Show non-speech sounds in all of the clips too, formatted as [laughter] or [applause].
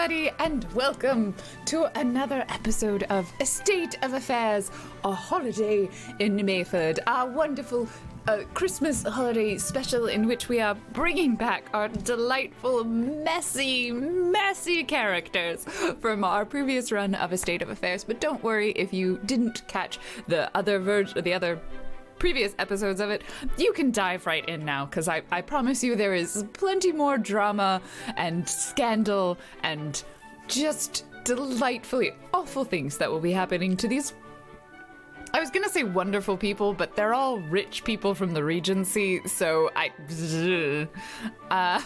everybody, and welcome to another episode of A State of Affairs, a holiday in Mayford, our wonderful uh, Christmas holiday special in which we are bringing back our delightful, messy, messy characters from our previous run of A State of Affairs. But don't worry if you didn't catch the other version, the other previous episodes of it, you can dive right in now because I, I promise you there is plenty more drama and scandal and just delightfully awful things that will be happening to these. I was gonna say wonderful people, but they're all rich people from the Regency, so I. [laughs] Uh,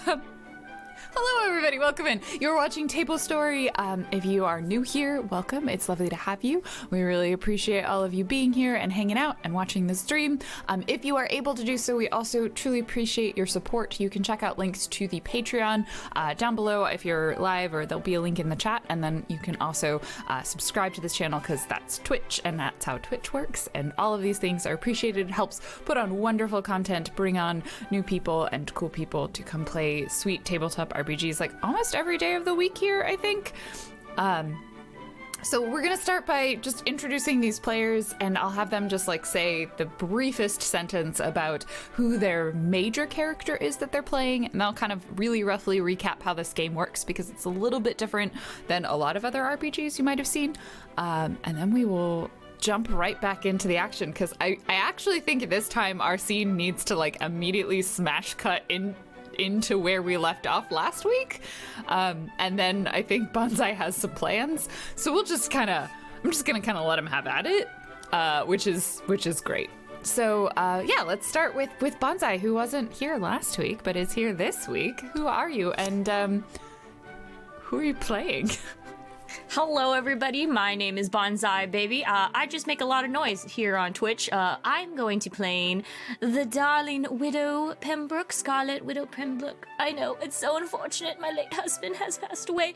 Hello, everybody. Welcome in. You're watching Table Story. Um, if you are new here, welcome. It's lovely to have you. We really appreciate all of you being here and hanging out and watching the stream. Um, if you are able to do so, we also truly appreciate your support. You can check out links to the Patreon uh, down below if you're live, or there'll be a link in the chat. And then you can also uh, subscribe to this channel because that's Twitch, and that's how Twitch works. And all of these things are appreciated. It helps put on wonderful content, bring on new people and cool people to come play sweet tabletop RPGs like almost every day of the week here, I think. Um, so we're gonna start by just introducing these players, and I'll have them just like say the briefest sentence about who their major character is that they're playing, and I'll kind of really roughly recap how this game works because it's a little bit different than a lot of other RPGs you might have seen. Um, and then we will jump right back into the action because I, I actually think this time our scene needs to like immediately smash cut in into where we left off last week. Um, and then I think Bonsai has some plans. So we'll just kind of, I'm just going to kind of let him have at it, uh, which is, which is great. So uh, yeah, let's start with with Bonsai, who wasn't here last week but is here this week. Who are you, and um, who are you playing? [laughs] Hello, everybody. My name is Bonsai Baby. Uh, I just make a lot of noise here on Twitch. Uh, I'm going to play the darling Widow Pembroke, Scarlet Widow Pembroke. I know it's so unfortunate. My late husband has passed away,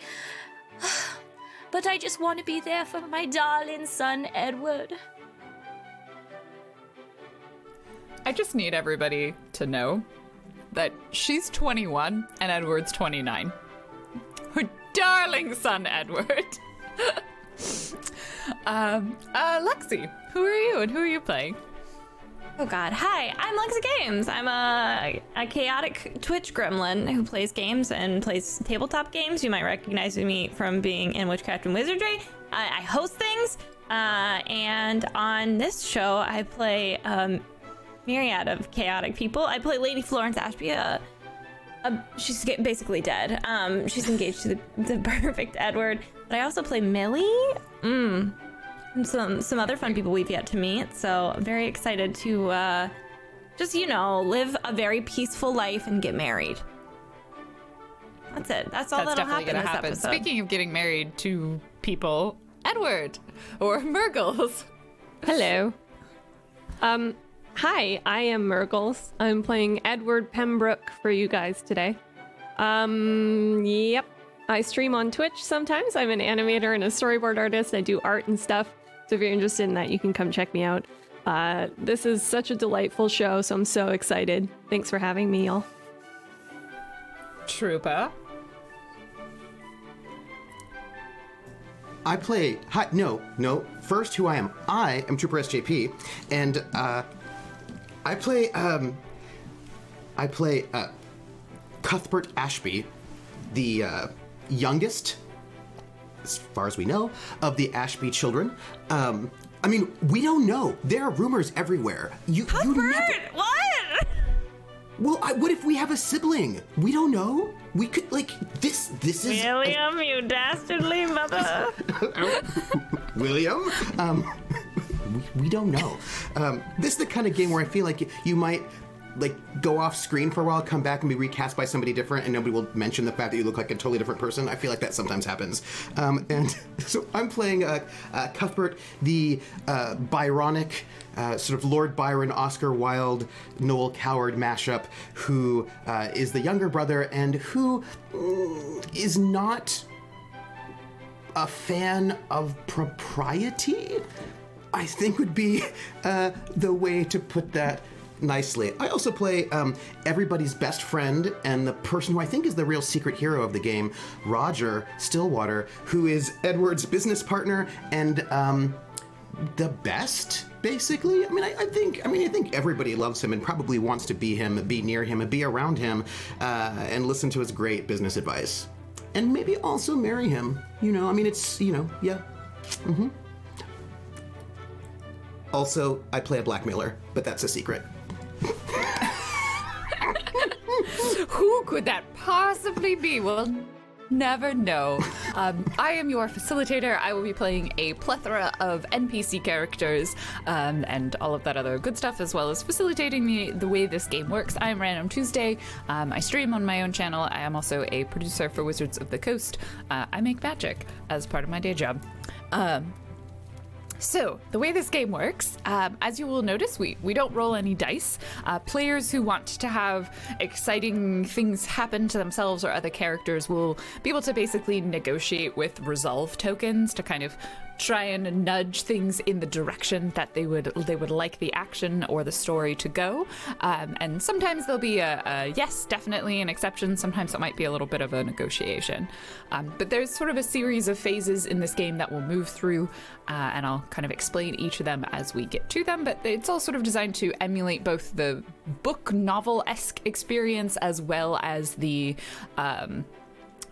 [sighs] but I just want to be there for my darling son Edward. I just need everybody to know that she's 21 and Edward's 29. Darling son, Edward. [laughs] um, uh, Lexi, who are you and who are you playing? Oh god, hi, I'm Lexa Games. I'm a, a chaotic Twitch gremlin who plays games and plays tabletop games. You might recognize me from being in Witchcraft and Wizardry. I, I host things, uh, and on this show, I play um, myriad of chaotic people. I play Lady Florence Ashby, a, a, she's basically dead. Um, she's engaged to the, the [laughs] perfect Edward. But I also play Millie. Mm. And some some other fun people we've yet to meet. So I'm very excited to uh, just you know live a very peaceful life and get married. That's it. That's all That's that'll happen gonna this happen. episode. Speaking of getting married to people, Edward or [laughs] Mergles. Hello. Um, hi, I am Mergles. I'm playing Edward Pembroke for you guys today. Um, yep. I stream on Twitch sometimes. I'm an animator and a storyboard artist. I do art and stuff. So if you're interested in that, you can come check me out. Uh, this is such a delightful show, so I'm so excited. Thanks for having me, y'all. Trooper. I play. Hi, no, no. First, who I am. I am Trooper SJP, and uh, I play. Um, I play uh, Cuthbert Ashby, the uh, youngest, as far as we know, of the Ashby children. Um, I mean, we don't know. There are rumors everywhere. You, you never. what? Well, I, what if we have a sibling? We don't know. We could like this. This is William, you dastardly mother. [laughs] William. Um, we, we don't know. Um, this is the kind of game where I feel like you might like go off screen for a while, come back and be recast by somebody different, and nobody will mention the fact that you look like a totally different person. I feel like that sometimes happens. Um, and [laughs] so I'm playing uh, uh, Cuthbert, the uh, Byronic. Uh, sort of Lord Byron, Oscar Wilde, Noel Coward mashup, who uh, is the younger brother and who mm, is not a fan of propriety, I think would be uh, the way to put that nicely. I also play um, everybody's best friend and the person who I think is the real secret hero of the game, Roger Stillwater, who is Edward's business partner and um, the best. Basically, I mean, I, I think, I mean, I think everybody loves him and probably wants to be him, be near him, be around him, uh, and listen to his great business advice, and maybe also marry him. You know, I mean, it's you know, yeah. Mm-hmm. Also, I play a blackmailer, but that's a secret. Who could that possibly be? We'll never know. Um, I am your facilitator. I will be playing a plethora of NPC characters um, and all of that other good stuff, as well as facilitating the, the way this game works. I am Random Tuesday. Um, I stream on my own channel. I am also a producer for Wizards of the Coast. Uh, I make magic as part of my day job. So, the way this game works, um, as you will notice, we, we don't roll any dice. Uh, players who want to have exciting things happen to themselves or other characters will be able to basically negotiate with resolve tokens to kind of try and nudge things in the direction that they would they would like the action or the story to go. Um, and sometimes there'll be a, a, yes, definitely an exception. Sometimes it might be a little bit of a negotiation. Um, but there's sort of a series of phases in this game that we'll move through, uh, and I'll kind of explain each of them as we get to them. But it's all sort of designed to emulate both the book novel esque experience as well as the um,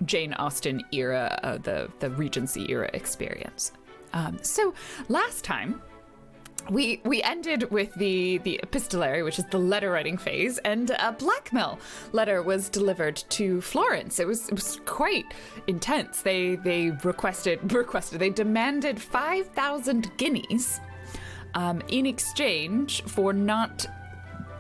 Jane Austen era, uh, the the Regency era experience. Um, so last time we we ended with the the epistolary, which is the letter writing phase, and a blackmail letter was delivered to Florence. It was it was quite intense. They they requested [laughs] requested they demanded five thousand guineas um, in exchange for not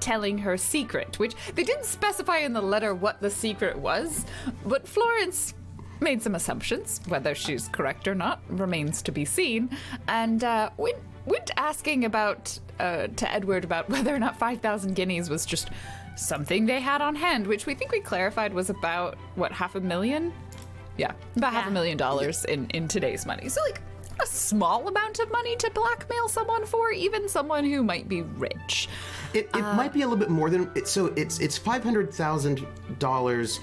telling her secret, which they didn't specify in the letter what the secret was, but Florence made some assumptions. Whether she's correct or not remains to be seen. And uh, went, went asking about uh, to Edward about [laughs] whether or not 5,000 guineas was just something they had on hand, which we think we clarified was about, what, half a million? Yeah, about half a million dollars in, in today's money. So, like, a small amount of money to blackmail someone for, even someone who might be rich. It, it might be a little bit more than it, so. It's it's five hundred thousand dollars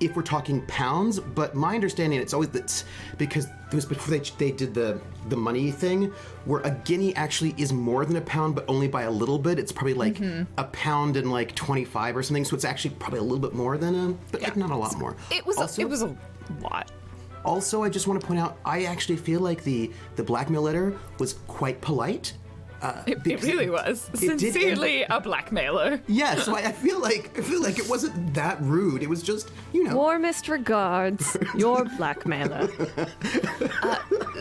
if we're talking pounds. But my understanding, it's always that because it was before they they did the the money thing, where a guinea actually is more than a pound, but only by a little bit. It's probably like mm-hmm. a pound and like twenty five or something. So it's actually probably a little bit more than a, but like not a lot more. It was Also- a, it was a lot. Also, I just want to point out, I actually feel like the the blackmail letter was quite polite. Uh, [laughs] It, it really was. it did end- Sincerely a blackmailer. [laughs] Yeah, so I, I feel like I feel like it wasn't that rude. It was just, you know, Warmest regards, [laughs] your blackmailer.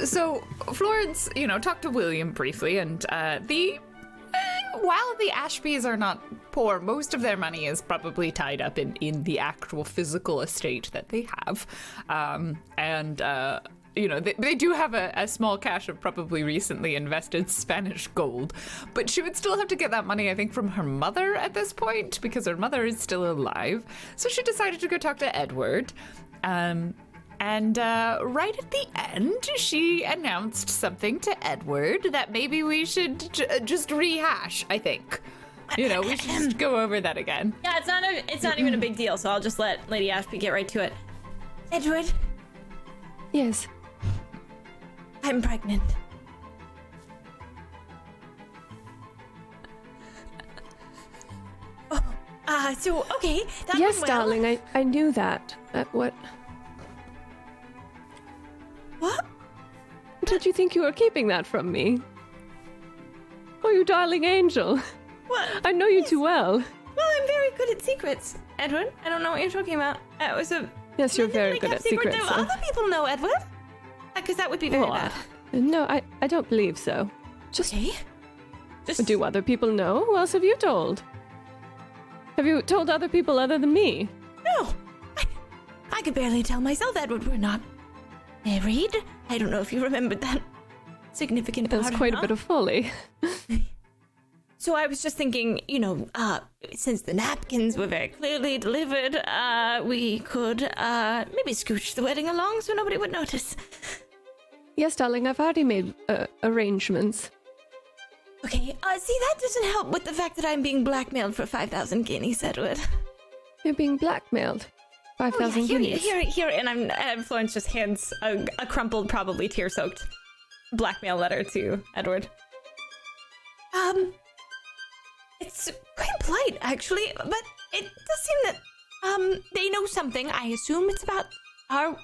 So Florence, you know, talked to William briefly, and uh, the eh, while the Ashbys are not poor, most of their money is probably tied up in in the actual physical estate that they have, um, and. Uh, you know, they, they do have a, a small cache of probably recently invested Spanish gold, but she would still have to get that money, I think, from her mother at this point because her mother is still alive. So she decided to go talk to Edward. Um, and uh, right at the end, she announced something to Edward that maybe we should j- just rehash, I think. You know, we should just go over that again. Yeah, it's not a, it's not even a big deal, so I'll just let Lady Ashby get right to it. Edward, Yes. I'm pregnant. Oh, uh, so okay, that yes, well. darling, I, I knew that. That what? What? Did you think you were keeping that from me? Oh, you darling angel. What? I know you too well. Well, I'm very good at secrets, Edward. I don't know what you're talking about. That was a. Yes, you're very good at secrets that so- Other people know, Edward. Because that would be very Well, bad. No, I, I don't believe so. Just Okay. Just do other people know? Who else have you told? Have you told other people other than me? No, I, I could barely tell myself, Edward. We're not married. I don't know if you remembered that significant There's part. or quite a bit of folly. [laughs] So I was just thinking, you know, uh, since the napkins were very clearly delivered, uh, we could uh, maybe scooch the wedding along so nobody would notice. Yes, darling, I've already made uh, arrangements. Okay, uh, see, that doesn't help with the fact that I'm being blackmailed for 5,000 guineas, Edward. You're being blackmailed. Five Oh, yeah, thousand here, guineas. here, here, and I'm, and Florence just hands a, a crumpled, probably tear-soaked blackmail letter to Edward. Um, it's quite polite, actually, but it does seem that, um, they know something. I assume it's about our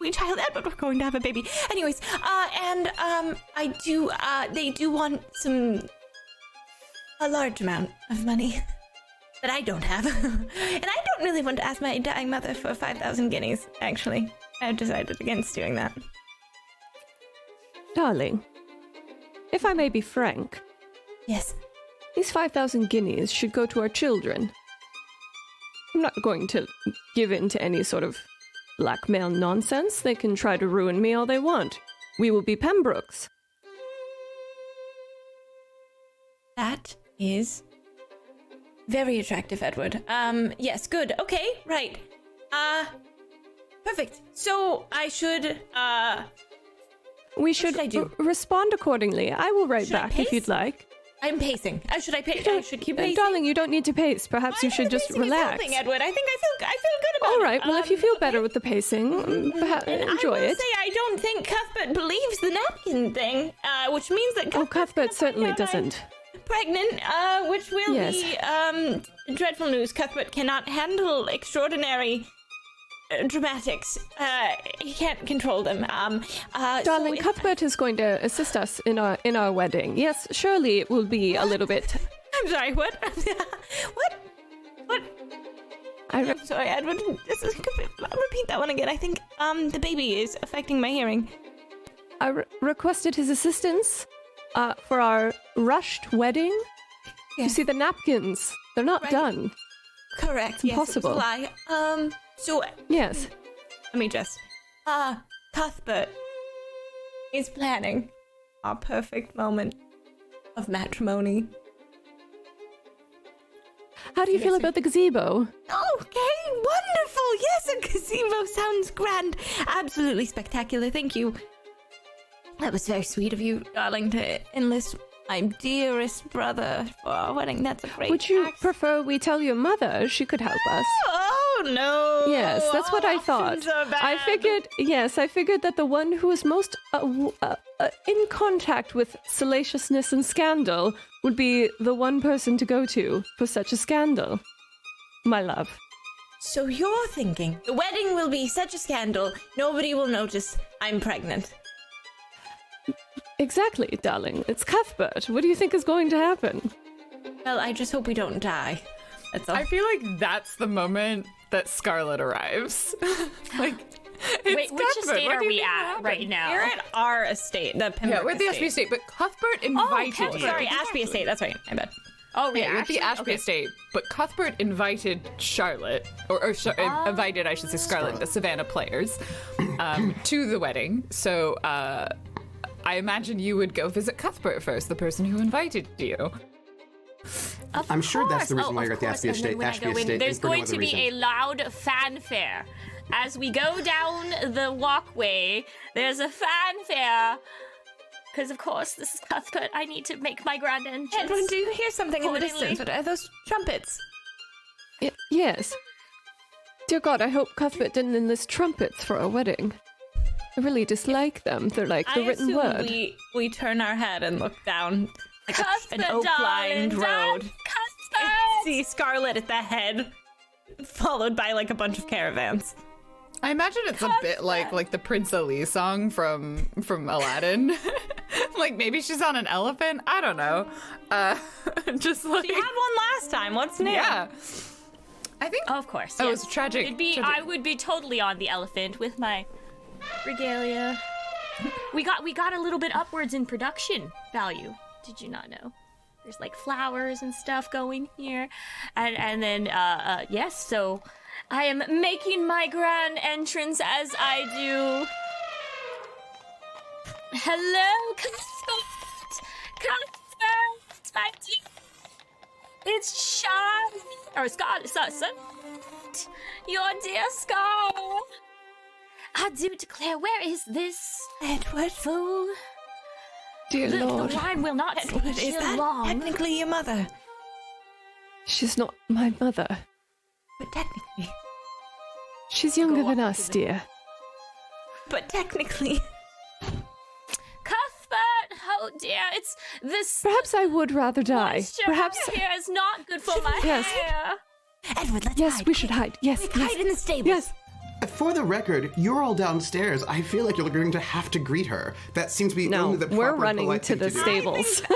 wee child Edward. We're going to have a baby. Anyways, uh, and, um, I do, uh, they do want some, a large amount of money [laughs] that I don't have. [laughs] and I don't really want to ask my dying mother for 5,000 guineas, actually. I've decided against doing that. Darling, if I may be frank, Yes. these 5,000 guineas should go to our children. I'm not going to give in to any sort of blackmail nonsense. They can try to ruin me all they want. We will be Pembrokes. That is very attractive, Edward. Um, yes, good. Okay, right. Uh, perfect. So I should, uh, We should should r- respond accordingly. I will write Should back if you'd like. I'm pacing. Uh, should I pace? I should keep Uh, pacing. Darling, you don't need to pace. Perhaps you should just relax. helping, Edward. I think I feel, I feel good about All it. right. Well, if you Um, feel better with the pacing, [laughs] mm, perhaps enjoy I will it. say I don't think Cuthbert believes the napkin thing, uh, which means that Oh, Cuthbert certainly find out I'm doesn't. Pregnant, uh, which will Yes. be um dreadful news. Cuthbert cannot handle extraordinary dramatics. Uh, he can't control them. Um, uh, Darling, if- Cuthbert is going to assist us in our in our wedding. Yes, surely it will be a little bit. [laughs] I'm sorry. What? [laughs] what? What? I re- I'm sorry, Edward. This is, repeat that one again. I think um the baby is affecting my hearing. I re- requested his assistance uh, for our rushed wedding. You see, the napkins, they're not Right. done. Correct. Yes, it was a impossible. lie. Um. So Yes. Let me just. Ah, Cuthbert is planning our perfect moment of matrimony. How do you feel about the gazebo? Okay, wonderful. Yes, a gazebo sounds grand. Absolutely spectacular. Thank you. That was very sweet of you, darling, to enlist my dearest brother for our wedding. That's a great. Would you act. prefer we tell your mother? She could help us. Oh no! Yes, that's what I thought. I figured, yes, I figured that the one who is most uh, uh, uh, in contact with salaciousness and scandal would be the one person to go to for such a scandal. My love. So you're thinking the wedding will be such a scandal, nobody will notice I'm pregnant. Exactly, darling. It's Cuthbert. What do you think is going to happen? Well, I just hope we don't die. That's all. I feel like that's the moment that Scarlet arrives. [laughs] like, it's Wait, which estate What are we at happen? right now? We're at our estate, the Pembroke Yeah, we're at the Ashby estate. estate, but Cuthbert Oh, invited Cuthbert. Sorry, Ashby estate. That's right. I bet. Oh, Yeah, you're at the Ashby Okay. estate, but Cuthbert invited Charlotte, or, or Char- uh, invited, I should say, Scarlet, the Savannah players, um, [clears throat] to the wedding. So uh, I imagine you would go visit Cuthbert first, the person who invited you. Of I'm sure that's the reason Oh, why you're at the course. Ashby And then estate- when I Ashby go in, There's and for no going to be reason. a loud fanfare. As we go down the walkway, there's a fanfare. Because, of course, this is Cuthbert. I need to make my grand entrance. Edwin, do you hear something in the distance? What are those trumpets? Y- yes. Dear God, I hope Cuthbert didn't enlist trumpets for our wedding. I really dislike them. They're like the I written assume word. we we turn our head and look down like a- Cuthbert, an oak-lined darling, road. Cuthbert! See Scarlet at the head, followed by like a bunch of caravans. I imagine it's a bit like like the Prince Ali song from from Aladdin. [laughs] like maybe she's on an elephant. I don't know. Uh, [laughs] just like You had one last time. What's new? yeah. I think Of course. Oh, yes. it's tragic- It'd be. tragic. I would be totally on the elephant with my regalia. We got we got a little bit upwards in production value. Did you not know? There's like flowers and stuff going here, and and then uh, uh yes. So I am making my grand entrance as I do. Hello, Cuthbert. Cuthbert, my dear. It's Charlotte. Or. So, so, your dear Scar. I do declare, where is this Edward. fool? Dear The, Lord. the line will not Edward, stay is here that long. technically your mother? She's not my mother. But technically. She's younger than us, the- dear. But technically. Cuthbert! Oh dear, it's this Perhaps I would rather die. Perhaps. here is not good for my Yes. hair. Edward, let's Yes, hide. we should hide. Yes, Quick, yes. hide in the stables. Yes. For the record, you're all downstairs. I feel like you're going to have to greet her. That seems to be No, only the proper we're running to the do. stables. Uh,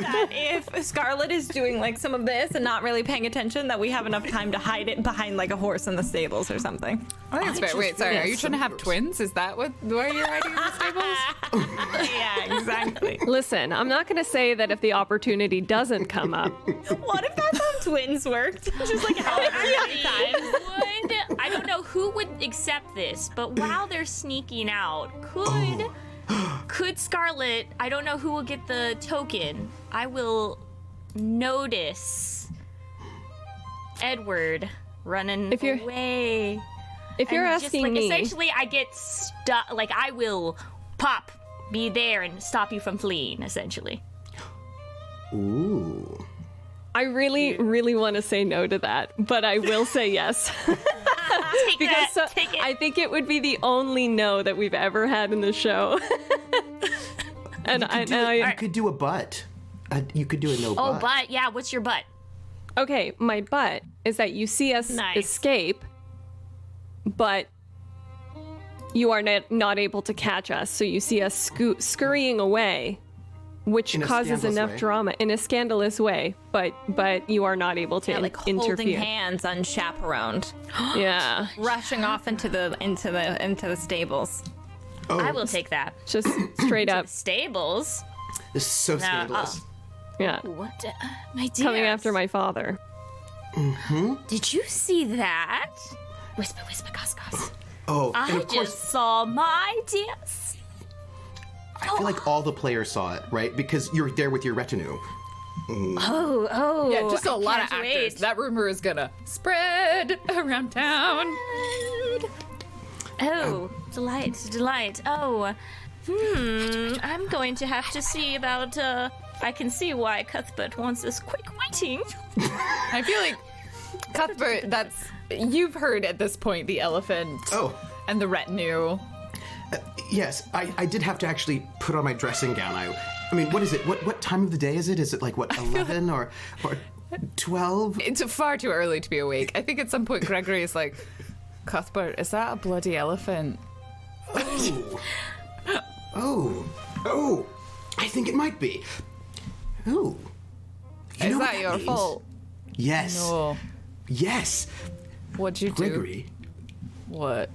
I think that if Scarlet is doing like some of this and not really paying attention, that we have enough time to hide it behind like a horse in the stables or something. I think it's fair. Wait, sorry. Are you trying to have twins? Is that what why you're hiding in the stables? [laughs] [laughs] yeah, exactly. Listen, I'm not going to say that if the opportunity doesn't come up. what if that's how twins worked? [laughs] Just like however many times. Would I don't know who would accept this, but while they're sneaking out, could [gasps] could Scarlet? I don't know who will get the token. I will notice Edward running If you're- away. If you're And asking just, like, me, essentially, I get stuck. Like I will pop, be there, and stop you from fleeing. Essentially. Ooh. I really, really want to say no to that, but I will say yes. [laughs] Take [laughs] because that. so- take it. I think it would be the only no that we've ever had in the show. [laughs] and I, and I You could do a butt. Uh, you could do a no oh, butt. but yeah. What's your butt? okay, my butt is that you see us Nice. escape, but you are not, not able to catch us. So you see us sco- scurrying away, which In causes enough way. drama in a scandalous way. But but you are not able to Yeah, in- like holding interfere. hands unchaperoned, [gasps] Yeah, rushing off into the into the into the stables. Oh, I will take that. just straight up. [coughs] Stables. This is so scandalous. Yeah, What, uh, my dear? coming after my father. Did you see that? Whisper, whisper, goss, goss. Oh, and I of course, just saw my dears. I feel like all the players saw it, right? Because you're there with your retinue. Oh, oh. Yeah, just a I lot of can't actors. wait. That rumor is gonna spread around town. Oh, delight, delight. Oh, hmm. I'm going to have to see about. uh I can see why Cuthbert wants this quick waiting. I feel like Cuthbert. That's you've heard at this point the elephant. Oh. and the retinue. Yes, I, I did have to actually put on my dressing gown. I, I mean, what is it? What what time of the day is it? Is it like what [laughs] eleven or or twelve? It's far too early to be awake. I think at some point Gregory is like, Cuthbert, is that a bloody elephant? Oh, oh, oh! I think it might be. Oh, you is what that your means? fault? Yes, No. yes, What'd you do? Gregory. What?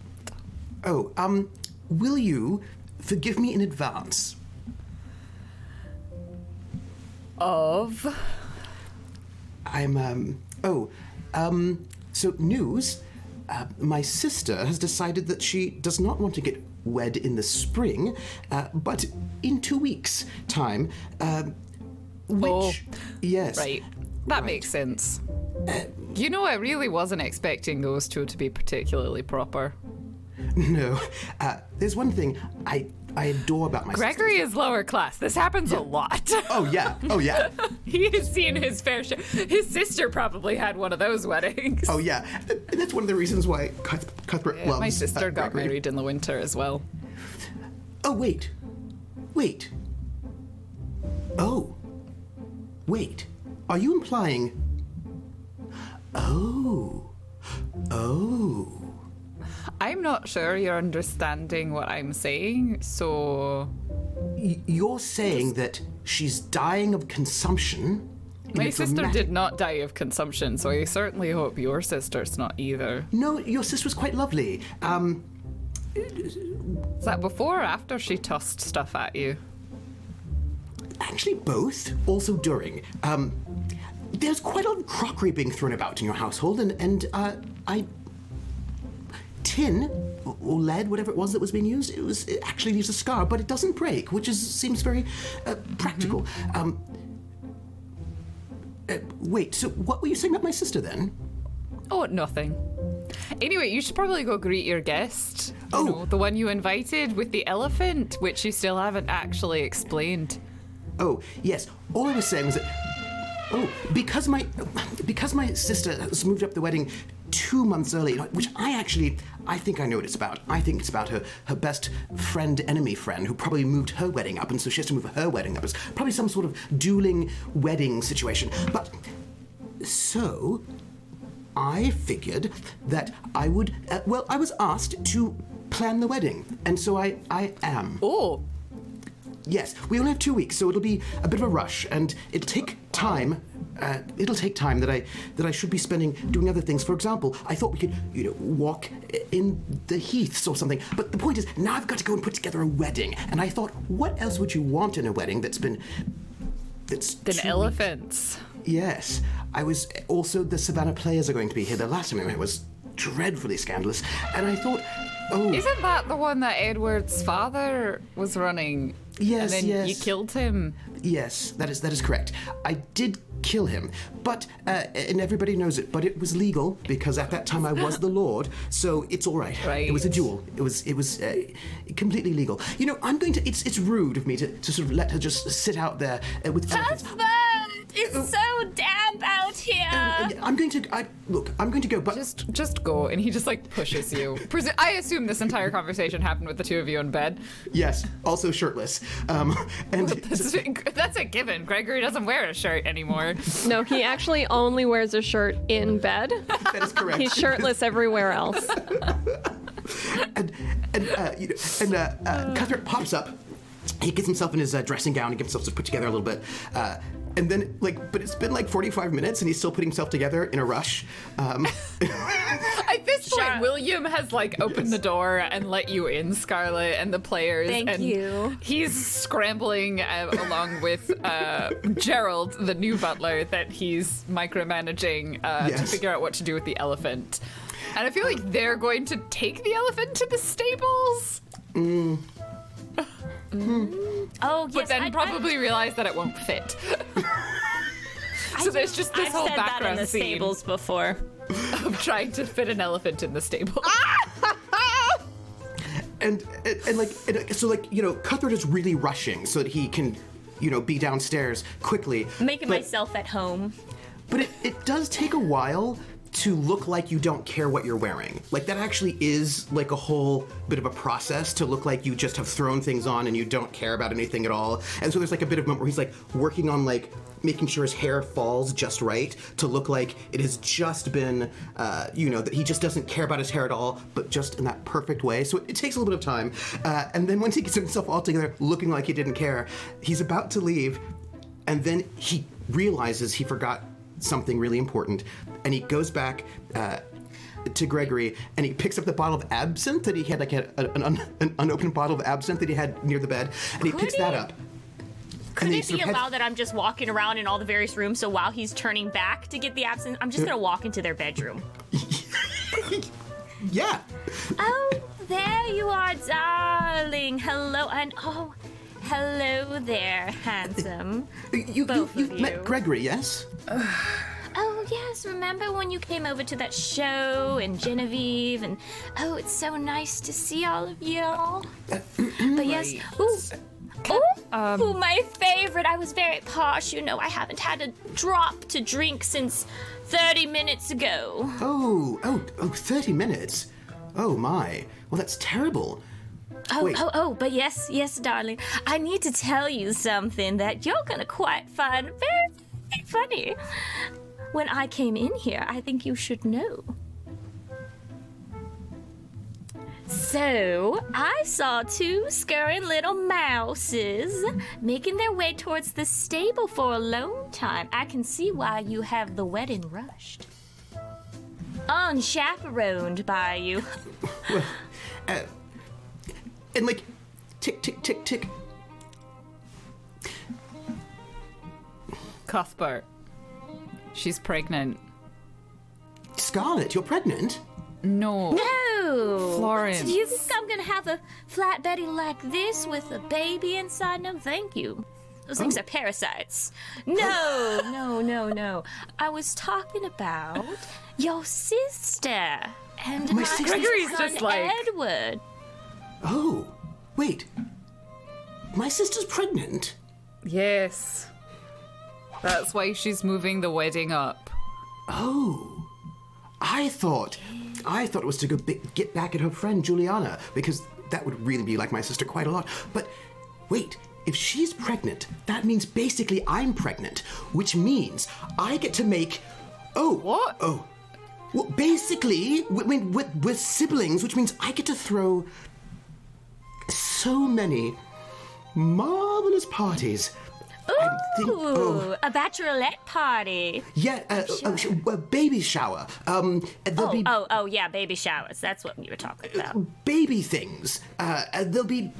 Oh, um, will you forgive me in advance? Of? I'm, um, oh, um, so news. Uh, my sister has decided that she does not want to get wed in the spring, uh, but in two weeks' time. Um, which, Oh, yes, Right. That Right. makes sense. You know, I really wasn't expecting those two to be particularly proper. [laughs] No, uh, there's one thing I I adore about my Gregory is lower class. This happens a lot. [laughs] Oh yeah, oh yeah, [laughs] he has seen his fair share. His sister probably had one of those weddings. oh yeah. Th- That's one of the reasons why Cuth- Cuthbert loves. My sister uh, got Gregory. married in the winter as well. Oh wait, wait. Oh, wait. Are you implying? Oh, oh. I'm not sure you're understanding what I'm saying, so Y- You're saying that she's dying of consumption. my sister dramatic- did not die of consumption, so I certainly hope your sister's not either. No, your sister was quite lovely. Um, Is that before or after she tossed stuff at you? actually, both. Also during. Um, there's quite a lot of crockery being thrown about in your household, and and uh, I. Tin or- lead, whatever it was that was being used, it was it actually leaves a scar, but it doesn't break, which is seems very uh, practical. Um, uh, wait, so what were you saying about my sister then? Oh, nothing. Anyway, you should probably go greet your guest. You Oh. know, the one you invited with the elephant, which you still haven't actually explained. Oh, yes. All I was saying was that. Oh, because my because my sister has moved up the wedding two months early, which I actually I think I know what it's about. I think it's about her her best friend enemy friend who probably moved her wedding up, and so she has to move her wedding up. It's probably some sort of dueling wedding situation. But so I figured that I would. Uh, well, I was asked to plan the wedding, and so I I am. Oh, Yes, we only have two weeks, so it'll be a bit of a rush, and it'll take time. Uh, it'll take time that I that I should be spending doing other things. For example, I thought we could, you know, walk in the heaths or something. But the point is, now I've got to go and put together a wedding, and I thought, what else would you want in a wedding that's been that's then two elephants. Yes, I was also the Savannah Players are going to be here. The last time we went was dreadfully scandalous, and I thought, oh, Isn't that the one that Edward's father was running? Yes, And then you killed him. Yes, that is that is correct. I did kill him, but uh, and everybody knows it. But it was legal because at that time I was the Lord, so it's all right. right. It was a duel. It was it was uh, completely legal. You know, I'm going to. It's it's rude of me to, to sort of let her just sit out there uh, with. elephants. Husband! It's so damp out here! Uh, I'm going to. I, look, I'm going to go, but Just, just go, and he just like pushes you. [laughs] Presu- I assume this entire conversation happened with the two of you in bed. yes, also shirtless. Um, [laughs] and That's that's a given. Gregory doesn't wear a shirt anymore. No, he actually only wears a shirt in bed. that is correct. He's shirtless everywhere else. [laughs] and and uh, you know, and uh, uh, Cuthbert pops up. He gets himself in his uh, dressing gown and gets himself put together a little bit. And then, like, but it's been like 45 minutes and he's still putting himself together in a rush. Um, [laughs] At this point, Sure. William has like opened the door and let you in, Scarlet, and the players. Thank and you. He's scrambling uh, along with uh, Gerald, the new butler that he's micromanaging uh, to figure out what to do with the elephant. And I feel like they're going to take the elephant to the stables, Oh, yes. but then I- I- probably realize that it won't fit. [laughs] so there's just this I've whole said that in the scene stables before. [laughs] of trying to fit an elephant in the stable. [laughs] and, and and like and, uh, so like you know Cuthbert is really rushing so that he can you know be downstairs quickly. making but, myself at home. But it, it does take a while to look like you don't care what you're wearing. Like that actually is like a whole bit of a process to look like you just have thrown things on and you don't care about anything at all. And so there's like a bit of moment where he's like working on like making sure his hair falls just right to look like it has just been, uh, you know, that he just doesn't care about his hair at all, but just in that perfect way. So it, it takes a little bit of time. Uh, and then once he gets himself all together, looking like he didn't care, he's about to leave, and then he realizes he forgot something really important, and he goes back. Uh, to Gregory, and he picks up the bottle of absinthe that he had, like a, an, un, an unopened bottle of absinthe that he had near the bed, and he Could picks he- that up. Could And he it be of heads- allowed that I'm just walking around in all the various rooms? So while he's turning back to get the absinthe, I'm just gonna walk into their bedroom. [laughs] Yeah, Oh, there you are, darling. Hello, and oh, hello there, handsome. you, you, Both you've of met. Gregory, yes? [sighs] [laughs] Oh, yes, remember when you came over to that show and Genevieve and oh, it's so nice to see all of y'all. [clears throat] but yes, ooh. Ooh, um, ooh, my favorite. I was very posh, you know. I haven't had a drop to drink since 30 minutes ago. Oh, oh, oh, 30 minutes. Oh my. Well, that's terrible. Oh, Wait. oh, oh, but yes, yes, darling. I need to tell you something that you're gonna quite find very, very funny. When I came in here, I think you should know. So, I saw two scurrying little mouses making their way towards the stable for a long time. I can see why you have the wedding rushed. Unchaperoned by you. Well, uh, And like, tick, tick, tick, tick. Cuthbert. She's pregnant. Scarlet, you're pregnant? No. No. Florence. Do you think I'm gonna have a flat Betty like this with a baby inside? No, thank you. Those things oh. are parasites. No, [laughs] no, no, no. I was talking about your sister and My my, sister- Gregory's son just like- Edward. Oh, wait. My sister's pregnant? Yes. That's why she's moving the wedding up. Oh, I thought, I thought it was to go get back at her friend Juliana because that would really be like my sister quite a lot. But wait, if she's pregnant, that means basically I'm pregnant, which means I get to make. Oh, What? Oh, well, basically, I mean, we're, we're siblings, which means I get to throw so many marvelous parties. I'm think- Ooh, oh, a bachelorette party. yeah, uh, uh, sh- uh, baby shower. Um, there'll Oh, be oh, oh, yeah, baby showers. That's what you were talking about. baby things. Uh, uh, there'll be.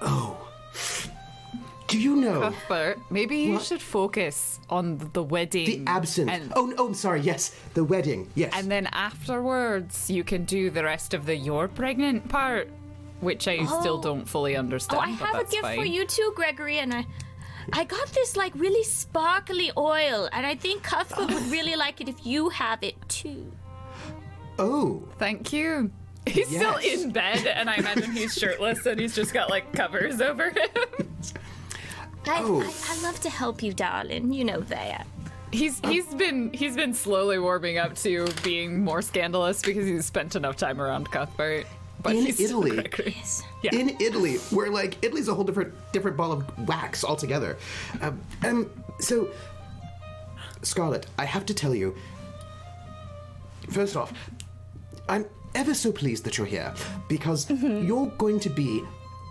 oh. Do you know Cuthbert, maybe you should focus on the wedding. the absinthe? And, oh, no, oh, I'm sorry. Yes, the wedding. Yes. and then afterwards, you can do the rest of the you're pregnant part, which I still Oh. don't fully understand. Oh, I but have a that's gift for you too, Gregory, and I. I got this like really sparkly oil, and I think Cuthbert would really [sighs] like it if you have it too. oh, Thank you. He's still in bed, and I imagine he's shirtless and he's just got like covers over him. [laughs] I, Oh. I, I love to help you, darling. You know that. He's um, he's been he's been slowly warming up to being more scandalous because he's spent enough time around Cuthbert. But In Italy. Yes. Yeah. in Italy, where like Italy's a whole different different ball of wax altogether. Um, um, so, Scarlett, I have to tell you. First off, I'm ever so pleased that you're here because you're going to be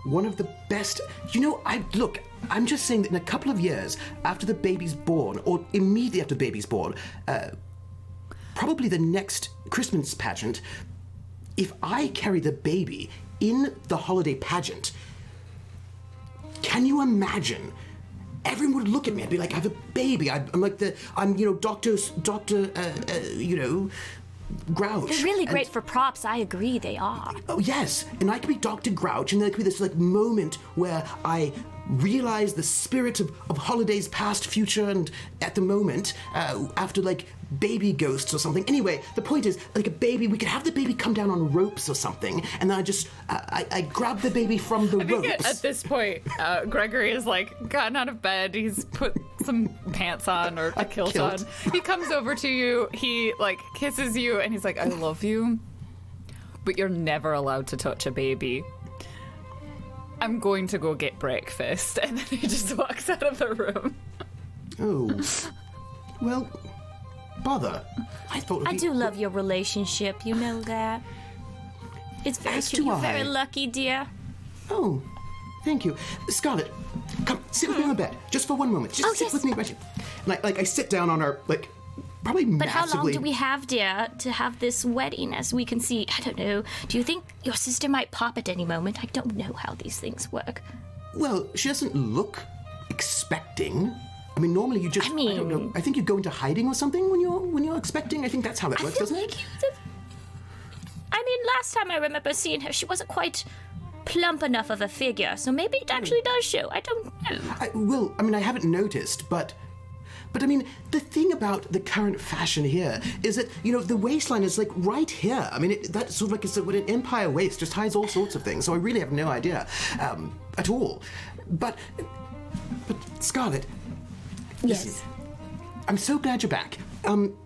one of the best. You know, I look. I'm just saying that in a couple of years after the baby's born, or immediately after the baby's born, uh, probably the next Christmas pageant, if I carry the baby in the holiday pageant, can you imagine? Everyone would look at me. I'd be like, I have a baby. I- I'm like the, I'm you know, Doctor, Doctor, uh, uh, you know, Grouch. They're really And- great for props. I agree, they are. Oh yes, and I could be Doctor Grouch, and there could be this like moment where I realize the spirit of, of holidays past, future, and at the moment, uh, after like baby ghosts or something. Anyway, the point is, like a baby, we could have the baby come down on ropes or something, and then I just, uh, I, I grab the baby from the I ropes. at this point, uh, Gregory has like gotten out of bed. He's put some pants on or a kilt, kilt. on. He comes over to you. He like kisses you, and he's like, "I love you, but you're never allowed to touch a baby." I'm going to go get breakfast, [laughs] and then he just walks out of the room. oh, well, bother. I thought. I be- do love your relationship. You know that. It's very As cute. You're I. very lucky, dear. Oh, thank you, Scarlett. Come, sit with me on the hmm. bed, just for one moment. Just Oh, sit yes. with me right here. Like, like I sit down on our like, probably But how long do we have, dear, to have this wedding? As we can see, I don't know. Do you think your sister might pop at any moment? I don't know how these things work. Well, she doesn't look expecting. I mean, normally you just. I I don't know. mean- I think you go into hiding or something when you're when you're expecting. I think that's how that works, doesn't like it? I mean, last time I remember seeing her, she wasn't quite plump enough of a figure, so maybe it hmm. actually does show. I don't know. I, well, I mean, I haven't noticed, but. But I mean, the thing about the current fashion here is that you know the waistline is like right here. I mean, it, that's sort of like it's what an empire waist just hides all sorts of things. So I really have no idea um, at all. But, but Scarlett, Yes. listen, I'm so glad you're back. Um,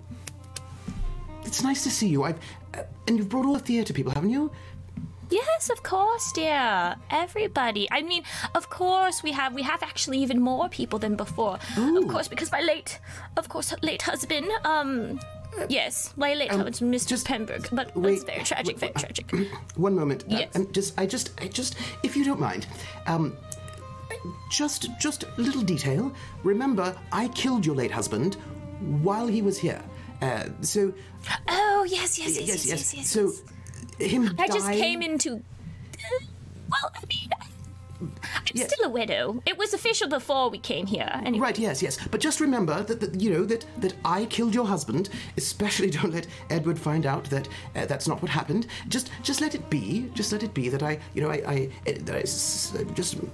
it's nice to see you. I've uh, and you've brought all the theatre people, haven't you? Yes, of course, dear. Everybody. I mean, of course we have we have actually even more people than before. Of course, because my late, of course, late husband. Um, yes, my late husband, Mr. just- Pembroke. But wait, it's very tragic, wait, very tragic. [clears throat] One moment. uh, Yes. and just, I just, I just, if you don't mind, um, just, just a little detail. Remember, I killed your late husband while he was here. Uh, so, Oh yes, yes, yes, yes, yes, yes, yes. So, him. I just dying- came into. uh, Well, I mean, I'm Yes. still a widow. It was official before we came here. Anyway. Right, yes, yes. But just remember that, that you know that that I killed your husband. Especially [laughs] don't let Edward find out that uh, that's not what happened. Just just let it be. Just let it be that I, you know, I, I that I s- just it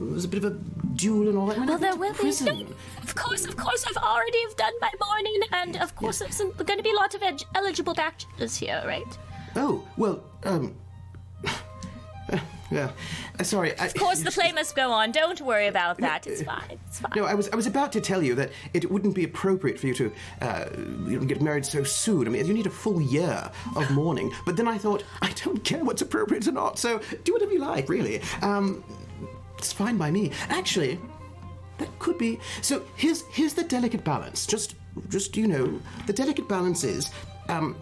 was a bit of a duel and all that. I Well, there will be. No, of course, of course, I've already have done my morning, and of course, there's going to be a lot of ed- eligible bachelors here, right? Oh well, um, well, uh, sorry. I, Of course, the play must go on. Don't worry about that. It's fine. It's fine. No, I was I was about to tell you that it wouldn't be appropriate for you to uh, get married so soon. I mean, you need a full year of mourning. But then I thought, I don't care what's appropriate or not. So do whatever you like, really. Um, it's fine by me. Actually, that could be. So here's here's the delicate balance. Just just you know, the delicate balance is um,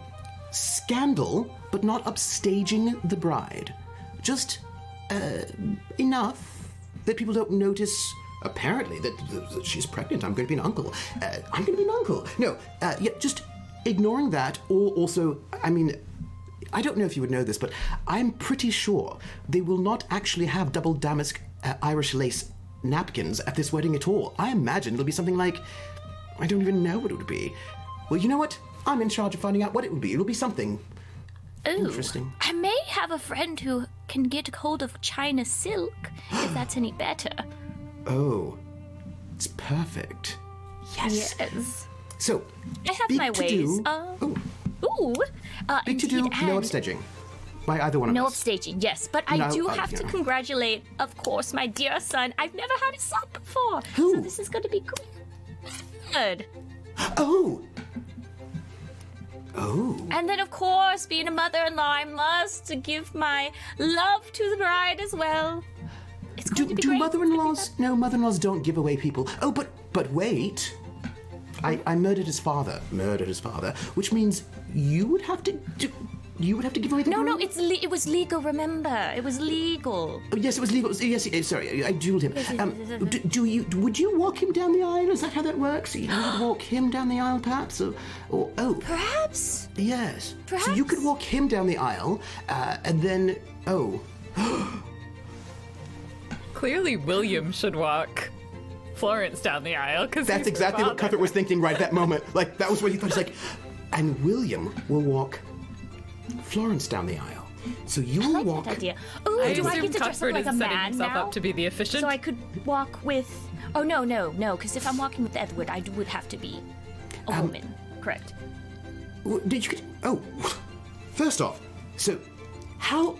scandal, but not upstaging the bride. Just uh, enough that people don't notice. Apparently, that, that she's pregnant. I'm going to be an uncle. Uh, I'm going to be an uncle. No, uh, yeah, just ignoring that, or also, I mean, I don't know if you would know this, but I'm pretty sure they will not actually have double damask uh, Irish lace napkins at this wedding at all. I imagine it'll be something like. I don't even know what it would be. Well, you know what? I'm in charge of finding out what it would be. It'll be something. Ooh, Interesting. I may have a friend who can get hold of China silk, if [gasps] that's any better. Oh, it's perfect. Yes. Yes. So, I have my ways. do. Uh, oh, Ooh. Uh, big to do. No upstaging. By either one of No us. upstaging, yes, but I No, do uh, have to congratulate, of course, my dear son. I've never had a son before, Who? so this is going to be great. Good. [gasps] Oh. Oh. And then, of course, being a mother-in-law, I must give my love to the bride as well. It's going Do, to be do great. mother-in-laws? No, mother-in-laws don't give away people. Oh, but but wait. I, I murdered his father. Murdered his father, which means you would have to. Do, you would have to give away the No, no, groom? it's le- it was legal. Remember, it was legal. Oh, yes, it was legal. Yes, yes, sorry, I dueled him. Um, do, do you? Would you walk him down the aisle? Is that how that works? You would [gasps] walk him down the aisle, perhaps, or, or oh, Perhaps. yes. Perhaps. So you could walk him down the aisle, uh, and then oh, [gasps] Clearly, William should walk Florence down the aisle because That's exactly what Cuthbert was thinking right at that moment. Like that was what he thought. He's like, and William will walk Florence down the aisle. So you will like walk. that idea. Ooh, I do I assume get to dress Cuthbert up like is a setting man himself now? up to be the efficient. So I could walk with. Oh no, no, no! Because if I'm walking with Edward, I would have to be a Um, woman. Correct. W- Did you? get? Oh, [laughs] first off, so how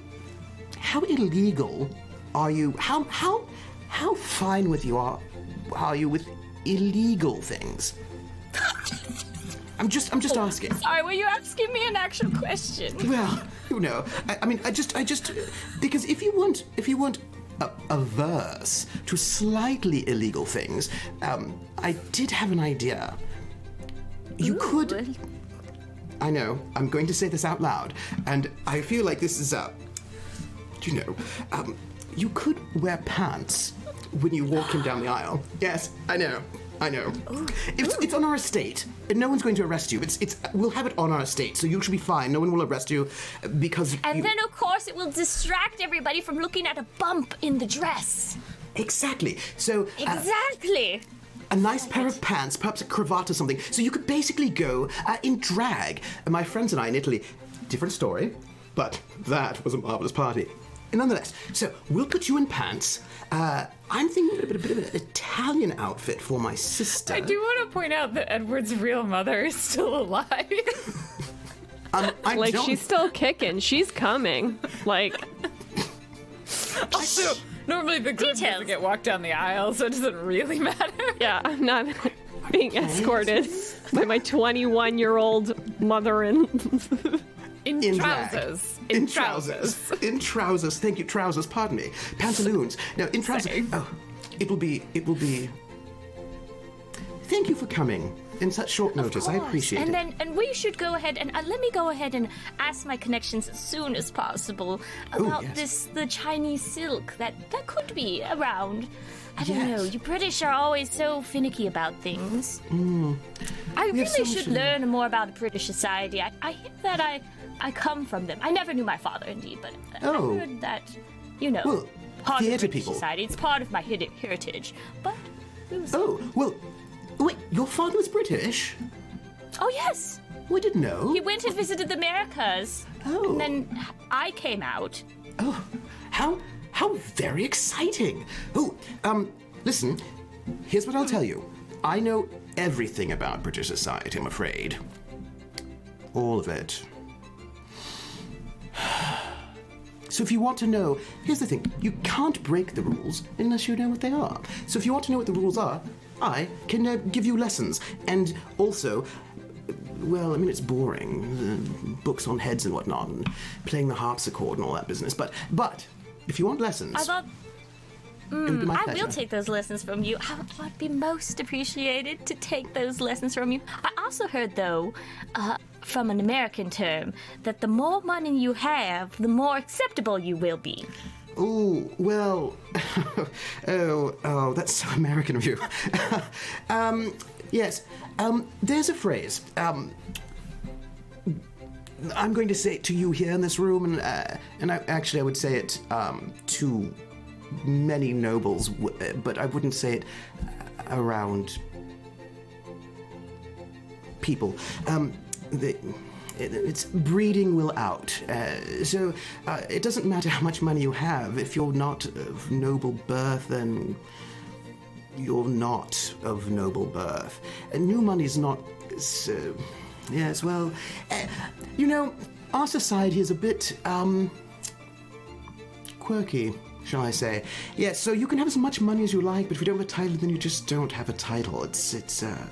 how illegal are you? How how how fine with you are are you with illegal things? [laughs] I'm just I'm just asking. Sorry, were you asking me an actual question? Well, you know, I, I mean, I just, I just, because if you want, if you want a, averse to slightly illegal things, um, I did have an idea. You could. I know. I'm going to say this out loud, and I feel like this is uh, you know, um, you could wear pants when you walk him down the aisle. Yes, I know. I know. It's, it's on our estate. and No one's going to arrest you. It's it's we'll have it on our estate, so you should be fine. No one will arrest you uh, because And you, then, of course, it will distract everybody from looking at a bump in the dress. exactly. So uh, Exactly. a nice pair of pants, perhaps a cravat or something. So you could basically go uh, in drag. And my friends and I in Italy, different story, but that was a marvelous party. Nonetheless, so we'll put you in pants. Uh, I'm thinking a bit, a bit of an Italian outfit for my sister. I do want to point out that Edward's real mother is still alive. [laughs] Um, I Like don't- she's still kicking. She's coming. Like [laughs] also, normally the groom Details. doesn't get walked down the aisle, so it doesn't really matter. [laughs] yeah, I'm not being escorted by my 21 year old mother in. In, in trousers. In trousers. in trousers. Thank you, trousers. Pardon me. Pantaloons. No, in trousers. Same. Oh, it will be. It will be. Thank you for coming in such short notice. I appreciate and it. And then, and we should go ahead and uh, let me go ahead and ask my connections as soon as possible about yes. this the Chinese silk that that could be around. I don't know. You British are always so finicky about things. I Hmm. have really so should learn. learn more about British society. I, I hear that I I come from them. I never knew my father, indeed, but Oh. I heard that you know Well, part of theatre British people. society. It's part of my heritage. But Oh well. Wait, your father was British. oh yes, We didn't know. He went and visited the Americas. Oh. And then I came out. Oh, how how very exciting! Oh, um, listen. Here's what I'll tell you. I know everything about British society. I'm afraid. All of it. So if you want to know, here's the thing: you can't break the rules unless you know what they are. So if you want to know what the rules are, I can uh, give you lessons, and also. Well, I mean, it's boring. Uh, books on heads and whatnot, and playing the harpsichord and all that business. But, but, if you want lessons, I thought it would be my I pleasure. will take those lessons from you. I would, I would be most appreciated to take those lessons from you. I also heard, though, uh, from an American term, that the more money you have, the more acceptable you will be. Oh, well. [laughs] oh, oh, that's so American of you. [laughs] um, yes, um, there's a phrase. Um, I'm going to say it to you here in this room, and, uh, and I, actually, I would say it um, to many nobles, but I wouldn't say it around people. Um, the, it- it's breeding will out. Uh, so uh, it doesn't matter how much money you have. If you're not of noble birth, then you're not of noble birth. And new money's not so. Yes, well, uh, you know, our society is a bit um, quirky, shall I say? Yes, so you can have as much money as you like, but if you don't have a title, then you just don't have a title. It's it's. Uh,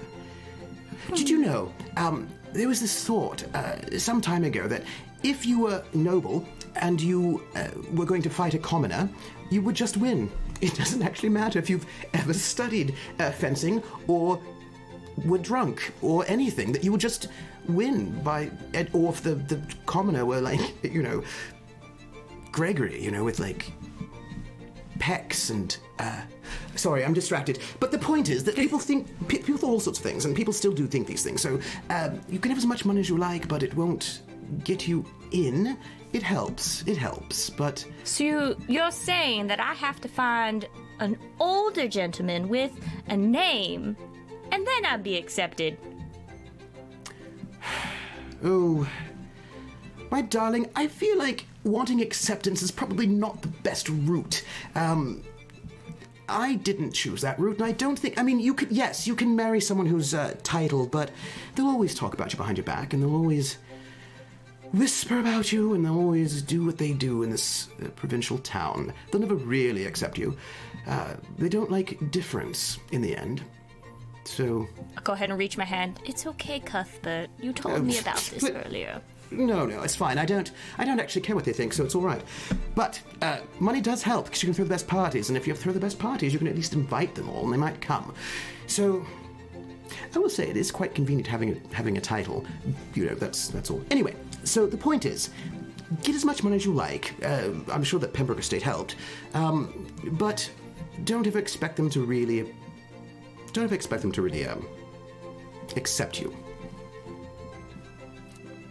did you know? Um, there was this thought uh, some time ago that if you were noble and you uh, were going to fight a commoner, you would just win. [laughs] It doesn't actually matter if you've ever studied uh, fencing or were drunk or anything. That you would just win by, or if the the commoner were like, [laughs] you know, Gregory, you know, with like pecs and uh, sorry i'm distracted. But the point is that people think people think all sorts of things and people still do think these things. So um, you can have as much money as you like but it won't get you in. It helps. It helps. But So you, you're saying that I have to find an older gentleman with a name, and then I'd be accepted. [sighs] oh my darling i feel like wanting acceptance is probably not the best route um I didn't choose that route, and I don't think. I mean, you could. Yes, you can marry someone who's uh, titled, but they'll always talk about you behind your back, and they'll always whisper about you, and they'll always do what they do in this uh, provincial town. They'll never really accept you. Uh, they don't like difference in the end. So, I'll go ahead and reach my hand. It's okay, Cuthbert. You told me about this earlier. No, no, it's fine. I don't. I don't actually care what they think, so it's all right. But uh, money does help because you can throw the best parties, and if you throw the best parties, you can at least invite them all, and they might come. So. I will say it is quite convenient having a, having a title. You know, that's that's all. Anyway, so the point is, get as much money as you like. Uh, I'm sure that Pembroke Estate helped, um, but don't ever expect them to really. Don't ever expect them to really um, accept you.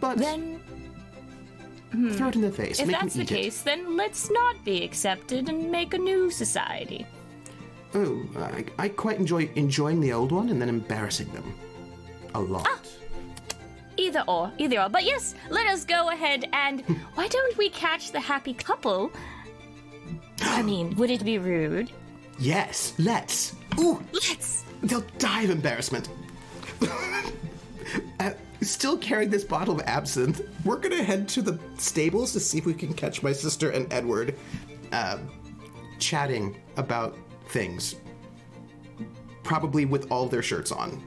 But Then, hmm. throw it in their face. if that's the case, then let's not be accepted and make a new society. Oh, I, I quite enjoy enjoying the old one and then embarrassing them a lot. Ah. Either or, either or. But yes, let us go ahead and hmm. why don't we catch the happy couple? I mean, would it be rude? Yes, let's. Ooh, Let's. they'll die of embarrassment. [laughs] uh, still carrying this bottle of absinthe, we're gonna head to the stables to see if we can catch my sister and Edward uh, chatting about things. Probably with all their shirts on.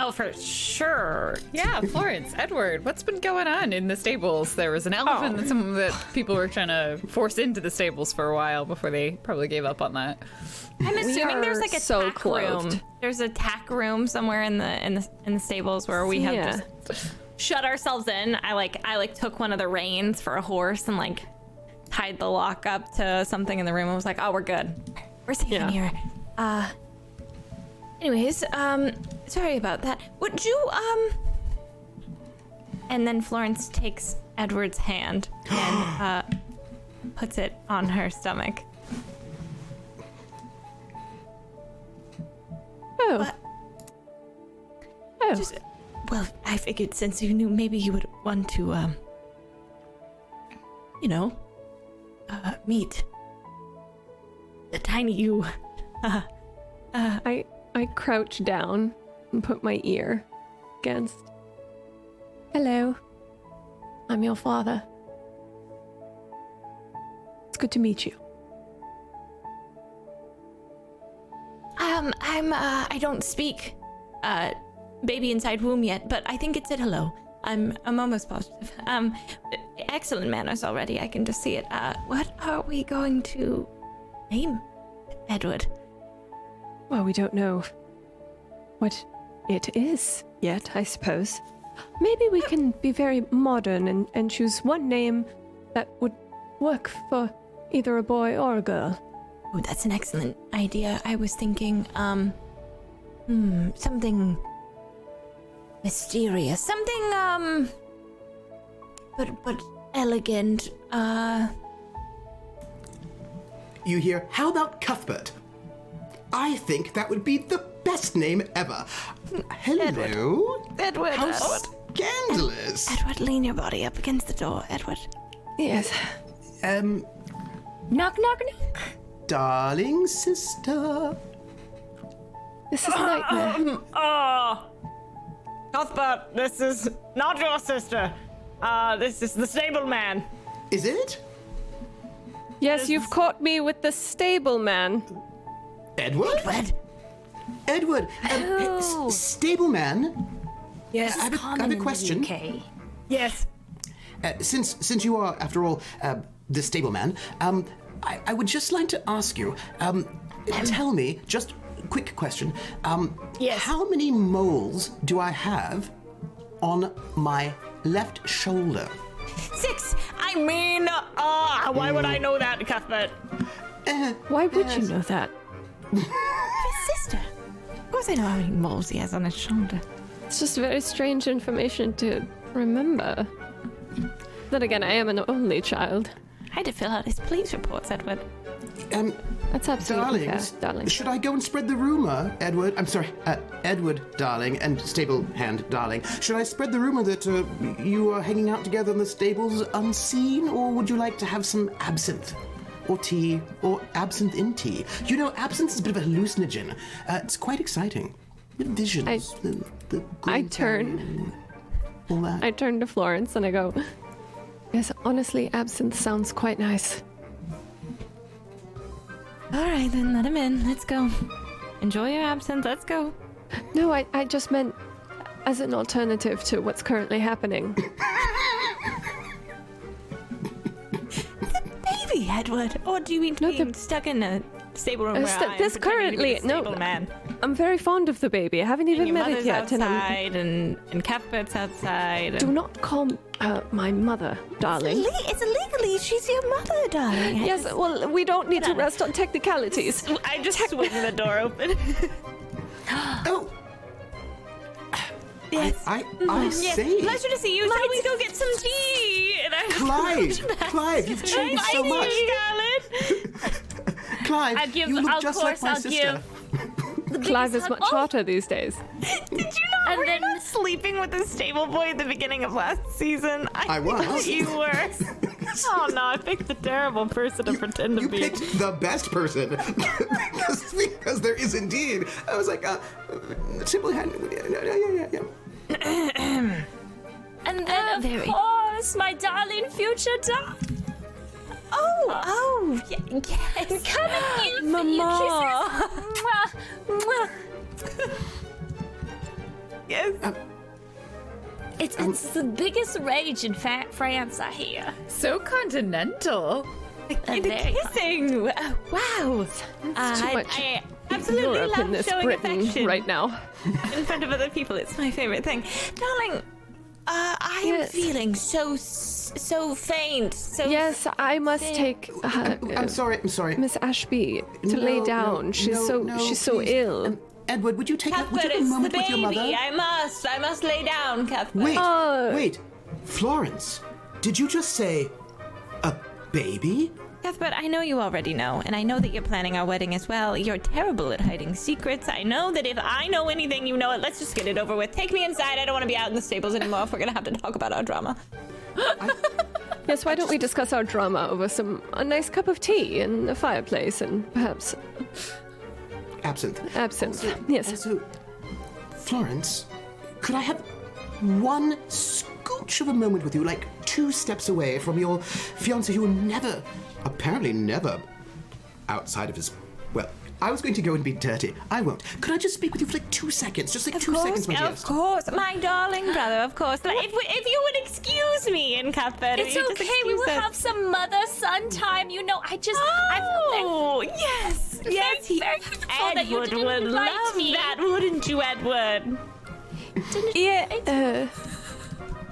Oh, for sure. Yeah, Florence, Edward, what's been going on in the stables? There was an elephant that some that people were trying to force into the stables for a while before they probably gave up on that. I'm assuming there's like a so tack clothed. room. There's a tack room somewhere in the in the in the stables where we have Yeah. just shut ourselves in. I like I like took one of the reins for a horse and like tied the lock up to something in the room. and was like, oh, we're good. We're safe Yeah. in here. Uh. Anyways, um, sorry about that. Would you um? And then Florence takes Edward's hand [gasps] and uh, puts it on her stomach. Oh. Oh. Just, well, I figured since you knew, maybe you would want to, um, you know, uh, meet the tiny you. [laughs] Uh, I I crouch down and put my ear against. Hello. I'm your father. It's good to meet you. Um, I'm, uh, I don't speak, uh, baby inside womb yet, but I think it said hello. I'm, I'm almost positive. Um, excellent manners already. I can just see it. Uh, what are we going to name Edward? Well, we don't know what it is yet, I suppose. Maybe we can be very modern and, and choose one name that would work for either a boy or a girl. Oh, that's an excellent idea. I was thinking, um, hmm, something mysterious, something, um, but but elegant. Uh, You hear, how about Cuthbert? I think that would be the best name ever. Hello? Edward. How Edward. scandalous. Edward, lean your body up against the door, Edward. Yes. Um, Knock, knock, knock. darling sister. This is a nightmare. [clears throat] Oh, Cuthbert, this is not your sister. Uh, this is the stable man. Is it? Yes, you've caught me with the stable man. Edward? Edward. Edward. Um, Oh. s- stableman. Yes. I have a- I have a question. Okay. Yes. Uh, since since you are, after all, uh, the stableman, um, I, I would just like to ask you. Um, tell me, just quick question. Um, Yes. How many moles do I have on my left shoulder? Six. I mean, uh, why would I know that, Cuthbert? Why would you know that? His sister. Of course I know how many moles he has on his shoulder. It's just very strange information to remember. Then again, I am an only child. I had to fill out his police reports, Edward. Um, That's absolutely darlings, fair, darling. should I go and spread the rumor, Edward? I'm sorry, uh, Edward, darling, and stable hand, darling. Should I spread the rumor that uh, you are hanging out together in the stables unseen, or would you like to have some absinthe? Or tea, or absinthe in tea. You know, absinthe is a bit of a hallucinogen. Uh, it's quite exciting. Visions. I- the, the I turn. All that. I turn to Florence and I go, Yes, honestly, absinthe sounds quite nice. All right, then let him in. Let's go. Enjoy your absinthe. Let's go. No, I, I just meant as an alternative to what's currently happening. [laughs] Baby, Edward. Or do you mean No, being the- stuck in a stable room Uh, where st- I'm this pretending to be currently- no, stable man? I'm very fond of the baby. I haven't even Your met it yet. And I'm, outside, and and Cuthbert's outside. and- do not call uh, my mother, darling. Le- it's illegally. She's your mother, darling. I Yes, just- well, we don't need to rest on technicalities. I just swing the door open. [laughs] oh! Yes. I, I mm-hmm. yes. say. Pleasure to see you. Shall we go get some tea? And I Clive! Clive, you've changed so much! [laughs] Clive, I give- you look of just course like my I'll sister. [laughs] Clive is much hotter these days. [laughs] Did you not? And were then- you not sleeping with the stable boy at the beginning of last season? I was. you were. [laughs] Oh no, I picked the terrible person to pretend to You be. You picked the best person [laughs] because, because there is indeed. I was like, uh, simple hand. Yeah, yeah, yeah, yeah. [clears throat] And then, of very. course, my darling future darling. Oh, oh, y- yes. Come and give me Mama. kisses. Mwah, mwah. Yes. It's, it's the biggest rage in fa- France, I hear. So continental. And very Kissing. Wow. wow. Uh, too I- much I, absolutely Europe love in this showing Britain affection right now. in front of other people. It's my favorite thing, darling. Uh, I am Yes. feeling so so faint. So Yes, I must take uh, I'm sorry. I'm sorry. Miss Ashby to lay down. no, she's no, so no, she's so please. ill. Um, Edward, would you take a, would you have a moment with your baby. mother? I must. I must lay down, Cuthbert. Wait, Oh. wait, Florence, did you just say a baby? Cuthbert, I know you already know, and I know that you're planning our wedding as well. You're terrible at hiding secrets. I know that if I know anything, you know it. Let's just get it over with. Take me inside. I don't want to be out in the stables anymore if we're gonna have to talk about our drama. [laughs] Yes, why don't we discuss our drama over some a nice cup of tea and a fireplace and perhaps Absinthe. absinthe. Also, yes. Also, Florence, could I have one scooch of a moment with you, like two steps away from your fiance who will never, apparently never, outside of his. Well, I was going to go and be dirty. I won't. Could I just speak with you for like two seconds? Just like Of two course, seconds, my dear. of dearest. course, my darling brother, of course. Like, if, if you would excuse me in Cuthbert, It's okay. We will us. have some mother-son time. You know, I just I feel Oh, yes, yes, he, very thankful that Edward would love me. that, wouldn't you, Edward? Didn't yeah. Uh,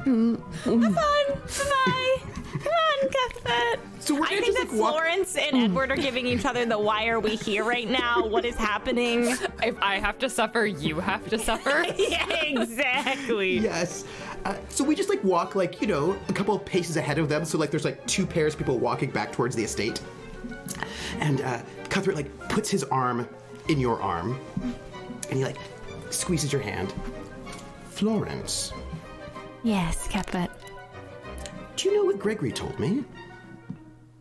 Come on, bye. Come on, Cuthbert. So we're I gonna think just, that like, walk- Florence and Edward are giving each other the why are we here right now? What is happening? [laughs] If I have to suffer, you have to suffer. [laughs] yeah, exactly. Yes. Uh, so we just like walk like you know a couple of paces ahead of them. So like there's like two pairs of people walking back towards the estate, and uh, Cuthbert like puts his arm in your arm, and he like squeezes your hand. Florence, Yes, Cuthbert. Do you know what Gregory told me?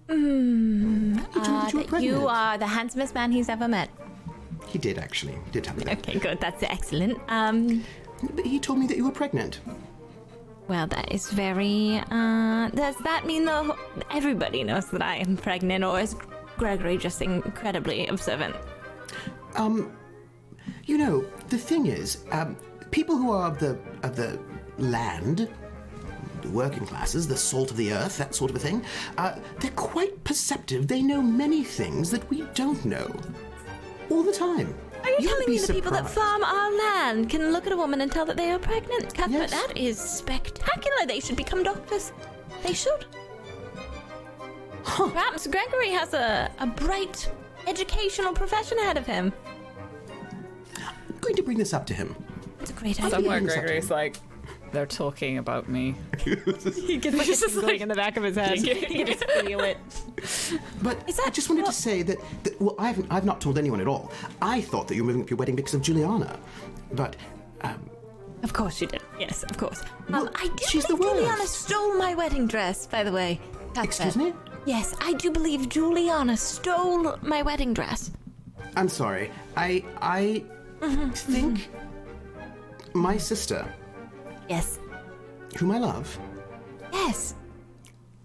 he told that you pregnant. You are the handsomest man he's ever met. He did actually. He did tell me that. Okay, good. That's excellent. Um, But he told me that you were pregnant. well, that is very. Uh, does that mean though everybody knows that I am pregnant, or is Gregory just incredibly observant? Um, You know, the thing is, um, people who are of the of the land, the working classes, the salt of the earth, that sort of a thing, uh, they're quite perceptive. They know many things that we don't know. All the time. Are you You'd telling me the people that farm our land can look at a woman and tell that they are pregnant? Cuthbert, Yes. that is spectacular. They should become doctors. They should. Perhaps Gregory has a, a bright educational profession ahead of him. I'm going to bring this up to him. It's a great idea. Somewhere Something. Gregory's like, they're talking about me. [laughs] He gets like a tingling in the back of his head. [laughs] he can just feel it. But Is that I just wanted what- to say that, that well, I haven't, I've not told anyone at all. I thought that you were moving up your wedding because of Juliana, but um, Of course you did. Yes, of course. Well, um, I do she's the believe Juliana worst. stole my wedding dress, by the way. Cuthbert. excuse me. Yes, I do believe Juliana stole my wedding dress. I'm sorry. I I think my sister, Yes. whom I love, Yes.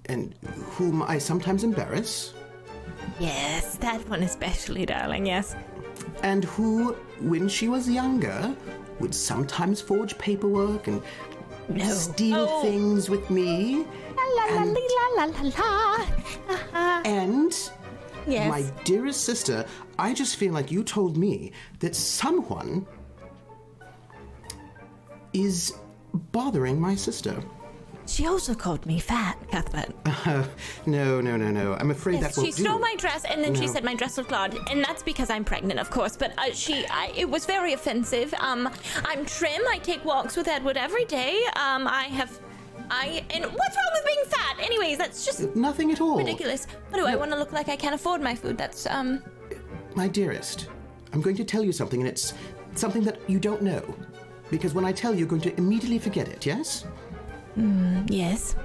and whom I sometimes embarrass, Yes, that one especially, darling, yes. and who, when she was younger, would sometimes forge paperwork and No. steal Oh. things with me, La la And- la la la la. Uh-huh. and Yes. my dearest sister, I just feel like you told me that someone is bothering my sister. She also called me fat, Cuthbert. Uh, [laughs] no, no, no, no. I'm afraid Yes, that she won't do. stole my dress, and then she said my dress looked odd, and that's because I'm pregnant, of course. But uh, she, I, it was very offensive. Um, I'm trim. I take walks with Edward every day. Um, I have, I, and what's wrong with being fat? Anyways, that's just Nothing at all. ridiculous. What do I want to look like? I can't afford my food. That's um. My dearest, I'm going to tell you something, and it's something that you don't know. Because when I tell you, you're going to immediately forget it, yes? Yes.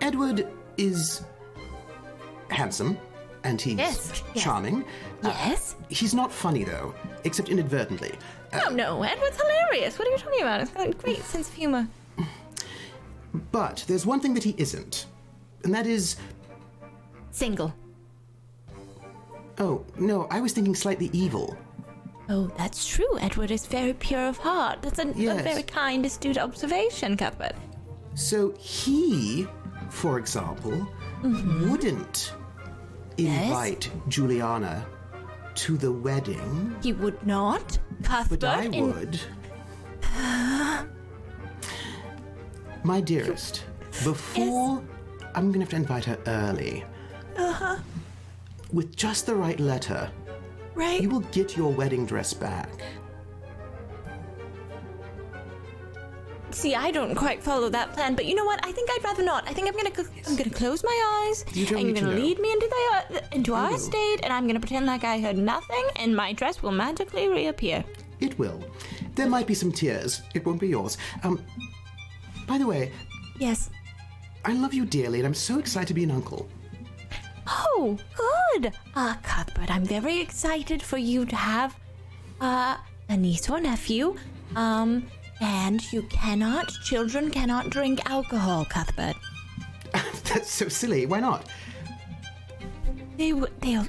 Edward is handsome, and he's Yes, yes. charming. Uh, Yes. he's not funny, though, except inadvertently. Uh, Oh no, Edward's hilarious. What are you talking about? He's got a great sense of humor. but there's one thing that he isn't, and that is. Single. Oh, no, I was thinking slightly evil. Oh, that's true. Edward is very pure of heart. That's a, a very kind, astute observation, Cuthbert. So he, for example, wouldn't invite Juliana to the wedding, He would not, Cuthbert. but I in- would. [gasps] My dearest, before I'm gonna have to invite her early. Uh-huh. With just the right letter, right? you will get your wedding dress back. See, I don't quite follow that plan, but you know what? I think I'd rather not. I think I'm gonna cl- I'm gonna close my eyes, You don't and you're need to gonna know. lead me into the uh, into our will. estate, and I'm gonna pretend like I heard nothing, and my dress will magically reappear. It will. There might be some tears. It won't be yours. Um. By the way, Yes. I love you dearly, and I'm so excited to be an uncle. Oh, good. Uh, Cuthbert, I'm very excited for you to have uh, a niece or nephew. Um, And you cannot, children cannot drink alcohol, Cuthbert. [laughs] That's so silly. Why not? They w- they'll.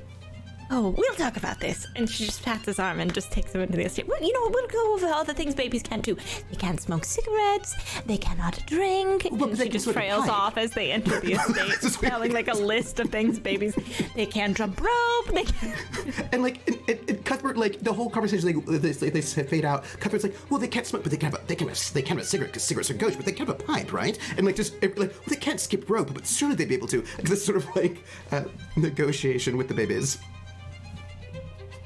Oh, we'll talk about this. And she just pats his arm and just takes him into the estate. Well, you know, we'll go over all the things babies can't do. They can't smoke cigarettes. They cannot drink. Well, and they she just trails off as they enter the [laughs] estate, telling like a list of things babies. They can't jump rope. They can't. [laughs] And like, and, and, and Cuthbert, like the whole conversation, they, they, they, they fade out. Cuthbert's like, well, they can't smoke, but they can have a, they can have a, they can have a cigarette because cigarettes are gauche, but they can have a pipe, right? And like, just like, well, they can't skip rope, but surely they'd be able to. This sort of like uh, negotiation with the babies.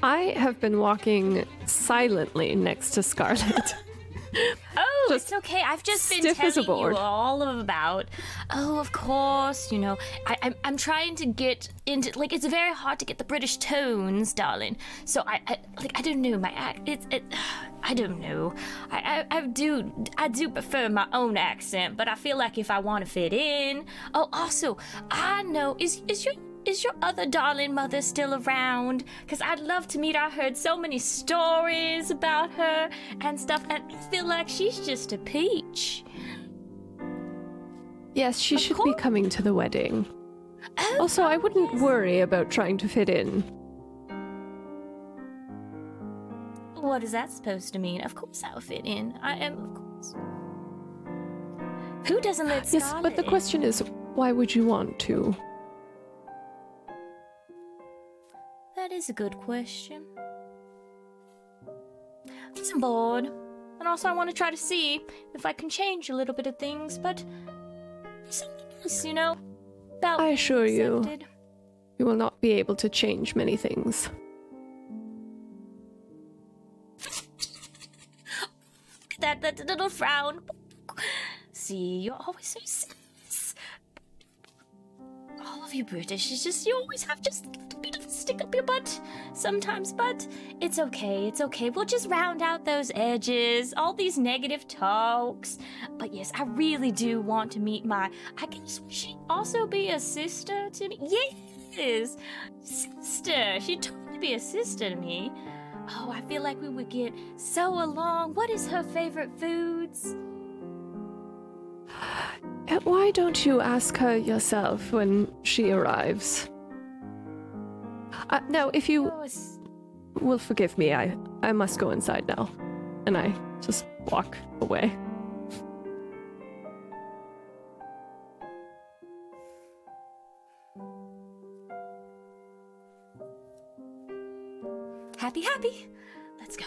I have been walking silently next to Scarlet. [laughs] [laughs] Oh, Just it's okay. I've just been stiff as a telling you all about. Oh, of course. You know, I, I'm I'm trying to get into like it's very hard to get the British tones, darling. So I, I like I don't know my act. It's it. [sighs] I don't know. I, I I do I do prefer my own accent, but I feel like if I want to fit in. Oh, also I know is is your is your other darling mother still around? Because I'd love to meet her. I heard so many stories about her and stuff, and I feel like she's just a peach. Yes, she should be coming to the wedding. Oh, Also, I wouldn't worry about trying to fit in. what is that supposed to mean? Of course I'll fit in. I am, of course. Who doesn't let Yes, but the in? question is, why would you want to? That is a good question. I'm bored. And also, I want to try to see if I can change a little bit of things, but something else, you know? About I assure you. You will not be able to change many things. that, that little frown. See, you're always so serious. All of you British is just you always have just little bit of a stick up your butt sometimes, but it's okay, it's okay. We'll just round out those edges, all these negative talks. But yes, I really do want to meet my. I guess she also be a sister to me? Yes, sister. She'd totally be a sister to me. Oh, I feel like we would get so along. What is her favorite foods? Uh, Why don't you ask her yourself when she arrives? Uh, now, if you will forgive me, I, I must go inside now. And I just walk away. happy, happy. Let's go.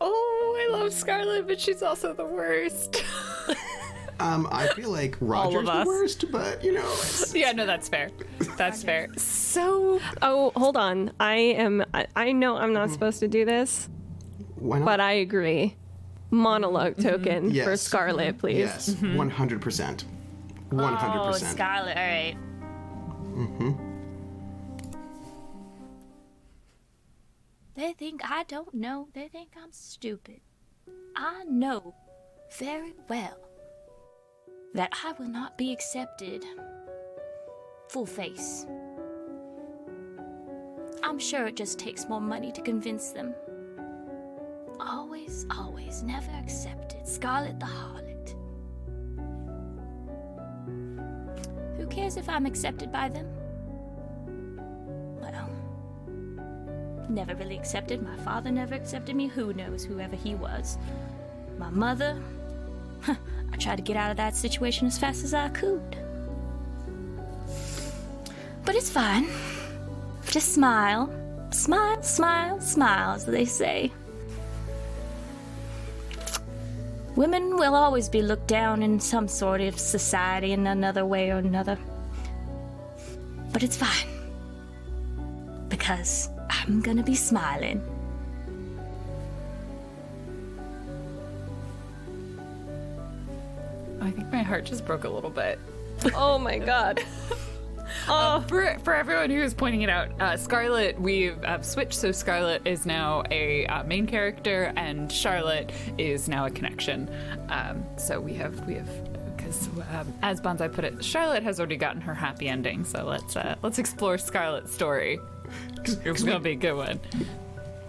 Oh, I love Scarlet, but she's also the worst. [laughs] Um, I feel like Roger's the worst, but you know, it's, [laughs] yeah, no, that's fair. That's fair. So Oh, hold on. I am. I, I know I'm not supposed to do this, why not? but I agree. Monologue token for Yes. Scarlet, please. yes, one hundred percent, one hundred Oh, percent. Scarlet. All right. Mm-hmm. They think I don't know. They think I'm stupid. I know very well that I will not be accepted full face. I'm sure it just takes more money to convince them. Always, always, never accepted. Scarlet the Harlot. Who cares if I'm accepted by them? Well, never really accepted. My father never accepted me. Who knows, whoever he was. My mother, [laughs] I tried to get out of that situation as fast as I could. But it's fine. Just smile. Smile, smile, smile, as they say. Women will always be looked down in some sort of society in another way or another. But it's fine. Because I'm gonna be smiling. I think my heart just broke a little bit. Oh my god. [laughs] Oh, for for everyone who is pointing it out, uh, Scarlet, we've uh, switched. So Scarlet is now a uh, main character, and Charlotte is now a connection. Um, so we have we have because um, as Bonsai put it, Charlotte has already gotten her happy ending. So let's uh, let's explore Scarlet's story. It's gonna be a good one.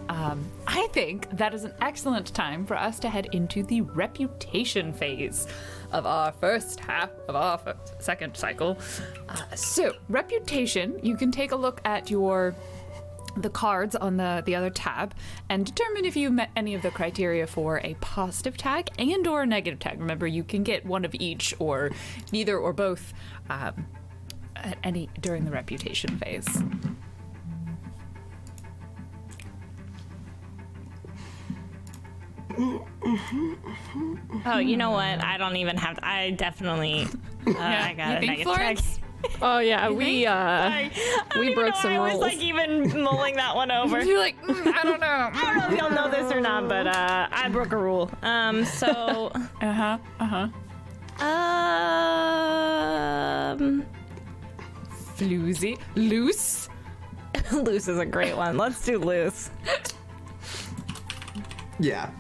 um, I think that is an excellent time for us to head into the reputation phase of our first half of our second cycle. Uh, so, reputation, you can take a look at your the cards on the the other tab and determine if you met any of the criteria for a positive tag and or a negative tag. Remember, you can get one of each or neither or both um, at any during the reputation phase. Oh, you know what? I don't even have. To, I definitely. Uh, [laughs] I got you a think, negative Florence? tag. [laughs] Oh yeah, we uh I, I don't we even broke know some why I was rules. like even mulling that one [laughs] over. You're like, "Mm, I don't know. I don't know if y'all know this or not, but uh, I broke a rule. Um, so, Uh huh. Uh huh. um, Floozy. Loose. loose is a great one. Let's do loose. Yeah.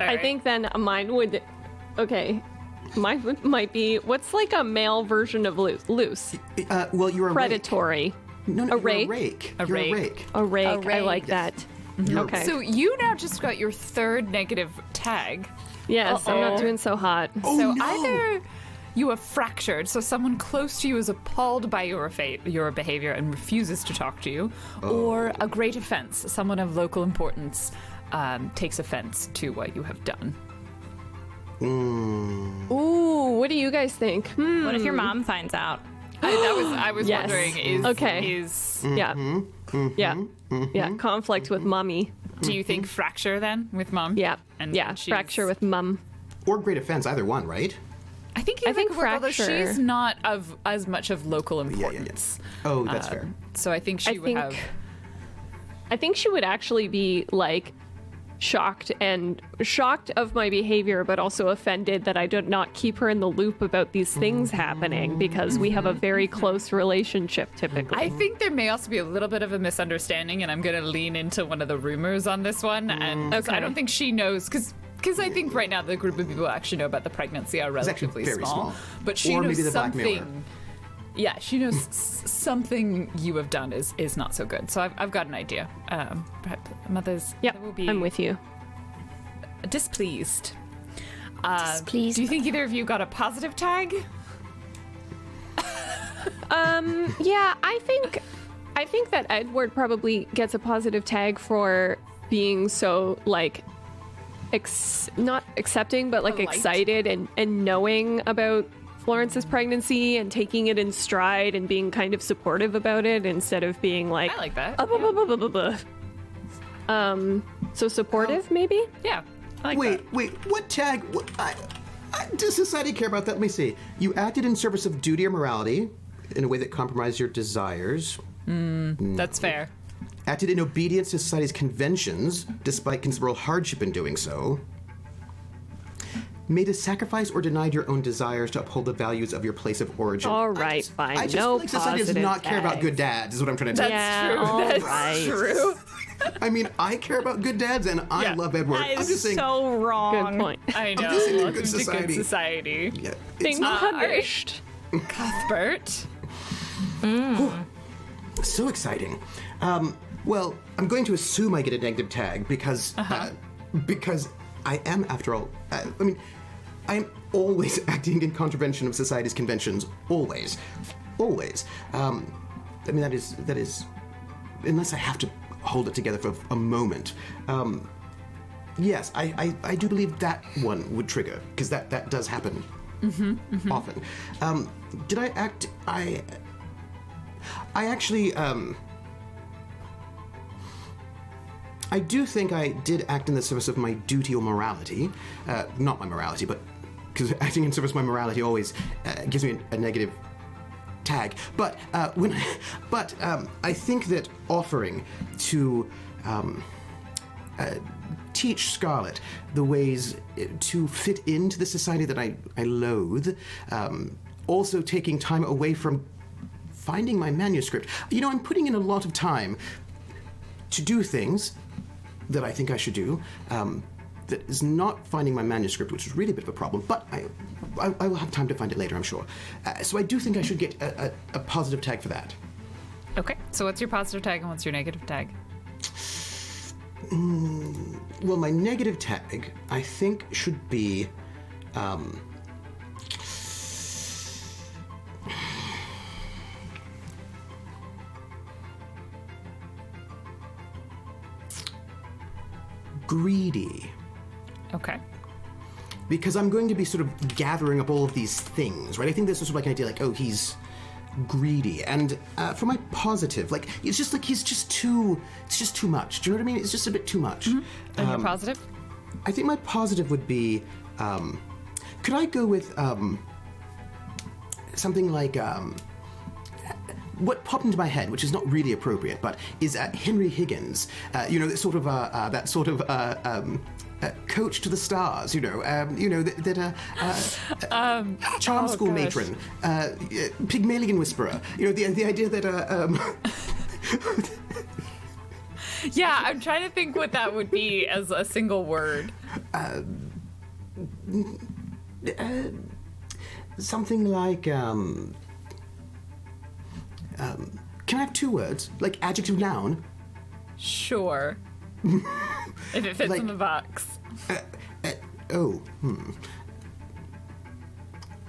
I think then mine would okay. Mine would, might be what's like a male version of loose? Loose. Uh, well, you're a Predatory. Rake. No, no, A you're rake? a rake. A you're rake. a rake. A rake. I rake. like that. You're a Okay. So you now just got your third negative tag. Yes, I'm not doing so hot. Oh, so no. either you are fractured, so someone close to you is appalled by your fa- your behavior and refuses to talk to you, or a great offense, someone of local importance um, takes offense to what you have done. Ooh, what do you guys think? Hmm. What if your mom finds out? [gasps] I, that was I was Yes. wondering is Okay. is Yeah. Mm-hmm. Yeah. Yeah. Conflict with mommy. do you think fracture then with mom? Yeah. and yeah. she's- Fracture with mum. Or great offense, either one, right? I think I think could work, although fracture. she's not of as much of local Yeah, yeah, yeah. importance. Oh, that's Um, fair. So I think she I would think have. I think she would actually be like shocked and shocked of my behavior, but also offended that I did not keep her in the loop about these things mm-hmm. happening because we have a very mm-hmm. close relationship typically. I think there may also be a little bit of a misunderstanding, and I'm going to lean into one of the rumors on this one. Mm. And 'cause I don't think she knows because. Because I think right now the group of people who actually know about the pregnancy are It's relatively very small. But she Or knows maybe the Black something. Yeah, she knows something you have done is is not so good. So I've, I've got an idea. Um, perhaps mothers Yep, will be I'm with you. displeased. Uh, Displeased. Do you think either of you got a positive tag? Um, yeah, I think I think that Edward probably gets a positive tag for being so like ex- not accepting but like Polite. excited and and knowing about Florence's pregnancy and taking it in stride and being kind of supportive about it instead of being like I like that. "Uh, buh, buh, buh, buh, buh, buh." Um, so supportive maybe? Yeah. I like wait, that. wait, what tag? What, I, I, does society care about that? Let me see. You acted in service of duty or morality in a way that compromised your desires. That's fair. Acted in obedience to society's conventions, despite considerable hardship in doing so. Made a sacrifice or denied your own desires to uphold the values of your place of origin. All I right, just- fine. I just No feel like society does not care about good dads, is what I'm trying to tell yeah, true. all [laughs] That's right. true. I mean, I care about good dads, and I Yeah. love Edward. That I'm just saying. so wrong. Good point. I know. just saying Welcome good society. good society. yeah, it's Being not punished. Cuthbert. so exciting. Um, well, I'm going to assume I get a negative tag because Uh-huh. uh, because I am, after all. Uh, I mean, I am always [laughs] acting in contravention of society's conventions. Always, always. Um, I mean, that is that is unless I have to hold it together for a moment. Um, yes, I, I, I do believe that one would trigger because that that does happen Mm-hmm, often. Um, did I act? I I actually um. I do think I did act in the service of my duty or morality. Uh, not my morality, but because acting in service of my morality always uh, gives me a, a negative tag. But uh, when, [laughs] but um, I think that offering to um, uh, teach Scarlet the ways uh, to fit into the society that I, I loathe, um, also taking time away from finding my manuscript. You know, I'm putting in a lot of time to do things that I think I should do. Um, that is not finding my manuscript, which is really a bit of a problem, but I, I, I will have time to find it later, I'm sure. Uh, so I do think I should get a, a, a positive tag for that. Okay. So what's your positive tag and what's your negative tag? mm, well, my negative tag, I think, should be. Um, [sighs] greedy. Okay. because I'm going to be sort of gathering up all of these things, right? I think this is sort of like an idea, like, oh, he's greedy, and uh, for my positive, like, it's just like he's just too, it's just too much. Do you know what I mean? It's just a bit too much. And you're positive? I think my positive would be, um, could I go with um, something like um, what popped into my head, which is not really appropriate, but is uh, Henry Higgins. Uh, you know, that sort of uh, uh, that sort of. Uh, um, uh, coach to the stars, you know, um, you know that, that uh, uh, charm school gosh. matron, uh, uh, Pygmalion whisperer. You know, the the idea that uh, um, [laughs] Yeah, I'm trying to think what that would be as a single word. something like um, um, can I have two words like adjective noun? Sure. If it fits Like- in the box. Oh, hmm.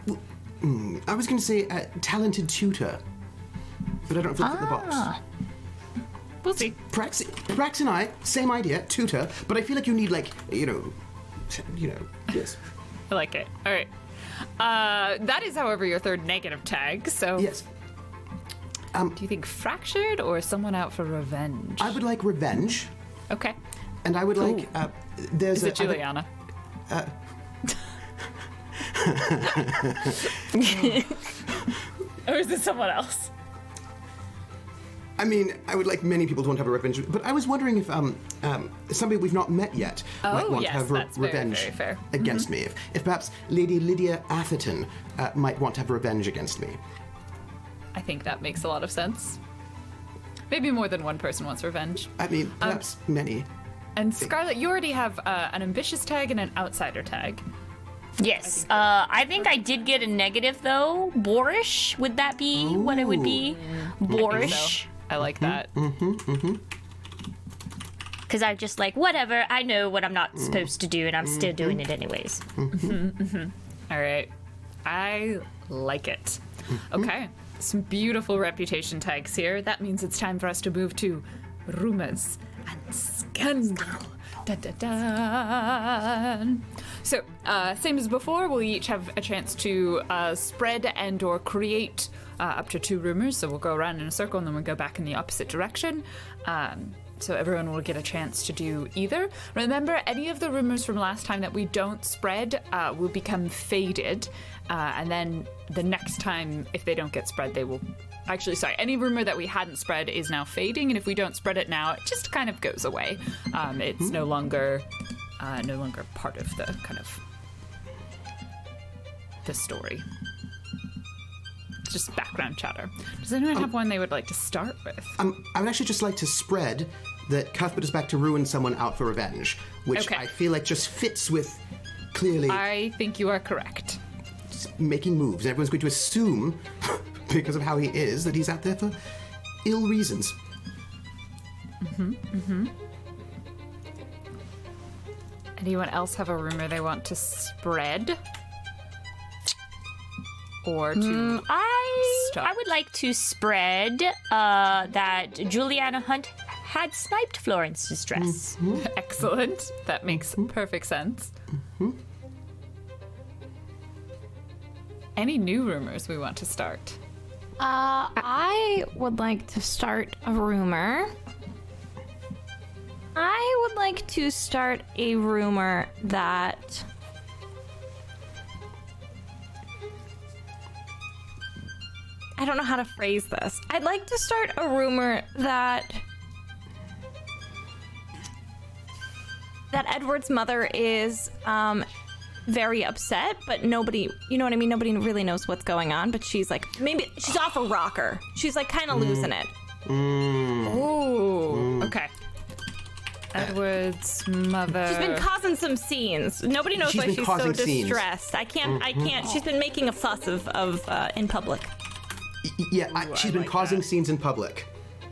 Well, hmm, I was going to say uh, talented tutor, but I don't feel fit the box. We'll see. Prax, Prax and I, same idea, tutor, but I feel like you need like you know, you know, yes, I like it. All right. Uh, that is, however, your third negative tag. So, yes. do you think fractured or someone out for revenge? I would like revenge, okay. and I would like. Uh, there's Is a, it Juliana? [laughs] or is it someone else? I mean, I would like many people to want to have a revenge, but I was wondering if um, um, somebody we've not met yet might Oh, want yes, to have re- very, revenge very against me. If, if perhaps Lady Lydia Atherton uh, might want to have revenge against me. I think that makes a lot of sense. Maybe more than one person wants revenge. I mean, Um, many. And Scarlet, you already have uh, an ambitious tag and an outsider tag. Yes. Uh, I think I did get a negative though. Boorish. Would that be what it would be? Boorish. I like that. Mm-hmm, Because I'm just like, whatever. I know what I'm not supposed to do, and I'm still doing it anyways. Mm-hmm. Mm-hmm. All right. I like it. Okay. Some beautiful reputation tags here. That means it's time for us to move to rumors and scandal. Da, da, da. So, uh, same as before, we'll each have a chance to uh, spread and or create uh, up to two rumors. So we'll go around in a circle and then we'll go back in the opposite direction. Um, so everyone will get a chance to do either. Remember, any of the rumors from last time that we don't spread uh, will become faded, uh, and then the next time, if they don't get spread, they will. Actually, sorry, any rumor that we hadn't spread is now fading, and if we don't spread it now, it just kind of goes away. Um, it's no longer, uh, no longer part of the kind of the story. It's just background chatter. Does anyone have one they would like to start with? Um, I would actually just like to spread that Cuthbert is back to ruin someone out for revenge, which Okay. I feel like just fits with clearly I think you are correct. making moves. Everyone's going to assume, [laughs] because of how he is, that he's out there for ill reasons. Mm-hmm. Mm-hmm. Anyone else have a rumor they want to spread? Or to. I Stop. I would like to spread uh, that Juliana Hunt had sniped Florence's dress. Excellent. That makes perfect sense. Any new rumors we want to start? Uh, I would like to start a rumor. I would like to start a rumor that. I don't know how to phrase this. I'd like to start a rumor that. That Edward's mother is um, very upset, but nobody, you know what I mean? Nobody really knows what's going on, but she's like, maybe she's off a rocker. She's like kind of losing it. Oh, okay. Edward's mother. She's been causing some scenes. Nobody knows She's why she's so causing scenes. distressed. I can't, I can't. She's been making a fuss of, of uh, in public. Y- Yeah, I, she's been causing scenes in public.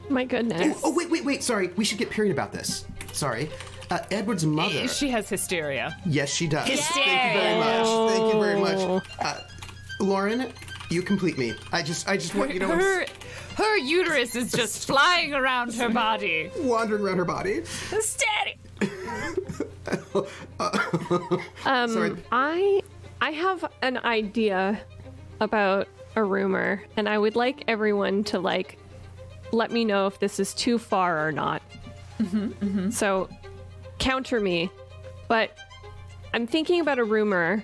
My goodness. Oh, wait, wait, wait. Sorry, we should get period about this. sorry. Uh, Edward's mother. She has hysteria. Yes, she does. Thank you very much. Thank you very much. Uh, Lauren, you complete me. I just, I just want you to know Her, her uterus is just [laughs] flying around her body. wandering around her body. Steady. [laughs] [laughs] Um, Sorry. I I have an idea about a rumor, and I would like everyone to like let me know if this is too far or not. Mm-hmm, mm-hmm. So counter me, but I'm thinking about a rumor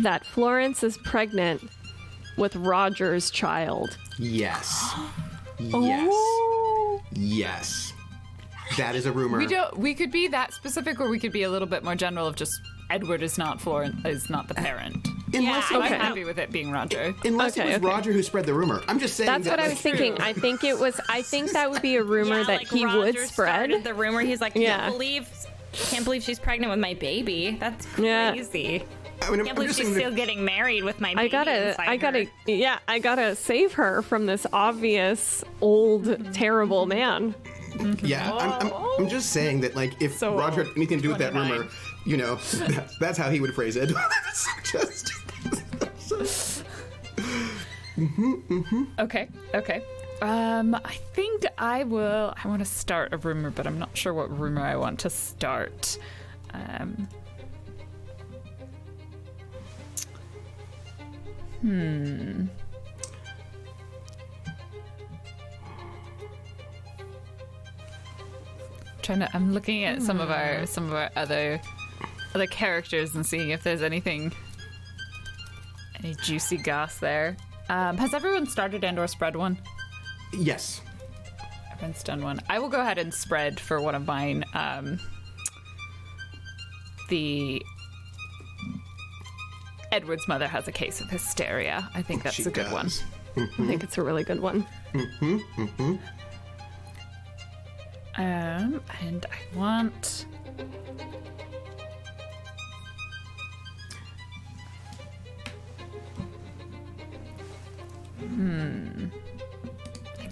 that Florence is pregnant with Roger's child. Yes. [gasps] Yes. Oh. Yes. That is a rumor. We don't. We could be that specific, or we could be a little bit more general of just Edward is not Florence is not the parent. Unless, So it, I'm Okay. happy with it being Roger. unless it was okay. Roger who spread the rumor. I'm just saying. That's that, what I like, was thinking. [laughs] I think it was. I think that would be a rumor Yeah, that like he Roger would spread. started the rumor. He's like, Yeah. can't believe, can't believe she's pregnant with my baby. That's Yeah. crazy. I mean, I'm, Can't I'm believe she's saying that- still getting married with my baby. I gotta, I gotta, her. yeah, I gotta save her from this obvious old, terrible man. Yeah, I'm, I'm, I'm just saying that, like, if So Roger had anything to do with that 29. rumor, you know, that's, [laughs] that's how he would phrase it. [laughs] just, [laughs] Okay. Okay. Um, I think I will. I want to start a rumor, but I'm not sure what rumor I want to start. Um. Hmm. Trying to. I'm looking at some of our some of our other other characters and seeing if there's anything any juicy goss there. Um, has everyone started and or spread one? yes. Everyone's done one. I will go ahead and spread for one of mine. Um, the Edward's mother has a case of hysteria. I think that's She a good one. does. I think it's a really good one. Um, and I want.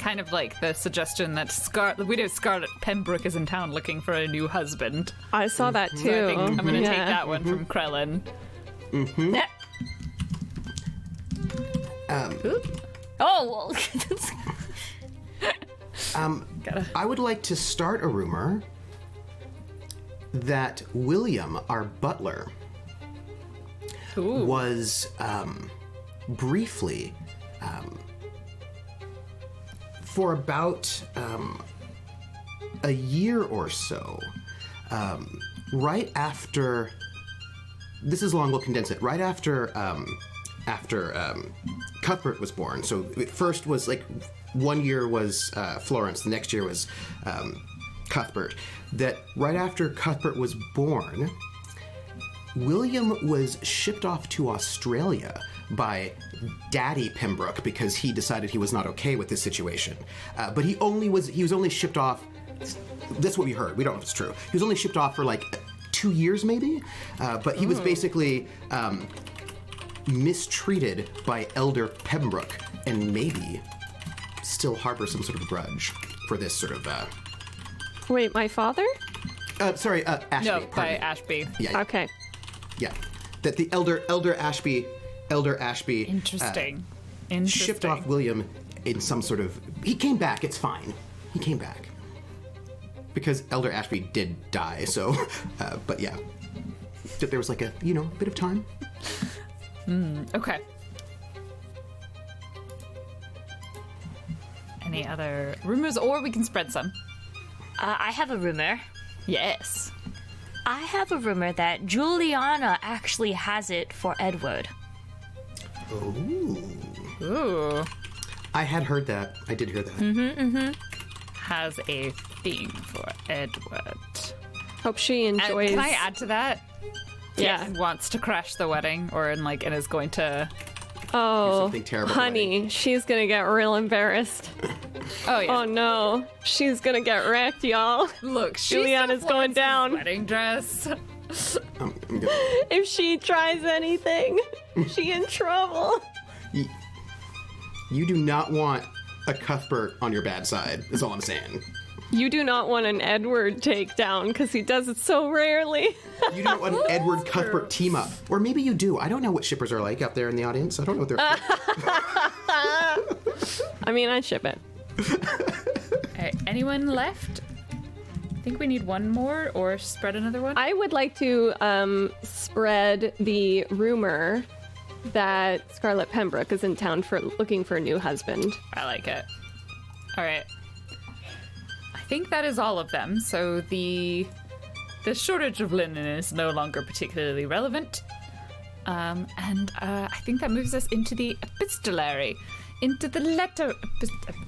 Kind of like the suggestion that Scar- the widow Scarlet Pembroke is in town looking for a new husband. I saw that too. So I think I'm going to take that one from Krellin. Oh, well. [laughs] Um, I would like to start a rumor that William, our butler, was um, briefly, um, for about um, a year or so, um, right after. This is long. We'll condense it. Right after um, after um, Cuthbert was born. So first was like one year was uh, Florence. The next year was um, Cuthbert. That right after Cuthbert was born, William was shipped off to Australia by Daddy Pembroke because he decided he was not okay with this situation. Uh, but he only was he was only shipped off. That's what we heard. We don't know if it's true. He was only shipped off for like two years, maybe. Uh, but he was basically um, mistreated by Elder Pembroke, and maybe still harbor some sort of grudge for this sort of. Uh, Wait, my father? uh, sorry, uh, Ashby. No, by me. Ashby. Yeah, Okay. yeah. That the elder Elder Ashby, Elder Ashby, uh, Interesting. Interesting. shipped off William in some sort of. He came back. It's fine. He came back because Elder Ashby did die. So, [laughs] uh, but yeah, that there was like a you know bit of time. Okay. Any other rumors, or we can spread some. Uh, I have a rumor. Yes. I have a rumor that Juliana actually has it for Edward. Ooh. Ooh. I had heard that. I did hear that. Mm-hmm. Has a theme for Edward. Hope she And enjoys. can I add to that? Yeah. Wants to crash the wedding, or in like, and is going to. Oh, something terrible to honey, she's gonna get real embarrassed. [laughs] Oh yeah. Oh no, she's gonna get wrecked, y'all. Look, she's Juliana's going down. Wedding dress. Um, I'm good. If she tries anything, she in trouble. You do not want a Cuthbert on your bad side. Is all I'm saying. You do not want an Edward takedown because he does it so rarely. You don't want an [laughs] Edward Cuthbert team up. Or maybe you do. I don't know what shippers are like out there in the audience. I don't know what they're [laughs] [laughs] I mean, I ship it. Alright, anyone left? I think we need one more or spread another one. I would like to um, spread the rumor that Scarlett Pembroke is in town for looking for a new husband. I like it. All right. I think that is all of them. So the the shortage of linen is no longer particularly relevant. Um, and uh, I think that moves us into the epistolary, into the letter.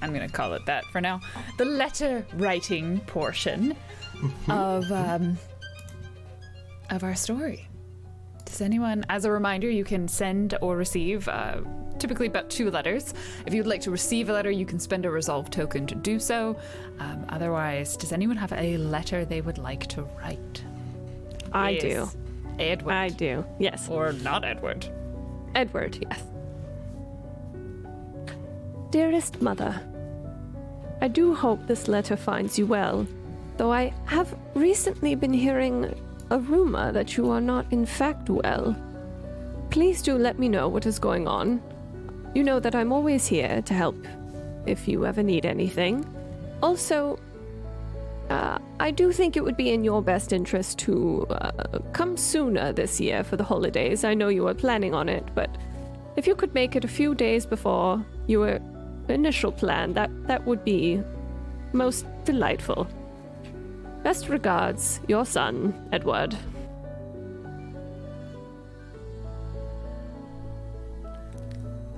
I'm going to call it that for now. The letter writing portion of um, of our story. Does anyone, as a reminder, you can send or receive uh, typically about two letters. If you'd like to receive a letter, you can spend a resolve token to do so. Um, otherwise, does anyone have a letter they would like to write? I Yes. do. Edward. I do. Yes. Or not Edward. Edward, yes. Dearest Mother, I do hope this letter finds you well, though I have recently been hearing a rumor that you are not in fact well. Please do let me know what is going on. You know that I'm always here to help if you ever need anything. Also, uh, I do think it would be in your best interest to uh, come sooner this year for the holidays. I know you were planning on it, but if you could make it a few days before your initial plan, that, that would be most delightful. Best regards, your son, Edward.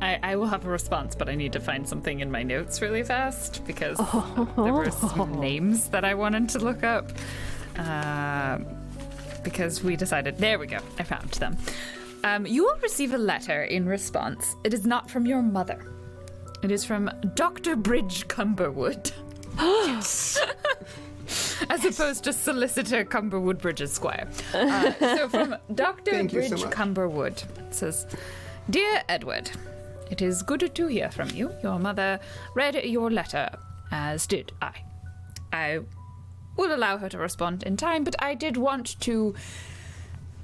I, I will have a response, but I need to find something in my notes really fast because [laughs] there were some names that I wanted to look up. Um, because we decided. There we go. I found them. Um, you will receive a letter in response. It is not from your mother. It is from Dr. Bridge Cumberwood. [laughs] As opposed to Solicitor Cumberwood Bridge Esquire. Uh, so from Dr. [laughs] Thank you so Bridge. Cumberwood, it says, Dear Edward, it is good to hear from you. Your mother read your letter, as did I. I will allow her to respond in time, but I did want to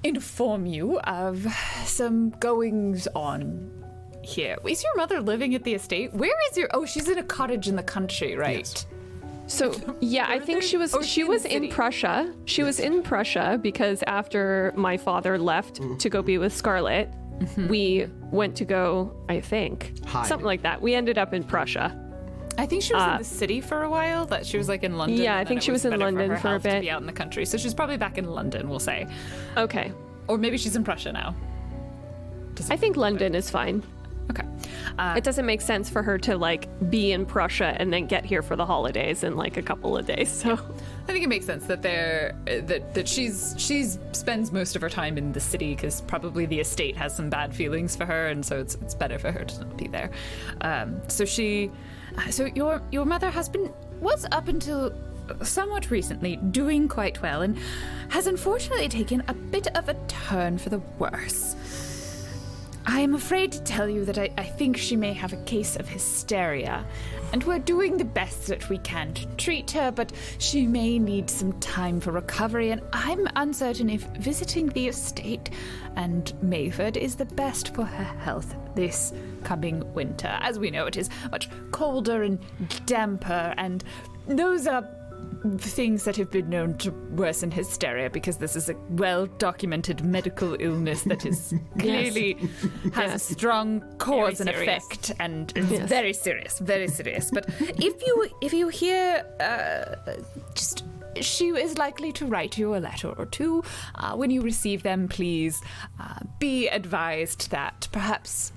inform you of some goings on here. Is your mother living at the estate? Where is your? Oh, she's in a cottage in the country, right? Yes. So yeah, I think she was Or she was in city. Prussia. She was in Prussia because after my father left Mm-hmm. to go be with Scarlett, we went to go, I think, Hide. something like that. We ended up in Prussia. I think she was in the city for a while. That she was like in London. Uh, Yeah, I think she was in better London her for a health To bit. be out in the country, so she's probably back in London. We'll say, Okay, or maybe she's in Prussia now. I think London is fine. Okay. Uh, It doesn't make sense for her to like be in Prussia and then get here for the holidays in like a couple of days. So I think it makes sense that they're that that she's she's spends most of her time in the city because probably the estate has some bad feelings for her, and so it's it's better for her to not be there. Um, so she, uh, so your your mother has been was up until somewhat recently doing quite well, and has unfortunately taken a bit of a turn for the worse. I am afraid to tell you that I, I think she may have a case of hysteria, and we're doing the best that we can to treat her, but she may need some time for recovery, and I'm uncertain if visiting the estate and Mayford is the best for her health this coming winter. As we know, it is much colder and damper, and those are things that have been known to worsen hysteria because this is a well documented medical illness that is [laughs] clearly has a strong cause and serious. effect and is very serious very serious but if you if you hear uh, just she is likely to write you a letter or two. Uh, when you receive them, please uh, be advised that perhaps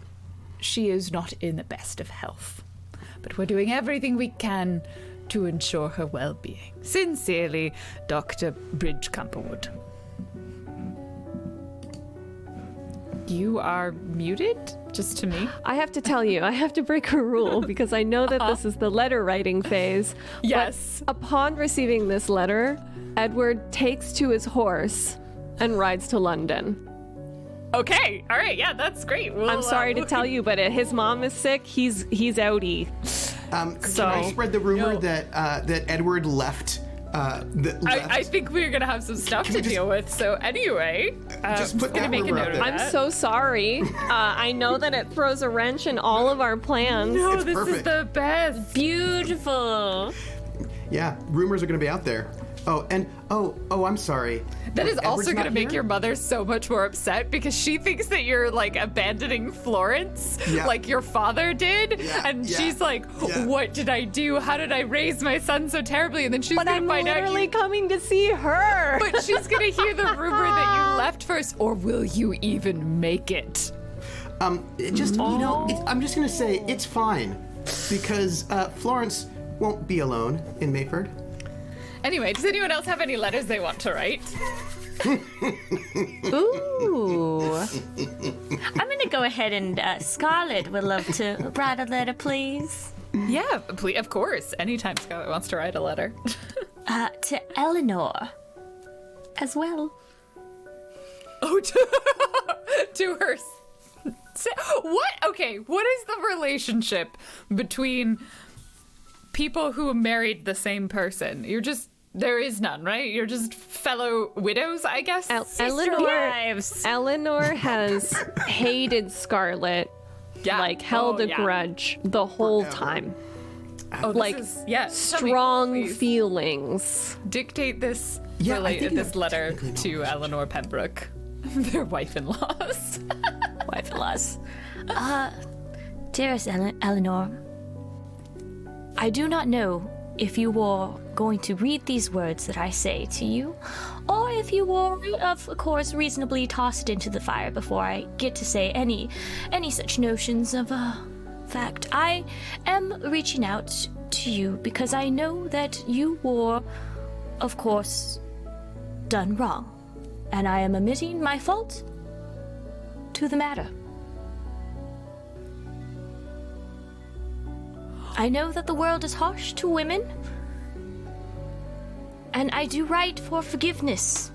she is not in the best of health. But we're doing everything we can to ensure her well being. Sincerely, Dr. Bridge Cumberwood. You are muted? Just to me? I have to tell you, I have to break a rule [laughs] because I know that this is the letter writing phase. [laughs] Yes. upon receiving this letter, Edward takes to his horse and rides to London. Okay, all right, yeah, that's great. We'll, I'm sorry uh, to tell you, but his mom is sick. He's he's outie. [laughs] Um, So- can I spread the rumor No. that uh, that Edward left? Uh, that left? I, I think we're gonna have some stuff Can to just- deal with. So anyway, uh, Just put gonna that make a note of that. I'm so sorry. [laughs] Uh, I know that it throws a wrench in all of our plans. No, It's this is the best. Beautiful. yeah, rumors are going to be out there. Oh, and oh, oh, I'm sorry. That is Edward's also gonna make here? your mother so much more upset because she thinks that you're like abandoning Florence, Yeah. like your father did, Yeah, and yeah, she's like, yeah. "What did I do? How did I raise my son so terribly?" And then she's But gonna I'm find out. literally You, coming to see her. but she's gonna hear the rumor that you [laughs] left first, or will you even make it? Um, it just you know, it, I'm just gonna say it's fine because uh, Florence won't be alone in Mayford. Anyway, does anyone else have any letters they want to write? [laughs] Ooh. I'm gonna go ahead and uh, Scarlet would love to write a letter, please. Yeah, please, of course. Anytime Scarlett wants to write a letter. [laughs] Uh, to Eleanor as well. Oh, to, [laughs] to her. What? Okay, what is the relationship between people who married the same person? You're just. There is none, right? You're just fellow widows, I guess? El- Sister Eleanor, wives. Eleanor [laughs] has hated Scarlet, yeah. like held Oh, a yeah. grudge the whole time. Oh, this like, is, yeah, tell me, Strong feelings. Dictate this, Yeah, I rela- think this letter to knowledge. Eleanor Pembroke, [laughs] their wife-in-laws. [laughs] wife-in-laws. Uh, dearest Ele- Eleanor, I do not know if you were going to read these words that I say to you, or if you will, of course, reasonably toss it into the fire before I get to say any, any such notions of uh, fact. I am reaching out to you because I know that you were, of course, done wrong, and I am admitting my fault to the matter. I know that the world is harsh to women, and I do write for forgiveness.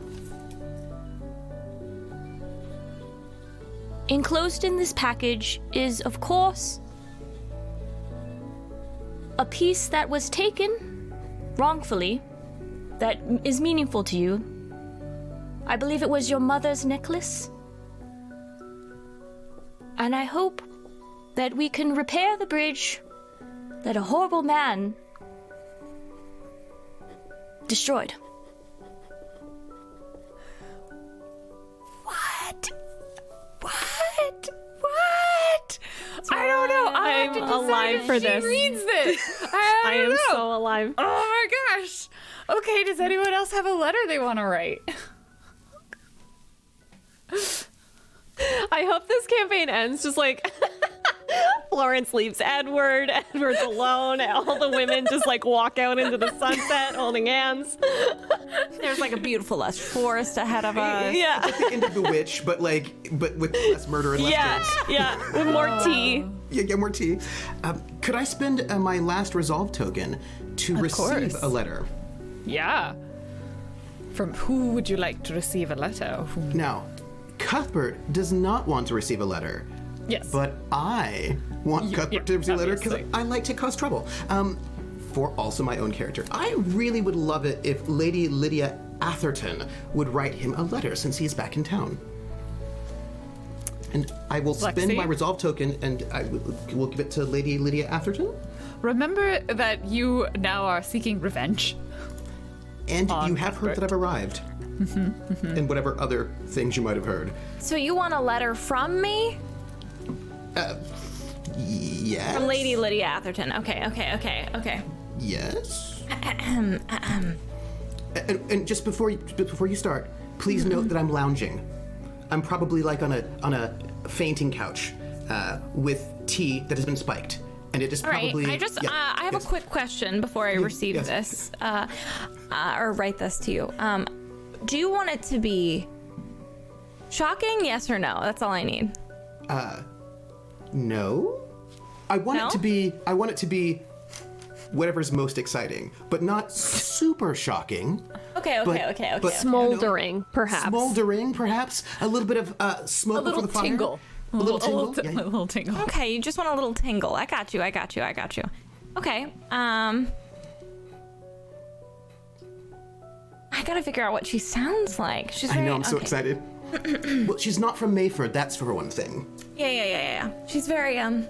Enclosed in this package is, of course, a piece that was taken wrongfully that is meaningful to you. I believe it was your mother's necklace. And I hope that we can repair the bridge that a horrible man destroyed. What? What? What? I don't know. I have to I'm decide alive if for she this. reads this. I, [laughs] I don't am know. so alive. Oh my gosh. Okay, does anyone else have a letter they want to write? I hope this campaign ends just like [laughs] Florence leaves Edward, [laughs] Edward's alone, and all the women just like walk out into the sunset holding hands. There's like a beautiful lush forest ahead of us. [laughs] Yeah. the end of the witch, but like, but with less murder and less Yeah, jokes. yeah, with more tea. Yeah, get more tea. Um, could I spend uh, my last resolve token to receive course. a letter? Yeah. From who would you like to receive a letter? Now, Cuthbert does not want to receive a letter, Yes. but I want You- Cuthbert yeah, to receive a letter because. I like to cause trouble. Um, for also my own character, I really would love it if Lady Lydia Atherton would write him a letter since he's back in town. And I will spend my resolve token and I will will give it to Lady Lydia Atherton. Remember that you now are seeking revenge. And you have heard that I've arrived. and whatever other things you might have heard. So you want a letter from me? Yes. From Lady Lydia Atherton. Okay, okay, okay, okay. Yes. and, and just before you, before you start, please note that I'm lounging. I'm probably like on a on a fainting couch uh, with tea that has been spiked, and it is All right. probably. I just yeah, uh, I have yes. a quick question before I receive yes. this, uh, uh, or write this to you. Um, do you want it to be shocking? Yes or no? That's all I need. No, I want No? it to be. I want it to be whatever's most exciting, but not super shocking. Okay, okay, But- okay, okay. but- Smoldering, perhaps. Smoldering, perhaps a little bit of uh, smoke A little before the fire. tingle. A little tingle. A little, yeah. a little tingle. Okay, you just want a little tingle. I got you. I got you. I got you. Okay. Um. I gotta figure out what she sounds like. She's I know, I'm so okay. excited. [clears throat] well, she's not from Mayford, that's for one thing. Yeah, yeah, yeah, yeah, yeah. She's very um.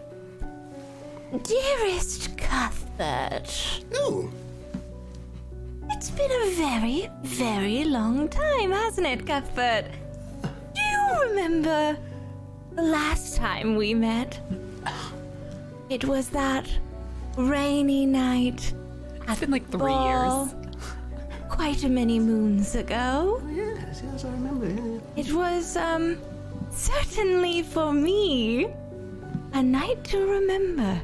Dearest Cuthbert, Ooh. it's been a very, very long time, hasn't it, Cuthbert? Do you remember the last time we met? It was that rainy night It's been like three ball, years. quite a many moons ago. Yes, yes, I remember. yeah. It was, um, certainly for me, a night to remember.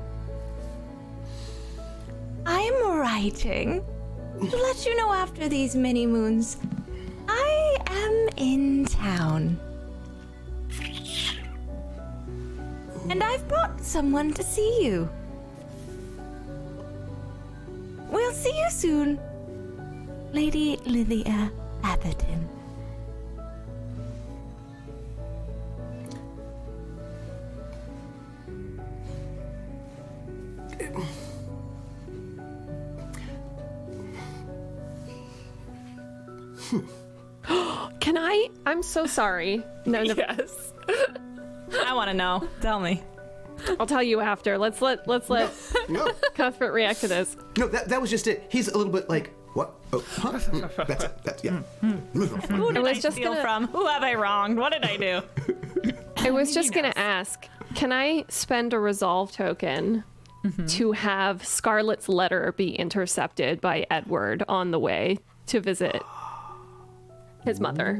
I'm writing to let you know after these many moons, I am in town. And I've brought someone to see you. We'll see you soon, Lady Lydia Atherton. [gasps] Can I? I'm so sorry. No, no. Yes. [laughs] I want to know. Tell me. I'll tell you after. Let's let let's let [laughs] No, Cuthbert react to this. no, that, that was just it. He's a little bit like, what? Oh, huh? [laughs] Mm, That's it. That's, yeah. Hmm. Hmm. Who did was I just steal gonna- from? Who have I wronged? What did I do? I was just gonna ask, can I spend a resolve token mm-hmm. to have Scarlet's letter be intercepted by Edward on the way to visit his mother?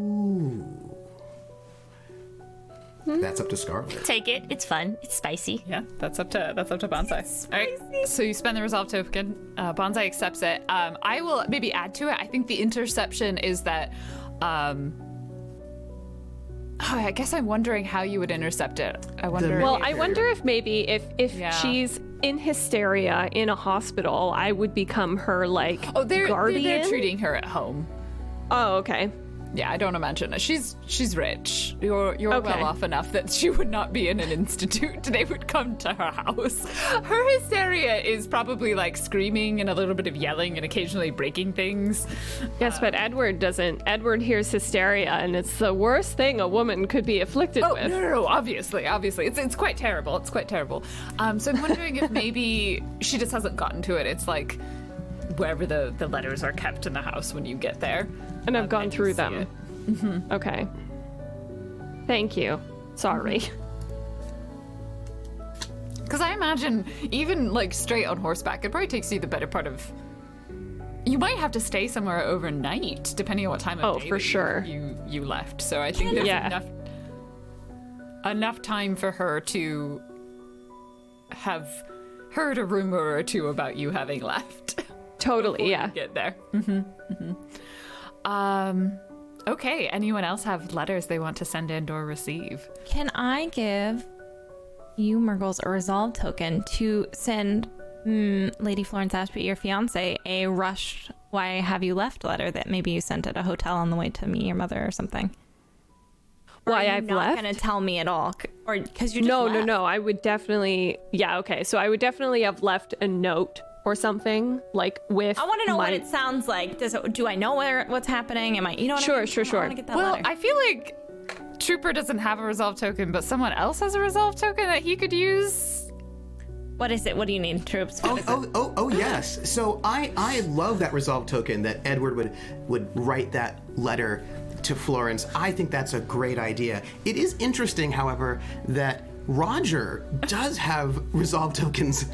That's up to Scarlet. Take it. It's fun. It's spicy. Yeah, that's up to that's up to Bonsai. All right, so you spend the resolve token. Uh, Bonsai accepts it. Um, I will maybe add to it. I think the interception is that. Um, oh, [sighs] I guess I'm wondering how you would intercept it. I wonder. Well, I wonder if maybe if if Yeah. she's in hysteria in a hospital, I would become her like oh, they're, they're guardian. they're treating her at home. oh, okay. Yeah, I don't imagine it. She's she's rich. You're you're Okay. well off enough that she would not be in an institute. [laughs] They would come to her house. Her hysteria is probably like screaming and a little bit of yelling and occasionally breaking things. Yes, but Edward doesn't. Edward hears hysteria, and it's the worst thing a woman could be afflicted Oh with. no, no, no! Obviously, obviously, it's it's quite terrible. It's quite terrible. Um, so I'm wondering if [laughs] maybe she just hasn't gotten to it. It's like wherever the the letters are kept in the house when you get there. And I've Um, gone and through them. it. Okay. Thank you. Sorry. Because I imagine even like straight on horseback, it probably takes you the better part of. You might have to stay somewhere overnight, depending on what time of Oh, day for sure. You you left, so I think there's Yeah. enough enough time for her to have heard a rumor or two about you having left. Totally, yeah. Get there. hmm hmm Um. Okay. Anyone else have letters they want to send in or receive? Can I give you, Murgles, a resolve token to send mm, Lady Florence Ashby, your fiance, a rushed "Why have you left?" letter that maybe you sent at a hotel on the way to meet your mother or something? Or Why are you I've not left? Gonna tell me at all, or because you just No, no, no. I would definitely. Yeah, okay. So I would definitely have left a note or something, like with. I want to know my... what it sounds like. Does it, do I know where what's happening? Am I? You know what? I Sure, mean? sure, sure. want to get that Well, letter. I feel like Trooper doesn't have a resolve token, but someone else has a resolve token that he could use. What is it? What do you need, troops? What Oh, oh, oh, oh, yes. So I, I love that resolve token that Edward would would write that letter to Florence. I think that's a great idea. It is interesting, however, that Roger does have resolve tokens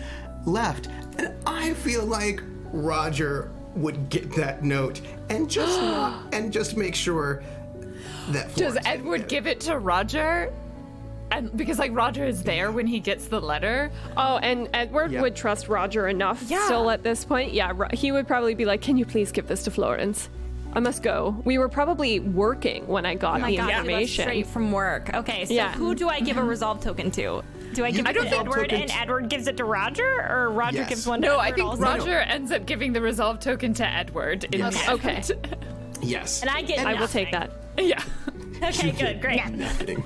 left, and I feel like Roger would get that note and just [gasps] not, and just make sure that Does Florence Edward give it to Roger? And because like Roger is there when he gets the letter. Oh, and Edward Yeah. would trust Roger enough Yeah. still at this point. Yeah, he would probably be like, "Can you please give this to Florence? I must go." We were probably working when I got Oh my the God, information. straight from work. Okay, so Yeah. who do I give a resolve token to? Do I give I it to Edward token and Edward gives it to Roger, or Roger Yes. gives one to No, Edward I think also? Roger ends up giving the resolve token to Edward. Yes. the Okay. [laughs] Yes. And I get. I will take that. yeah. [laughs] Okay, good, [laughs] great. Kidding.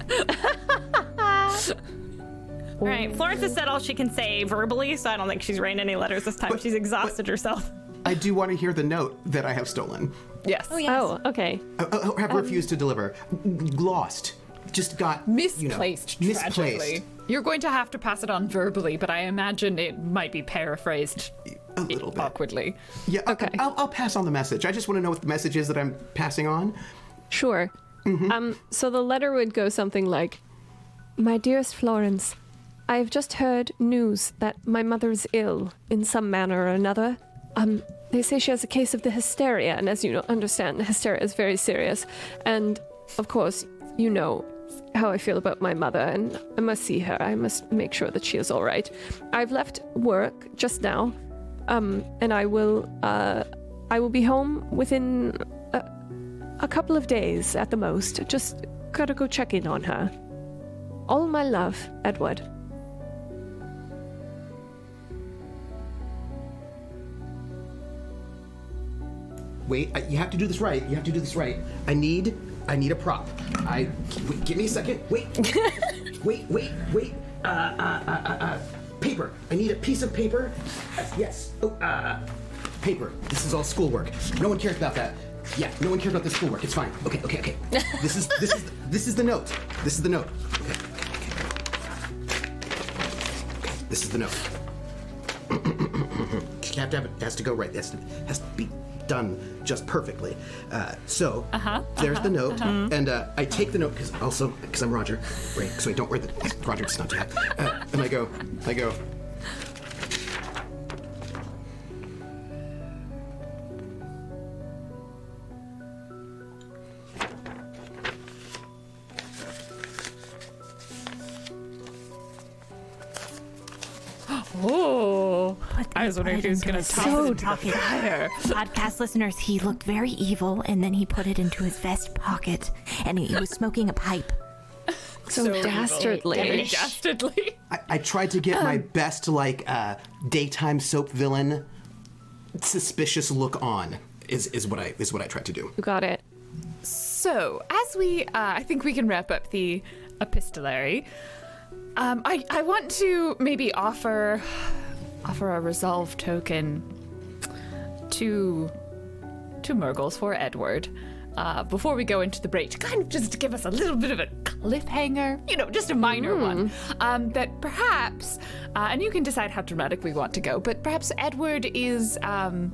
All right, Florence has said all she can say verbally, so I don't think she's written any letters this time. But- she's exhausted herself. I do want to hear the note that I have stolen. Yes. Oh, okay. Uh, uh, have refused to deliver. Lost. Just got Misplaced, You know, misplaced. You're going to have to pass it on verbally, but I imagine it might be paraphrased A little bit. awkwardly. Yeah. Okay. Okay. I'll, I'll pass on the message. I just want to know what the message is that I'm passing on. Sure. Um, so the letter would go something like My dearest Florence, I have just heard news that my mother is ill in some manner or another. Um, they say she has a case of the hysteria, and as you know, understand, hysteria is very serious. And of course, you know how I feel about my mother, and I must see her. I must make sure that she is all right. I've left work just now, um, and I will, uh, I will be home within a couple of days at the most. Just gotta go check in on her. All my love, Edward. Wait, you have to do this right. You have to do this right. I need, I need a prop. I wait, give me a second. Wait, [laughs] wait, wait, wait. Uh, uh, uh, uh, uh, paper. I need a piece of paper. Uh, yes. Oh, uh, paper. This is all schoolwork. No one cares about that. Yeah, no one cares about the schoolwork. It's fine. Okay, okay, okay. [laughs] this is this is this is the note. This is the note. Okay, okay, okay. Okay, this is the note. [clears throat] You have to have it. Has to go right. Has to has to be done just perfectly. Uh, so there's the note, and uh, I take the note because also because I'm Roger, right? So I don't wear the Roger not do. Uh, and I go, I go. [gasps] Oh, I was wondering who's going to toss it into the fire. [laughs] Podcast listeners, he looked very evil, and then he put it into his vest pocket, and he, he was smoking a pipe. [laughs] So, dastardly. Very dastardly. I, I tried to get my best like uh, daytime soap villain suspicious look on. Is is what I is what I tried to do. You got it. So, as we, uh, I think we can wrap up the epistolary. Um, I, I want to maybe offer, offer a resolve token to, to Murgles for Edward. Uh, before we go into the break, to kind of just give us a little bit of a cliffhanger, you know, just a minor one, um, that perhaps, uh, and you can decide how dramatic we want to go, but perhaps Edward is um,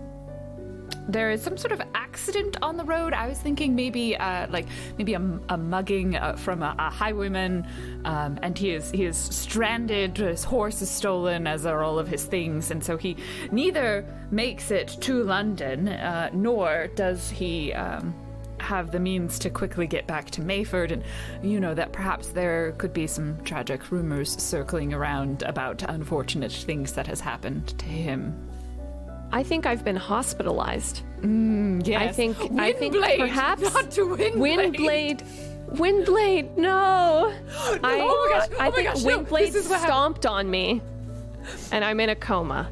there is some sort of accident on the road. I was thinking maybe uh, like maybe a, a mugging uh, from a, a highwayman, um, and he is he is stranded. His horse is stolen, as are all of his things, and so he neither makes it to London, uh, nor does he. Um, have the means to quickly get back to Mayford, and you know that perhaps there could be some tragic rumors circling around about unfortunate things that has happened to him. I think I've been hospitalized. Mm, yes. I think I think Windblade, perhaps not to Windblade. Windblade. Windblade, [gasps] no. I, oh my gosh, oh I oh my think gosh, no, Windblade this is what hap- stomped on me, and I'm in a coma.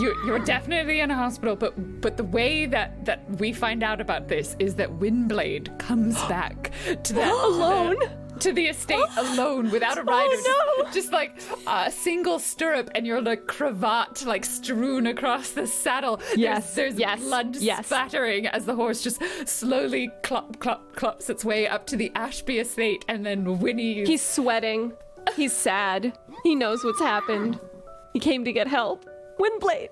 You're, you're definitely in a hospital, but but the way that that we find out about this is that Windblade comes [gasps] back to that Alone? To the estate alone without a [gasps] oh, rider. Oh, no. Just, like a single stirrup and your like cravat like strewn across the saddle. There's- Yes, there's, yes, blood yes. spattering as the horse just slowly clop clop clops its way up to the Ashby estate and then whinnies. He's sweating. He's sad. He knows what's happened. He came to get help. Windblade.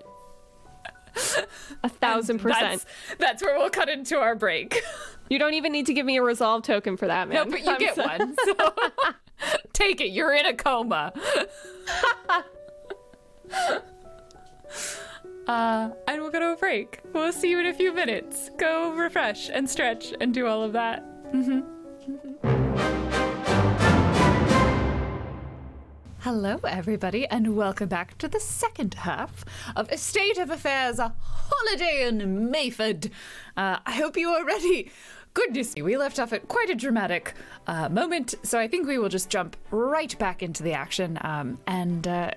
A thousand percent. That's, that's where we'll cut into our break. [laughs] You don't even need to give me a resolve token for that, man. No, but you I'm get so- one. So [laughs] take it. You're in a coma. [laughs] uh, and we'll go to a break. We'll see you in a few minutes. Go refresh and stretch and do all of that. [laughs] Hello, everybody, and welcome back to the second half of State of Affairs, a holiday in Mayford. Uh, I hope you are ready. Goodness me, we left off at quite a dramatic uh, moment, so I think we will just jump right back into the action. Um, and uh,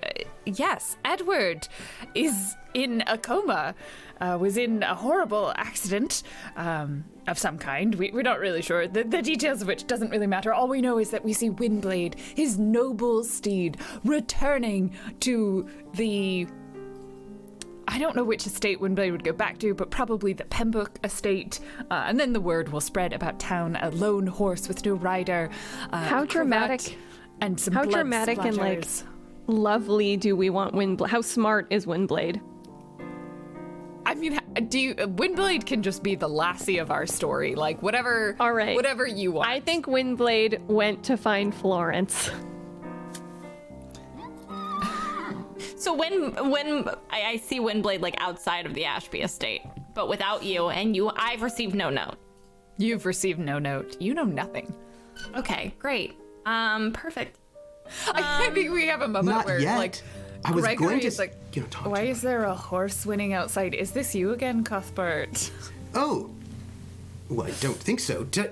yes, Edward is in a coma. Uh, was in a horrible accident um, of some kind. We, we're not really sure. The, the details of which doesn't really matter. All we know is that we see Windblade, his noble steed, returning to the I don't know which estate Windblade would go back to, but probably the Pembroke estate. Uh, and then the word will spread about town a lone horse with no rider. Uh, How dramatic- And some How dramatic and like lovely do we want Windblade? How smart is Windblade? I mean, ha- do you, Windblade can just be the lassie of our story. Like, whatever. All right. Whatever you want. I think Windblade went to find Florence. [laughs] So when when I, I see Windblade like outside of the Ashby estate, but without you and you, I've received no note. You've received no note. You know nothing. Okay, great. Um, perfect. I think we have a moment Not where, yet. like, I was Gregory going to, is like, you know, talk why you is there a horse winning outside? Is this you again, Cuthbert? [laughs] Oh, well, I don't think so. Did,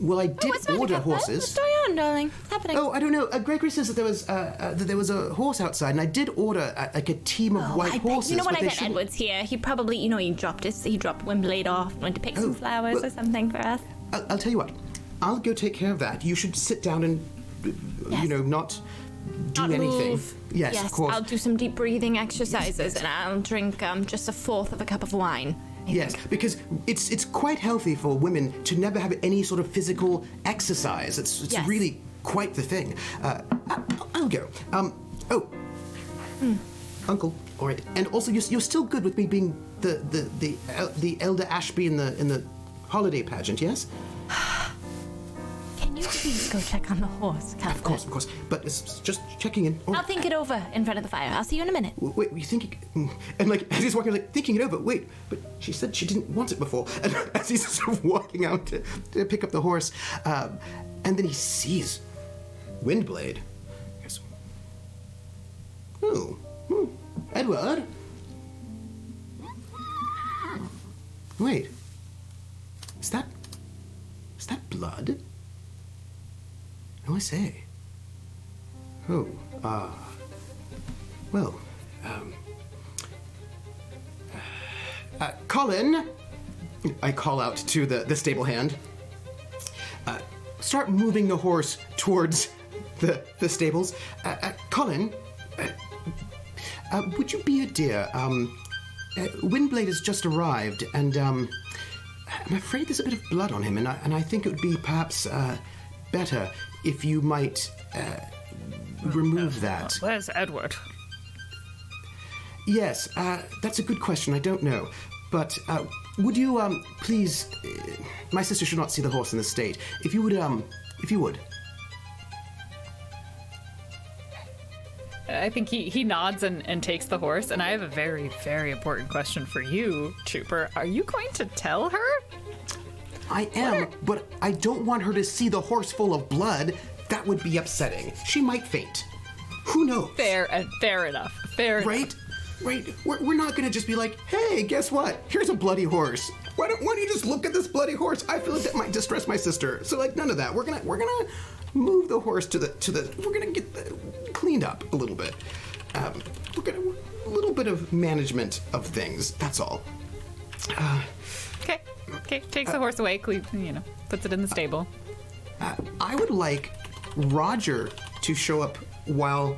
well, I did What's the matter, order Cuthbert? What's horses. going on, darling? What's happening? Oh, I don't know. Uh, Gregory says that there was uh, uh, that there was a horse outside, and I did order uh, like a team of white Oh, I bet- horses. you know what I they bet shouldn't- Edward's here. He probably, you know, he dropped his, he dropped Windblade off, and went to pick Oh, some flowers well- or something for us. I'll, I'll tell you what. I'll go take care of that. You should sit down and, uh, Yes. you know, not do Not anything. move. Yes, yes, of course. I'll do some deep breathing exercises and I'll drink um, just a fourth of a cup of wine. I Yes, think. because it's it's quite healthy for women to never have any sort of physical exercise. It's it's Yes. really quite the thing. Uh, I, I'll go. Um. Oh. Hmm. Uncle. All right. And also, you're, you're still good with me being the the the el- the elder Ashby in the in the holiday pageant. Yes. [sighs] [sighs] You please go check on the horse? Of course, of course. But it's just checking in. Oh, I'll think it over in front of the fire. I'll see you in a minute. Wait, were you thinking? mm, And like as he's walking, like thinking it over. Wait, but she said she didn't want it before. And [laughs] as he's sort of walking out to, to pick up the horse, um, and then he sees Windblade. He goes, "Oh, hmm, Edward. Wait, is that is that blood? Oh, I say. Oh, ah. Well, um. Uh, Colin! I call out to the, the stable hand. Uh, start moving the horse towards the, the stables. Uh, uh, Colin, uh, uh, would you be a dear? Um, uh, Windblade has just arrived, and um, I'm afraid there's a bit of blood on him, and I, and I think it would be perhaps uh, better if you might uh, remove that. Where's Edward? Yes, uh, that's a good question. I don't know. But uh, would you, um, please. Uh, my sister should not see the horse in this state. If you would, um, if you would. I think he, he nods and, and takes the horse. And I have a very, very important question for you, Trooper. Are you going to tell her? I am, but I don't want her to see the horse full of blood. That would be upsetting. She might faint. Who knows? Fair and fair enough. Fair enough. Right? Right? We're, we're not gonna just be like, hey, guess what? Here's a bloody horse. Why don't, why don't you just look at this bloody horse? I feel like that might distress my sister. So like none of that. We're gonna we're gonna move the horse to the to the we're gonna get the, cleaned up a little bit. Um, we're gonna a little bit of management of things. That's all. Okay. Takes the horse away, cle- you know, puts it in the stable. Uh, I would like Roger to show up while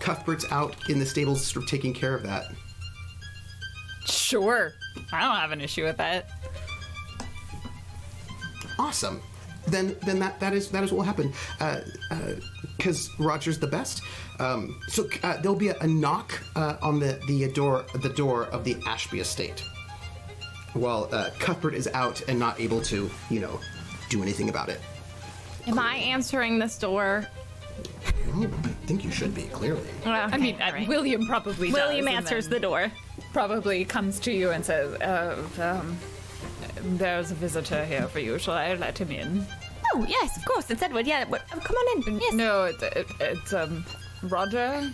Cuthbert's out in the stables, sort of taking care of that. Sure. I don't have an issue with that. Awesome. Then, then that, that is that is what will happen. Because Roger's the best. Um, so uh, there'll be a, a knock uh, on the the door the door of the Ashby estate, while uh, Cuthbert is out and not able to, you know, do anything about it. Am I answering this door? Oh, I think you should be clearly. I mean, uh, William probably does, William and answers then the door. Probably comes to you and says, uh, um, "There's a visitor here for you. Shall I let him in?" Oh, yes, of course. It's Edward. Yeah, what- oh, come on in. Yes. No, it's it, it's um Roger.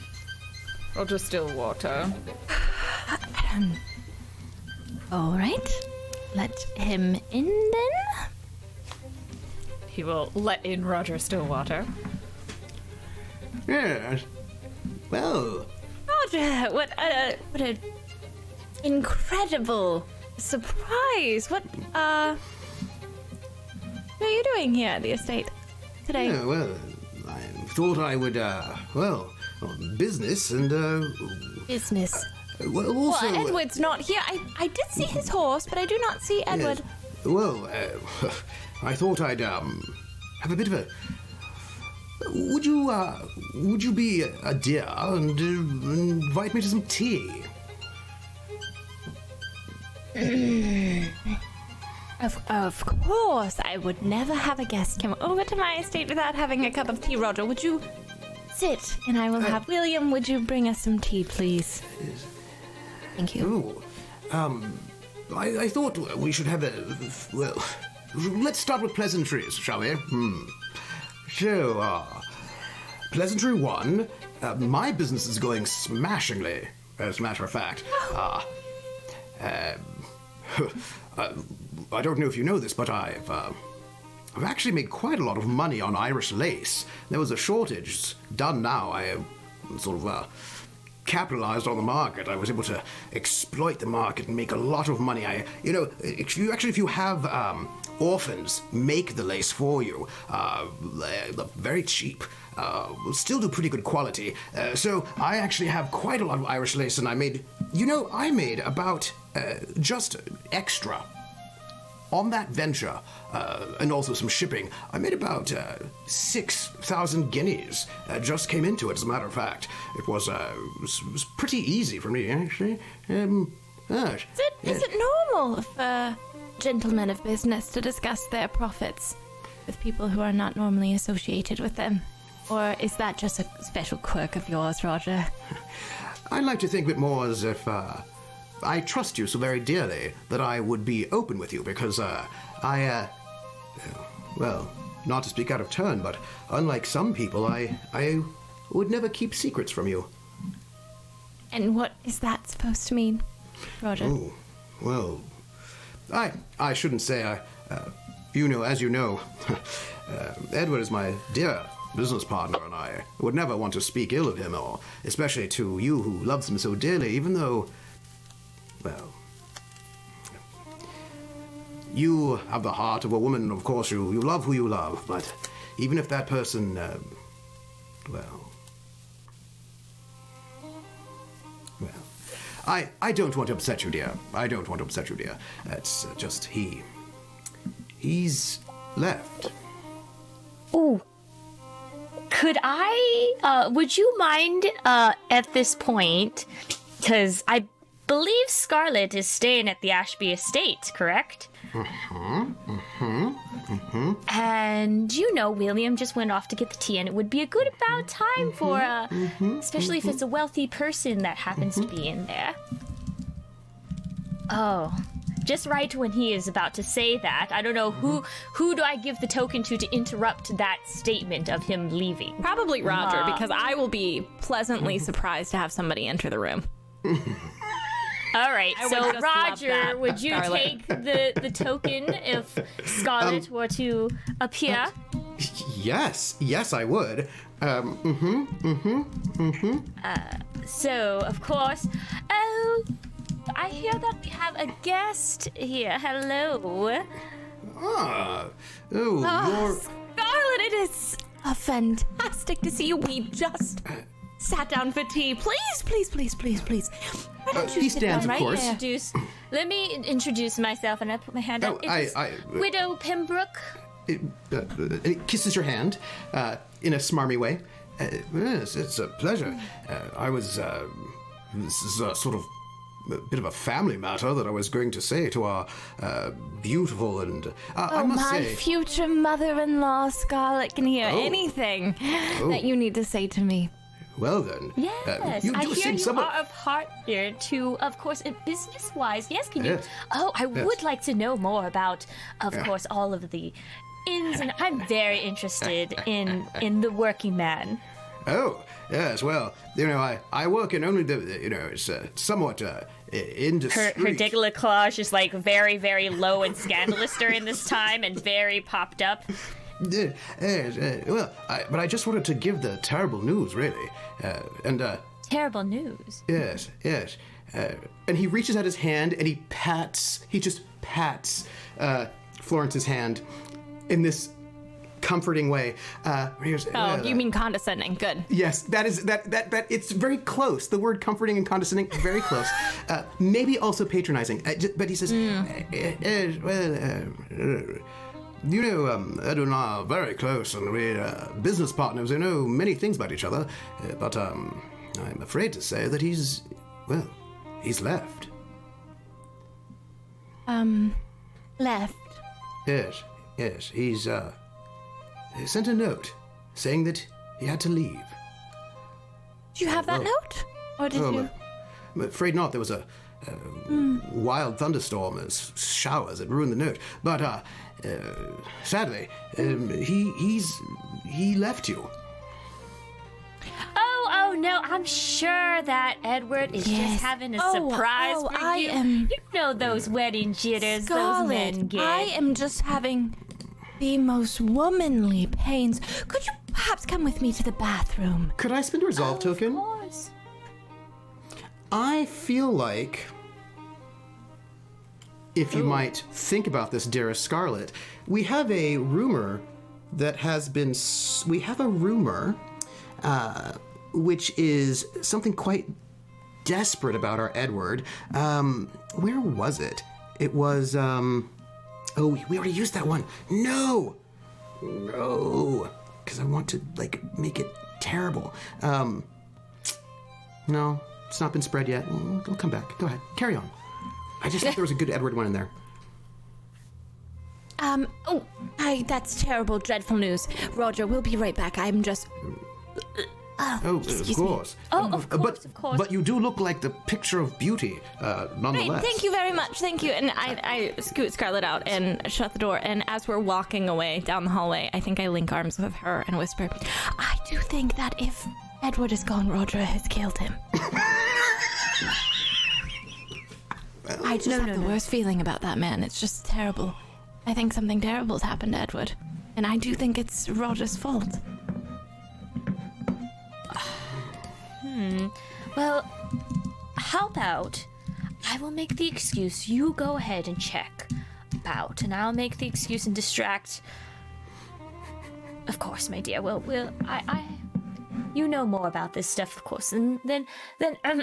Roger Stillwater. [sighs] All right. Let him in then. He will let in Roger Stillwater. Yes. Well, Roger, what a what a incredible surprise. What uh what are you doing here at the estate today? Yeah, well, I thought I would, uh, well, business and, uh, Business. Well, also. well, Edward's not here. I, I did see his horse, but I do not see Edward. Yes. Well, uh, [laughs] I thought I'd um have a bit of a. Would you uh would you be a dear and uh, invite me to some tea? [sighs] Of, of course, I would never have a guest come over to my estate without having a cup of tea. Roger, would you sit and I will have William? Would you bring us some tea, please? Thank you. Oh, um, I, I thought we should have a well. Let's start with pleasantries, shall we? Hmm. So, uh, pleasantry one. Uh, my business is going smashingly, as a matter of fact. Uh, um, [laughs] uh, I don't know if you know this, but I've uh, I've actually made quite a lot of money on Irish lace. There was a shortage. It's done now. I uh, sort of uh, capitalized on the market. I was able to exploit the market and make a lot of money. I, you know, if you actually, if you have um, orphans make the lace for you, uh, very cheap. Uh, still do pretty good quality. Uh, so I actually have quite a lot of Irish lace, and I made, you know, I made about uh, just extra on that venture, uh, and also some shipping, I made about uh, 6,000 guineas. Uh, just came into it, as a matter of fact. It was, uh, was, was pretty easy for me, actually. Um, uh, Is it, is it normal for gentlemen of business to discuss their profits with people who are not normally associated with them? Or is that just a special quirk of yours, Roger? [laughs] I'd like to think of it more as if uh, I trust you so very dearly that I would be open with you because uh, I, uh, well, not to speak out of turn, but unlike some people, I, I would never keep secrets from you. And what is that supposed to mean, Roger? Oh, well, I I shouldn't say I. Uh, you know, as you know, [laughs] uh, Edward is my dear business partner, and I would never want to speak ill of him, or especially to you who loves him so dearly, even though, well, you have the heart of a woman. Of course, you you love who you love, but even if that person, uh, well. Well, I, I don't want to upset you, dear. I don't want to upset you, dear. It's uh, just he. He's left. Ooh. Could I, uh, would you mind, uh, at this point, because I believe Scarlet is staying at the Ashby Estate, correct? Mm-hmm, mm-hmm, mm-hmm. And you know, William just went off to get the tea, and it would be a good about time for, uh, especially if it's a wealthy person that happens to be in there. Oh, just right when he is about to say that, I don't know who who do I give the token to to interrupt that statement of him leaving. Probably Roger, because I will be pleasantly surprised to have somebody enter the room. [laughs] All right, I so just Roger, that, would you Scarlet. take the the token if Scarlet were to appear? Yes, yes, I would. Um, mm-hmm, mm-hmm. So, of course, oh, I hear that we have a guest here. Hello. Ah, oh, you're. Scarlet, it is uh, fantastic to see you. We just sat down for tea. Please, please, please, please, please. Why don't Uh, you he sit stands, down of right course. Introduce. Let me introduce myself, and I put my hand Oh, up. It I- I- Widow Pembroke. It, uh, uh, and he kisses your hand uh, in a smarmy way. Uh, yes, it's a pleasure. Uh, I was. Uh, this is a sort of a bit of a family matter that I was going to say to our uh, beautiful and. Uh, I Oh, must my say. future mother-in-law, Scarlet, can hear Oh. anything that you need to say to me. Well then. uh, Yes, you I do hear you somewhat. are of heart here too. Of course, business wise. Yes, can you? Yes. Oh, I Yes. would like to know more about, of course, all of the ins and. I'm very interested in [laughs] in the working man. Oh, yes, well, you know, I, I work in only the, you know, it's uh, somewhat uh, i- Her indiscreet. her décolletage is like very very low and scandalous during this time, and very popped up. [laughs] Uh, uh, well, I, but I just wanted to give the terrible news, really. Uh, and uh, Terrible news. Yes, yes. Uh, and he reaches out his hand and he pats, he just pats uh, Florence's hand in this comforting way. Uh, he goes, Oh, "Well, you mean condescending? Good. Yes, that is that that that it's very close. The word comforting and condescending, very close. Uh, maybe also patronizing. Uh, ju- but he says, Hmm. "Uh, uh, well, uh, uh, you know, um, Ed and I are very close, and we're uh, business partners. We know many things about each other. Uh, but um, I'm afraid to say that he's, well, he's left. Um, left. Yes, yes, he's uh, he sent a note saying that he had to leave. Do you have that Oh. note? Or did Oh, you? I'm afraid not. There was a, uh wild thunderstorm and showers that ruined the note. But uh, uh, sadly, um, he he's he left you. Oh, oh no, I'm sure that Edward is Yes. just having a Oh, surprise oh, for I you. am- You know those wedding jitters those men Scarlet, get. I am just having the most womanly pains. Could you perhaps come with me to the bathroom? Could I spend a resolve Of token? I feel like. If you might think about this, dearest Scarlet, we have a rumor that has been. s- We have a rumor, uh, which is something quite desperate about our Edward. Um, where was it? It was. Um, oh, we, we already used that one. No, no, because I want to like make it terrible. Um, no, it's not been spread yet. It'll come back. Go ahead, carry on. I just think there was a good Edward one in there. Um, oh, I, that's terrible, dreadful news. Roger, we'll be right back. I'm just. Oh, excuse of me. course. Oh, of Uh, course, but, of course. But you do look like the picture of beauty, uh, Great, nonetheless. thank you very much. Thank you. And I, I scoot Scarlet out and shut the door. And as we're walking away down the hallway, I think I link arms with her and whisper, I do think that if Edward is gone, Roger has killed him. I just have the worst feeling about that man. It's just terrible. I think something terrible's happened to Edward. And I do think it's Roger's fault. Hmm. Well, how about I will make the excuse. You go ahead and check about, and I'll make the excuse and distract. Of course, my dear. Well, we'll. I. I you know more about this stuff, of course, than than than um,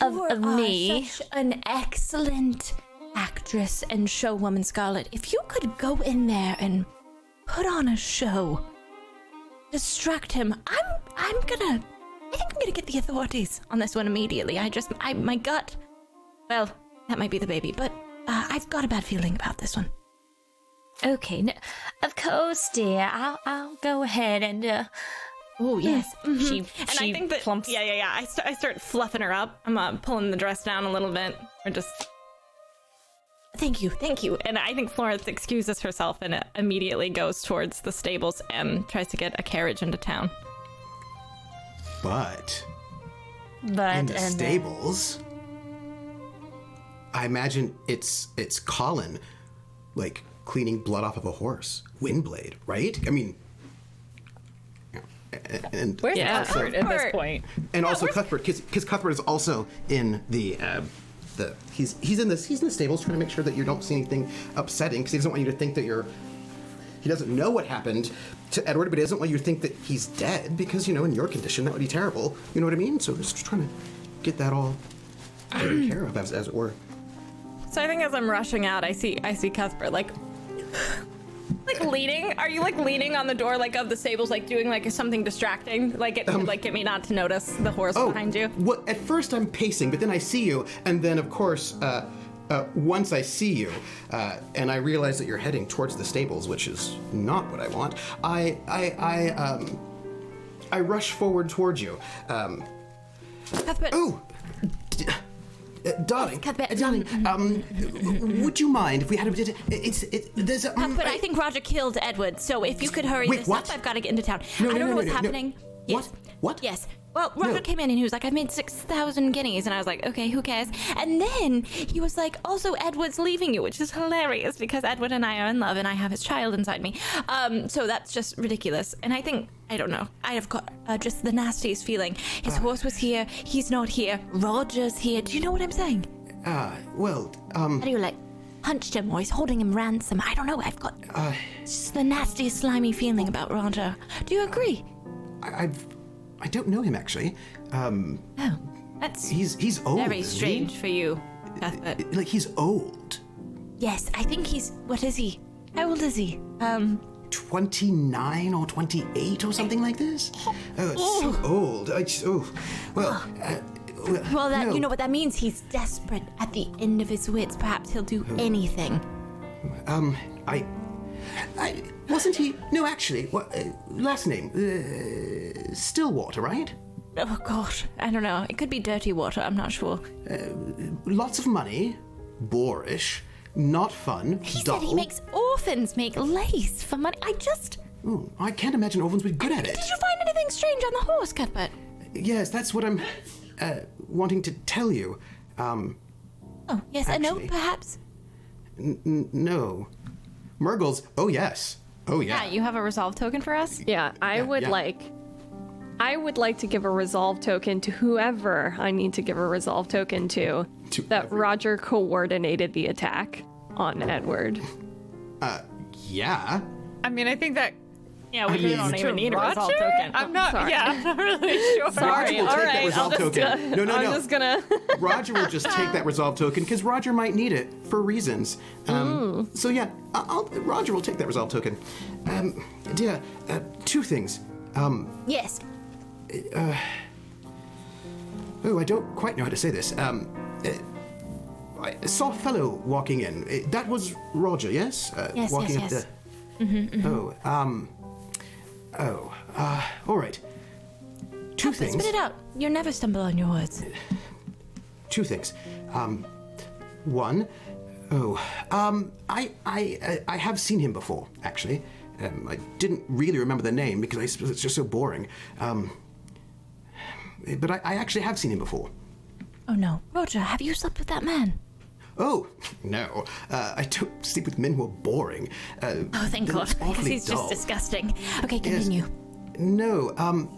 of, You of are me. such an excellent actress and showwoman, Scarlet. If you could go in there and put on a show, distract him, I'm I'm gonna I think I'm gonna get the authorities on this one immediately. I just I my gut. Well, that might be the baby, but uh, I've got a bad feeling about this one. Okay, no, of course, dear. I'll I'll go ahead and uh. Oh yes. She and she I think that, plumps. yeah, yeah, yeah. I, st- I start fluffing her up. I'm uh, pulling the dress down a little bit, or just, Thank you, thank you. and I think Florence excuses herself and uh, immediately goes towards the stables and tries to get a carriage into town. But But in the and, uh, stables, I imagine it's it's Colin, like cleaning blood off of a horse, Windblade, right? I mean, and Where's Yeah. Cuthbert at this point? and also Cuthbert, because Cuthbert is also in the. Uh, the, he's he's in this he's in the stables trying to make sure that you don't see anything upsetting because he doesn't want you to think that you're he doesn't know what happened to Edward but he doesn't want you to think that he's dead because you know in your condition that would be terrible you know what I mean so just trying to get that all taken care of as, as it were So I think as I'm rushing out, I see I see Cuthbert like like leaning. Are you like leaning on the door like of the stables, like doing like something distracting, like it like get me not to notice the horse behind you? Well, at first I'm pacing, but then I see you, and then of course, uh, uh, once I see you, uh, and I realize that you're heading towards the stables, which is not what I want. I, I, I, um, I rush forward towards you. Um, Cuthbert, ooh, d- uh, darling, Cuthbert, uh, darling, um, would you mind if we had a bit? It's, it, there's a. um, Cuthbert, I think Roger killed Edward, so if you could hurry Wait, this what? up, I've got to get into town. No, I no, don't no, know no, what's no, no. happening. Yes. What? What? Yes. Well, Roger No. came in and he was like, I've made 6,000 guineas. And I was like, okay, who cares? And then he was like, also, Edward's leaving you, which is hilarious because Edward and I are in love and I have his child inside me. Um, so that's just ridiculous. And I think, I don't know, I have got uh, just the nastiest feeling. His horse was here, he's not here, Roger's here. Do you know what I'm saying? Ah, well, um, How do you like punched him or he's holding him ransom? I don't know. I've got Uh, just the nastiest, slimy feeling about Roger. Do you agree? I, I've, I don't know him actually. Um, Oh, that's he's he's old. Very isn't he? strange for you, Cuthbert. Like he's old. yes. I think he's. What is he? How old is he? Um. 29 or 28 or something like this? Oh, it's so old. I just, oh, well, uh, Well, that no. you know what that means. He's desperate at the end of his wits. Perhaps he'll do anything. Um, I, I wasn't he? No, actually, what uh, last name? Uh, Stillwater, right? Oh gosh, I don't know. It could be dirty water. I'm not sure. Lots of money, boorish, not fun, He dull. said he makes orphans make lace for money. I just. Ooh, I can't imagine orphans would be good at it. Did you find anything strange on the horse, Cuthbert? Yes, that's what I'm uh, wanting to tell you. Um, Oh, yes, a note, Actually- perhaps. n- no, Murgles. Oh yes. Oh yeah. Yeah, you have a resolve token for us? Yeah, I would yeah. like I would like to give a resolve token to whoever I need to give a resolve token to, To that every- Roger coordinated the attack on Edward. Uh, yeah. I mean, I think that. Yeah, we mean- don't To even need a Roger? resolve token. I'm not. sorry. Yeah, I'm not really [laughs] sure. Sorry, Roger will all take that right. resolve I'll just, token. No, no, I'm just gonna. [laughs] [laughs] Roger will just take that resolve token because Roger might need it for reasons. Um, So yeah, I- I'll, Roger will take that resolve token. Um, dear, uh, two things. Um, Yes. oh, I don't quite know how to say this. Um, uh, I saw a fellow walking in. Uh, That was Roger, yes? Uh, Yes, walking yes, up yes. The... Oh, um, oh, uh, all right. Two things. spit it out. You never stumble on your words. two things. Um, one, oh, um, I, I, I I have seen him before, actually. Um, I didn't really remember the name because I suppose it's just so boring. Um, but I, I actually have seen him before. Oh no. Roger, have you slept with that man? Oh, [laughs] no. Uh, I don't sleep with men who are boring. Uh, Oh, thank God. Because he's dull. just disgusting. Okay, Yes. continue. No, um,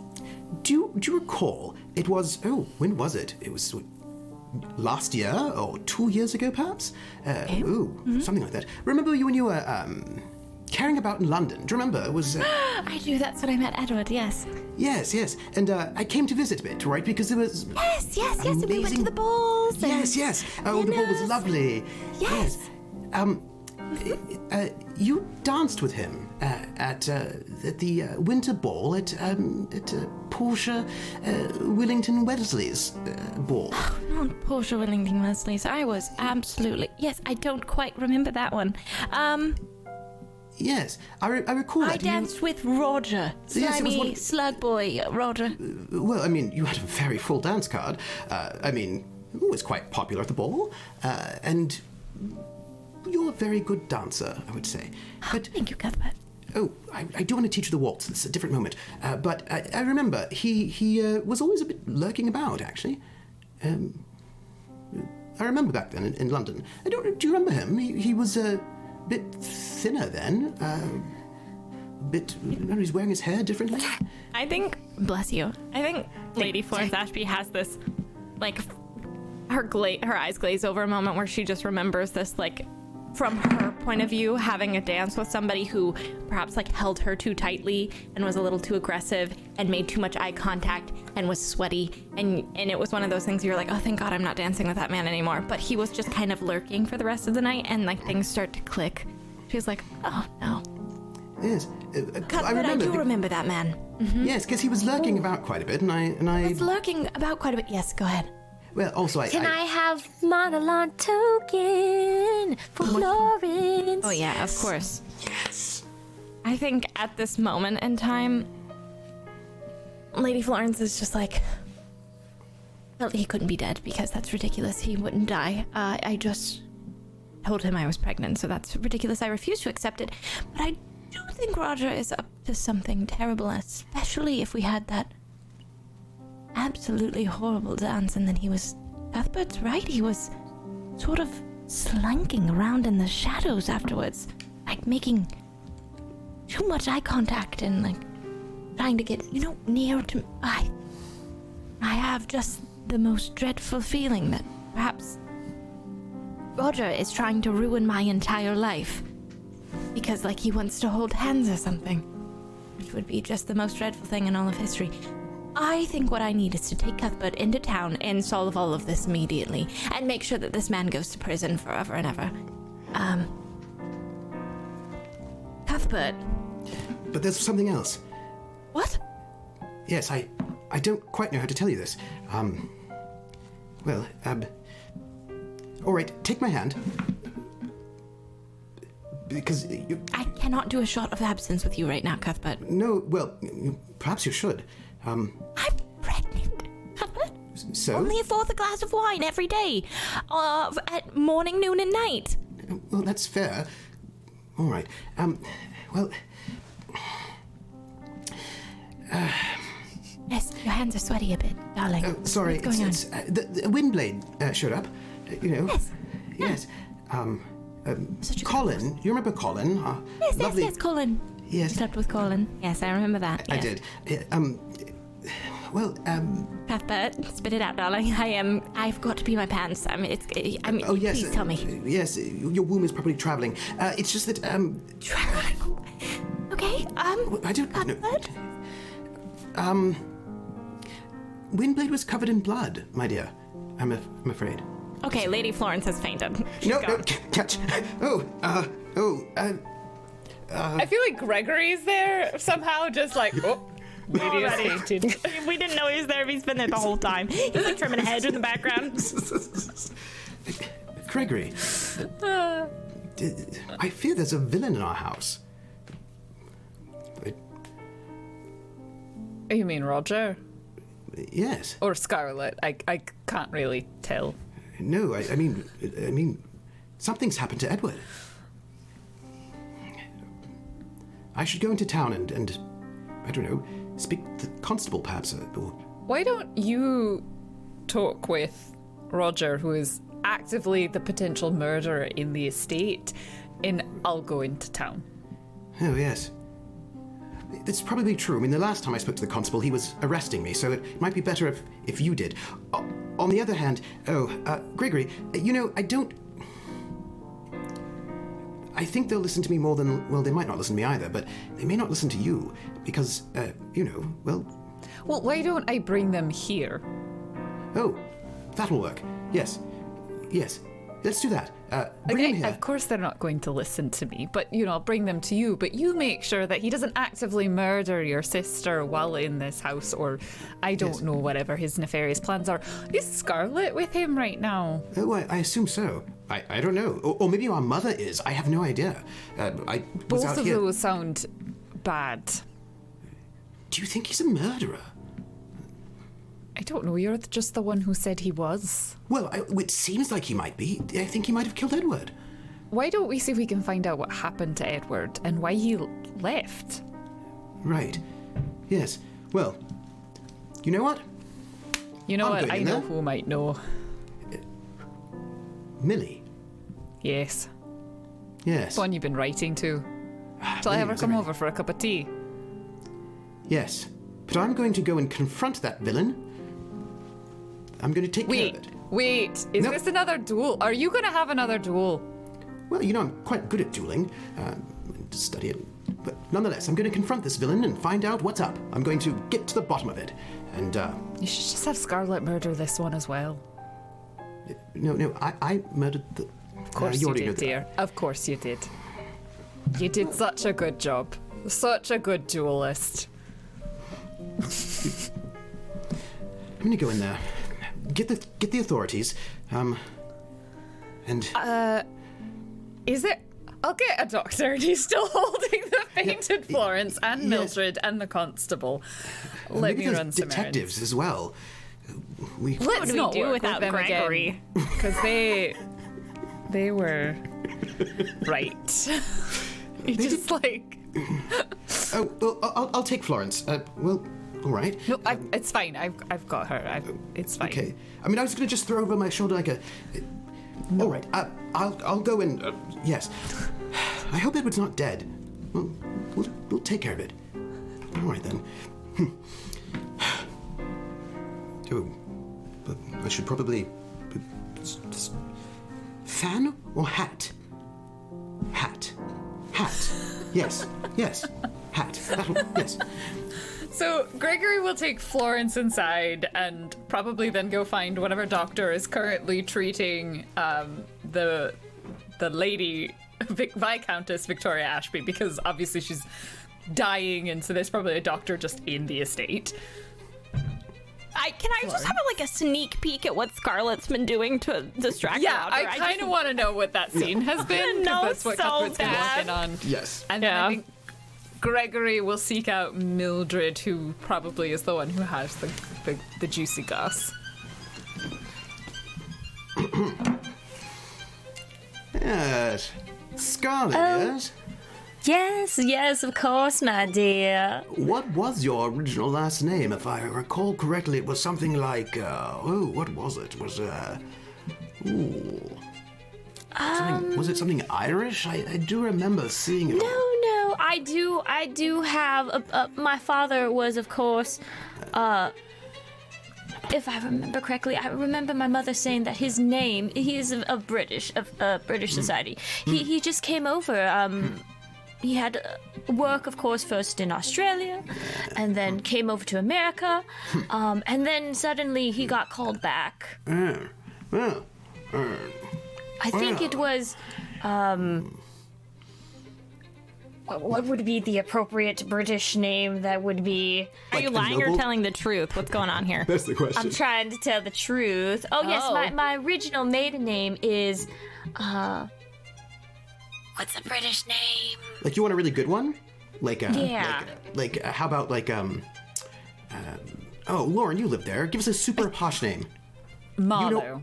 do you, do you recall? It was, oh, when was it? It was last year or two years ago, perhaps? Uh, Ooh, Mm-hmm. something like that. Remember you when you were, um, carrying about in London? Do you remember? It was, uh, [gasps] I do. That's when I met Edward. Yes. yes, yes. And, uh, I came to visit a bit, right? Because there was. Yes, yes, yes. And we went to Amazing- the balls. Yes, yes. Oh, the ball was lovely. Yes. Um, uh, you danced with him uh, at uh, at the uh, winter ball at um, at uh, Portia uh, Willington Wesley's uh, ball. [sighs] Not Portia Willington Wesley. So I was absolutely. Yes, I don't quite remember that one. Um, yes, I, re- I recall I that. You- danced with Roger. Yes, it was Slimy one- slug boy, Roger. well, I mean, you had a very full dance card. Uh, I mean, it was quite popular at the ball, uh, and you're a very good dancer, I would say. But Thank you, Cuthbert. Oh, I, I do want to teach you the waltz. It's a different moment. Uh, but I, I remember he he uh, was always a bit lurking about. Actually, um, I remember back then in, in London. I don't. Do you remember him? He, he was a bit thinner then. Uh, a bit. Remember, he's wearing his hair differently. I think, bless you. I think Lady Florence Ashby has this, like, her gla- her eyes glaze over a moment where she just remembers this, like, from her point of view, having a dance with somebody who perhaps like held her too tightly and was a little too aggressive and made too much eye contact and was sweaty and and it was one of those things you're like, oh, thank God I'm not dancing with that man anymore. But he was just kind of lurking for the rest of the night and like things start to click. She's like, oh no. Yes, uh, uh, I I, remember. do be- remember that man. Yes, because he was lurking about quite a bit, and I and I. It's lurking about quite a bit. Yes, go ahead. Well, also I. Can I, I have monologue token for Florence? Oh yeah, of course. Yes. I think at this moment in time, Lady Florence is just like, Well, he couldn't be dead because that's ridiculous. He wouldn't die. Uh, I just told him I was pregnant, so that's ridiculous. I refuse to accept it. But I do think Roger is up to something terrible, especially if we had that absolutely horrible dance, and then he was. Cuthbert's right, he was sort of slinking around in the shadows afterwards, like making too much eye contact and like trying to get, you know, near to. I. I have just the most dreadful feeling that perhaps Roger is trying to ruin my entire life. Because, like, he wants to hold hands or something. Which would be just the most dreadful thing in all of history. I think what I need is to take Cuthbert into town and solve all of this immediately. And make sure that this man goes to prison forever and ever. Um. Cuthbert. But there's something else. What? Yes, I, I don't quite know how to tell you this. Um, well, um, all right, take my hand. Because you, I cannot do a shot of absence with you right now, Cuthbert. no, well, perhaps you should. Um, I'm pregnant. [laughs] So Only a fourth a glass of wine every day. Uh, at morning, noon, and night. well, that's fair. All right. Um, well, Yes, your hands are sweaty a bit, darling. uh, sorry, What's going it's, it's, uh, the, the Windblade uh, showed up. Uh, you know. Yes. Yes. Um, um, Such a Colin, you remember Colin? Uh, Yes, lovely. yes, yes, Colin. Yes. You slept with Colin. Yes, I remember that. I yes. did. Yeah, um, well, um, Cuthbert, spit it out, darling. I am. I've got to pee my pants. I mean, it's. I mean, oh yes. Please tell me. uh, Yes, uh, your womb is probably traveling. Uh, it's just that um, okay. Um. I don't know. Cuthbert. Um, Windblade was covered in blood, my dear. I'm, a, I'm afraid. Okay, Lady Florence has fainted. She's no, no, gone. c- catch. Oh, uh, oh, uh, I feel like Gregory's there somehow, just like, oh, lady has Already. fainted. we didn't know he was there. He's been there the whole time. He's like trimming a hedge in the background. [laughs] Gregory. I fear there's a villain in our house. Uh, You mean Roger? yes. Or Scarlet? I, I can't really tell. No, I, I mean, I mean, something's happened to Edward. I should go into town and, and I don't know, speak to the constable perhaps, uh, or Why don't you talk with Roger, who is actively the potential murderer in the estate, and I'll go into town. Oh, yes. It's probably true. I mean, the last time I spoke to the constable, he was arresting me, so it might be better if, if you did. O- on the other hand, oh, uh, Gregory, you know, I don't. I think they'll listen to me more than. Well, they might not listen to me either, but they may not listen to you, because, uh, you know, well. Well, why don't I bring them here? Oh, that'll work. Yes. Yes. Let's do that. Uh, bring Okay, of course they're not going to listen to me, but you know, I'll bring them to you. But you make sure that he doesn't actively murder your sister while in this house, or I don't Yes. know whatever his nefarious plans are. Is Scarlet with him right now? Oh, I, I assume so. I, I don't know. Or, or maybe our mother is. I have no idea. Uh, I was Both of here. those sound bad. Do you think he's a murderer? I don't know. You're just the one who said he was. Well, I, it seems like he might be. I think he might have killed Edward. Why don't we see if we can find out what happened to Edward and why he left? Right. Yes. Well, you know what? You know I'm what? I know there. who might know. Millie. Yes. Yes. The one you've been writing to. Ah, Shall I her come over for a cup of tea? Yes. But I'm going to go and confront that villain. I'm going to take care Wait, of it. wait. Is No. this another duel? Are you going to have another duel? Well, you know, I'm quite good at dueling. Uh, to study it. But nonetheless, I'm going to confront this villain and find out what's up. I'm going to get to the bottom of it. And, uh, You should just have Scarlet murder this one as well. no, no, I, I murdered the. Of course you did, dear. Of course you did. You did such a good job. Such a good duelist. I'm going to go in there, get the get the authorities, um, and Uh, Is it? I'll get a doctor. And [laughs] he's still holding the fainted Florence and yes. Mildred and the constable. Let maybe me run some detectives as well. We Let's What do we not do work without with them Gregory? [laughs] [laughs] because they they were right. you just like [clears throat] oh, well, I'll, I'll take Florence. Uh, well, All right. No, I, it's fine. I've, I've got her. I've, it's fine. Okay. I mean, I was gonna just throw over my shoulder like a. All right. Uh, I'll I'll go and uh, yes. I hope Edward's not dead. We'll, we'll we'll take care of it. All right then. Hmm. Oh, but I should probably. Fan or hat? Hat. Hat. Yes. Yes. Hat. That'll, yes. So Gregory will take Florence inside and probably then go find whatever doctor is currently treating um, the the lady Vic- Viscountess Victoria Ashby because obviously she's dying, and so there's probably a doctor just in the estate. I can I just have like a sneak peek at what Scarlett's been doing to distract Yeah, Louder? I kind of want to know what that scene has been [laughs] know because that's what so Cuthbert's been bad. working on. Yes. And then I Yeah. think Gregory will seek out Mildred, who probably is the one who has the the, the juicy goss. Yes. Scarlet, yes? Yes, yes, of course, my dear. What was your original last name? If I recall correctly, it was something like, uh, oh, what was it? Was, uh, ooh. Something, was it something Irish? I, I do remember seeing it. No, no, I do, I do have. A, a, my father was, of course, uh, if I remember correctly, I remember my mother saying that his name, he is of, of British, of uh, British society. He he just came over. Um, he had uh, work, of course, first in Australia, and then came over to America, um, and then suddenly he got called back. Uh, well, uh, I think it was. Um, what what would be the appropriate British name that would be? Are you Like a lying or telling the truth? What's going on here? that's the question. I'm trying to tell the truth. Oh, yes, Oh. my, my original maiden name is. Uh, what's a British name? like, you want a really good one? Like, uh, Yeah. like, like uh, how about, like, um, um, oh, Lauren, you live there. Give us a super posh name. Marlowe.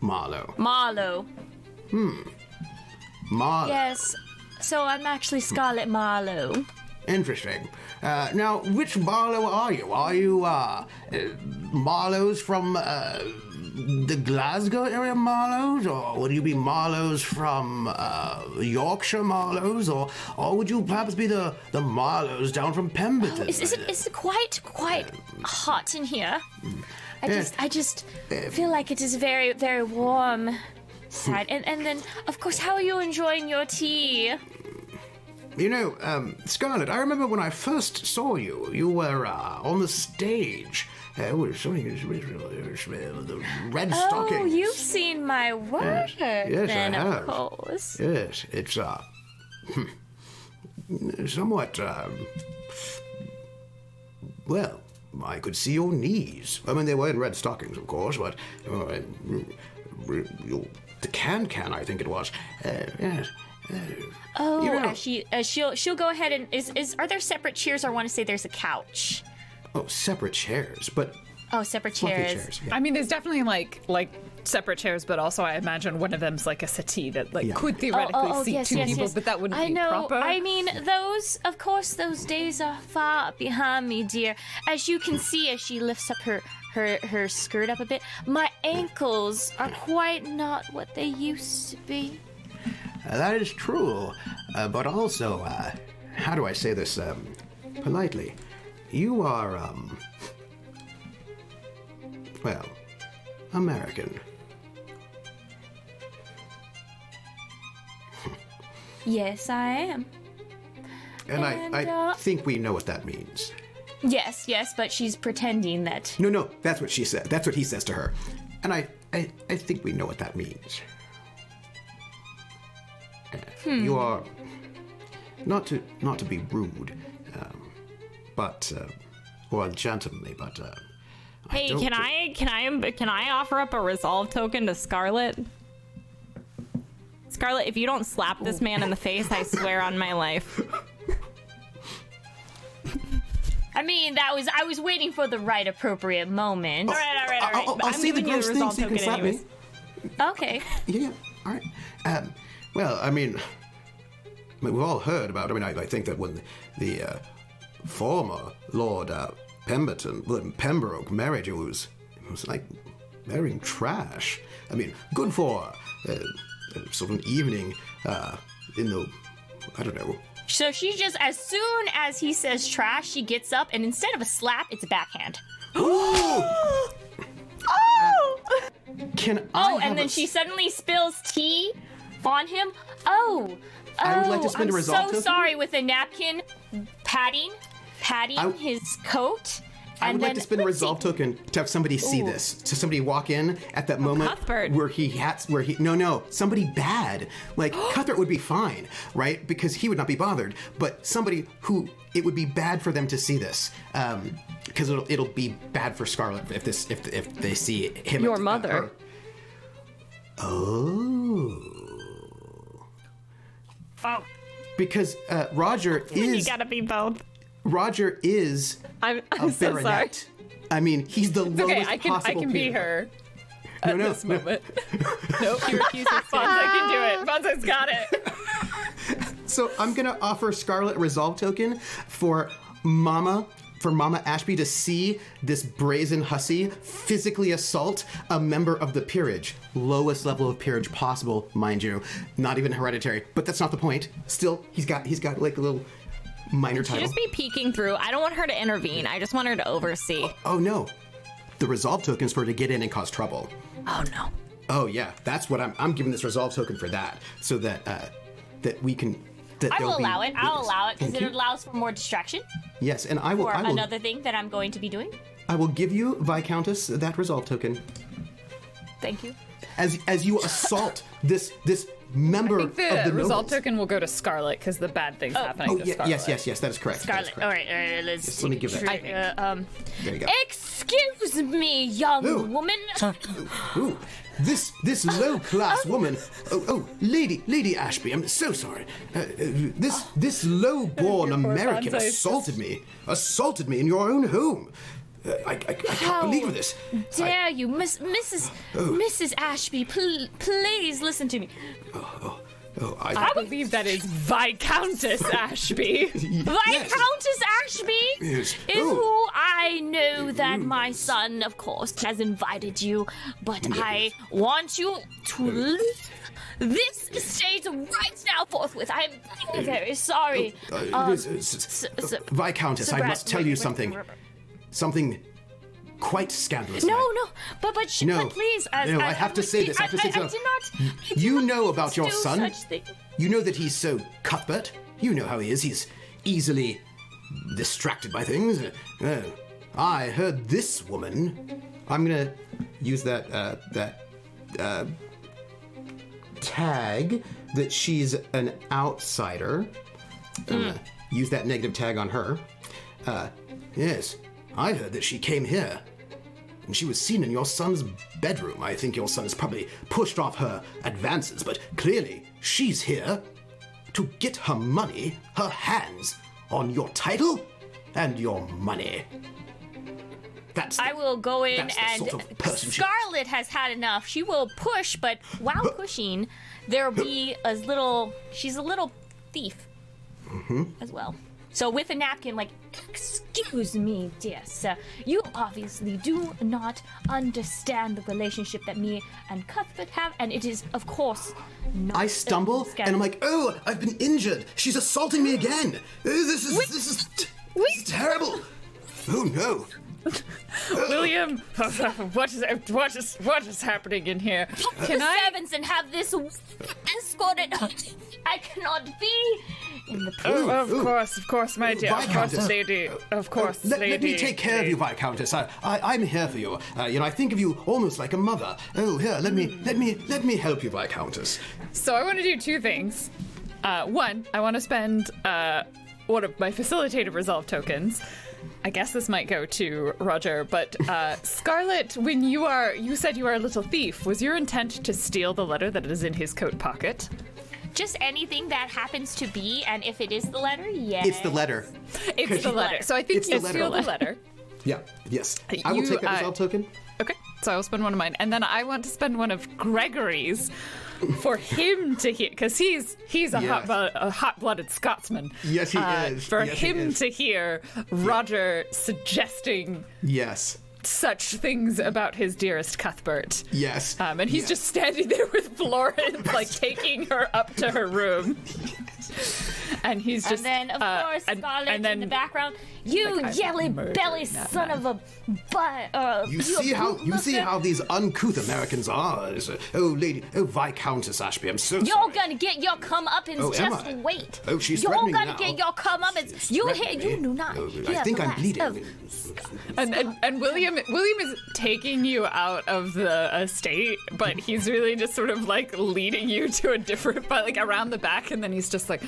Marlowe. Marlowe. Marlowe. Yes. So I'm actually Scarlett Marlowe. Interesting. Uh, now, which Marlowe are you? Are you uh, uh, Marlowe's from uh, the Glasgow area Marlowe's, or would you be Marlowe's from uh, Yorkshire Marlowe's, or or would you perhaps be the the Marlowe's down from Pemberton? Is, is it is it quite quite hot in here? I just I just feel like it is very very warm side. And and then of course, how are you enjoying your tea? You know, um, Scarlett, I remember when I first saw you, you were uh, on the stage. Uh, something, the red Oh, stocking. you've seen my work Yes, I then, have. of course. Yes, it's uh, [laughs] somewhat um, well. I could see your knees. I mean, they were in red stockings, of course, but uh, your, the can can, I think it was. Uh, yes. Uh, Oh, You know- uh, she uh, she'll she'll go ahead and is is are there separate chairs? Or I want to say there's a couch. oh, separate chairs, but Oh, separate chairs. chairs. yeah. I mean, there's definitely like like separate chairs, but also I imagine one of them's like a settee that like Yeah. could Oh, theoretically oh, oh, seat yes, two yes, people, yes. but that wouldn't I be know. proper. I mean, those, of course, those days are far behind me, dear. As you can see, as she lifts up her her her skirt up a bit, my ankles are quite not what they used to be. Uh, that is true, uh, but also, uh, how do I say this um, politely? You are, um, well, American. Yes, I am. And, And, I, I uh, think we know what that means. Yes, yes, but she's pretending that. No, no, that's what she said. That's what he says to her. And I, I, I think we know what that means. Uh, You are not to not to be rude, um, but uh, or gentlemanly, but uh, Hey, don't can thi- I can I can I offer up a resolve token to Scarlet? Scarlet, if you don't slap this man in the face, I swear on my life. [laughs] I mean, that was I was waiting for the right appropriate moment. All right, all right, all right. I'll, I'll I'm say the giving you gross thing so you can token slap anyways. me. Okay. Yeah, yeah. All right. Um, well, I mean, I mean, we've all heard about. I mean, I, I think that when the uh, former Lord uh, Pemberton, well, Pembroke marriage, it was, it was like marrying trash. I mean, good for uh, uh, sort of an evening uh, in the, I don't know. So she just, as soon as he says trash, she gets up and instead of a slap, it's a backhand. [gasps] Oh! Can oh, I? Oh, and then a- she suddenly spills tea on him. Oh, I would like oh, to oh, spend a I'm resolve so token. sorry with a napkin, patting, patting I- his coat. I and would like to spend a let's see. resolve token to have somebody see this. To somebody walk in at that moment Cuthbert. where he has where he no no somebody bad like [gasps] Cuthbert would be fine right because he would not be bothered but somebody who it would be bad for them to see this um because it'll it'll be bad for Scarlet if this if if they see him Your uh, mother. her. Oh. Oh, Because uh, Roger is. You gotta be both. Roger is I'm, a I'm so baronet. sorry. I mean, he's the lowest Okay, I can I possible can be peer. her No, at no, this no. moment. [laughs] nope, he refuses to. Bonza can do it. Ah. Bonza's got it. [laughs] So I'm gonna offer Scarlet a resolve token for Mama. For Mama Ashby to see this brazen hussy physically assault a member of the peerage. Lowest level of peerage possible, mind you. Not even hereditary. But that's not the point. Still, he's got he's got like a little minor title. just be peeking through. I don't want her to intervene. I just want her to oversee. Oh no. The resolve token is for her to get in and cause trouble. Oh no. Oh yeah, that's what I'm. I'm giving this resolve token for that, so that uh, that we can. That I will allow it. I'll allow it because it allows for more distraction Yes, and I will. for I will. another thing that I'm going to be doing. I will give you Viscountess that resolve token Thank you. as as you assault this this member I think the, of the resolve nobles. token will go to Scarlet because the bad thing's happening Oh to yeah, Scarlet. yes, yes, yes. That is correct. that is Scarlet. correct. All right, all right. Let's Yes, let me give that. take a- uh, um, There you go. excuse me, young Ooh. woman. Ooh, this this low class woman. Oh, oh, Lady Lady Ashby. I'm so sorry. Uh, uh, this this low born American Bonza is assaulted me. Assaulted me in your own home. I, I, I can't How believe this. Dare you, Miss, Mrs. Oh. Mrs. Ashby? Pl- please listen to me. Oh, oh, oh I, I believe that is Viscountess [laughs] Ashby. Viscountess Ashby Yes. is Oh. who I know that my son, of course, has invited you, but I want you to leave this estate right now, forthwith. I'm very, very sorry. Uh, Um, s- s- s- s- Viscountess, I must tell wait, you wait, something. Something quite scandalous. No, I- no, but but, sh- No. please, as, No, as- I have to say this, I have to say I, I, so. did not. I did You not know about your son? You know that he's so Cuthbert. You know how he is. He's easily distracted by things. Uh, I heard this woman. I'm gonna use that uh, that uh, tag that she's an outsider. I'm gonna use that negative tag on her. Uh, yes, I heard that she came here and she was seen in your son's bedroom. I think your son has probably pushed off her advances, but clearly she's here to get her money, her hands on your title and your money. That's the- I will go in and sort of Scarlet has had enough. She will push, but while pushing, there'll be a little. She's a little thief Mm-hmm. as well. So with a napkin, like, excuse me, dear sir, you obviously do not understand the relationship that me and Cuthbert have, and it is, of course, not. I stumble and I'm like, oh, I've been injured. She's assaulting me again. Uh, This is this is, this is terrible. Oh no. [laughs] William, [laughs] what is what is what is happening in here? Can I? Sevens and have this escorted. [laughs] I cannot be in the Oh, place. of course, of course, my dear. Of course, Viscountess. lady. Of course, Let, lady. let me take care of you, Viscountess. I, I, I'm here for you. Uh, you know, I think of you almost like a mother. Oh, here, let me, let me, let me help you, Viscountess. So I want to do two things. Uh, one, I want to spend uh, one of my facilitated resolve tokens. I guess this might go to Roger, but uh, [laughs] Scarlet, when you are, you said you are a little thief. Was your intent to steal the letter that is in his coat pocket? Just anything that happens to be, and if it is the letter, yes. It's the letter. It's the letter. So I think It's you the letter. steal the letter. Yeah. Yes. I will You, take that uh, resolve token. Okay, so I will spend one of mine, and then I want to spend one of Gregory's. for him to hear, because he's he's a Yes. hot a hot-blooded Scotsman. Yes, he Uh, is. For Yes, he him is. to hear Roger suggesting Yes. Such things about his dearest Cuthbert. Yes. Um, and he's yes. just standing there with [laughs] Florence, like taking her up to her room. And he's just. and then, of uh, course, and- Scarlet and then, in the background. You Like, yelly belly son man. of a butt. Uh, You see how you see how these uncouth Americans are. Oh, lady, oh Viscountess Ashby, I'm so You're sorry. gonna get your comeuppance. Oh, am just I? wait. Oh, she's You're gonna now. get your comeuppance. She's You threatening hear? You me. do not. Oh, I think I'm bleeding. of- and, and and William William is taking you out of the estate, but he's really just sort of like leading you to a different, but like around the back, and then he's just like.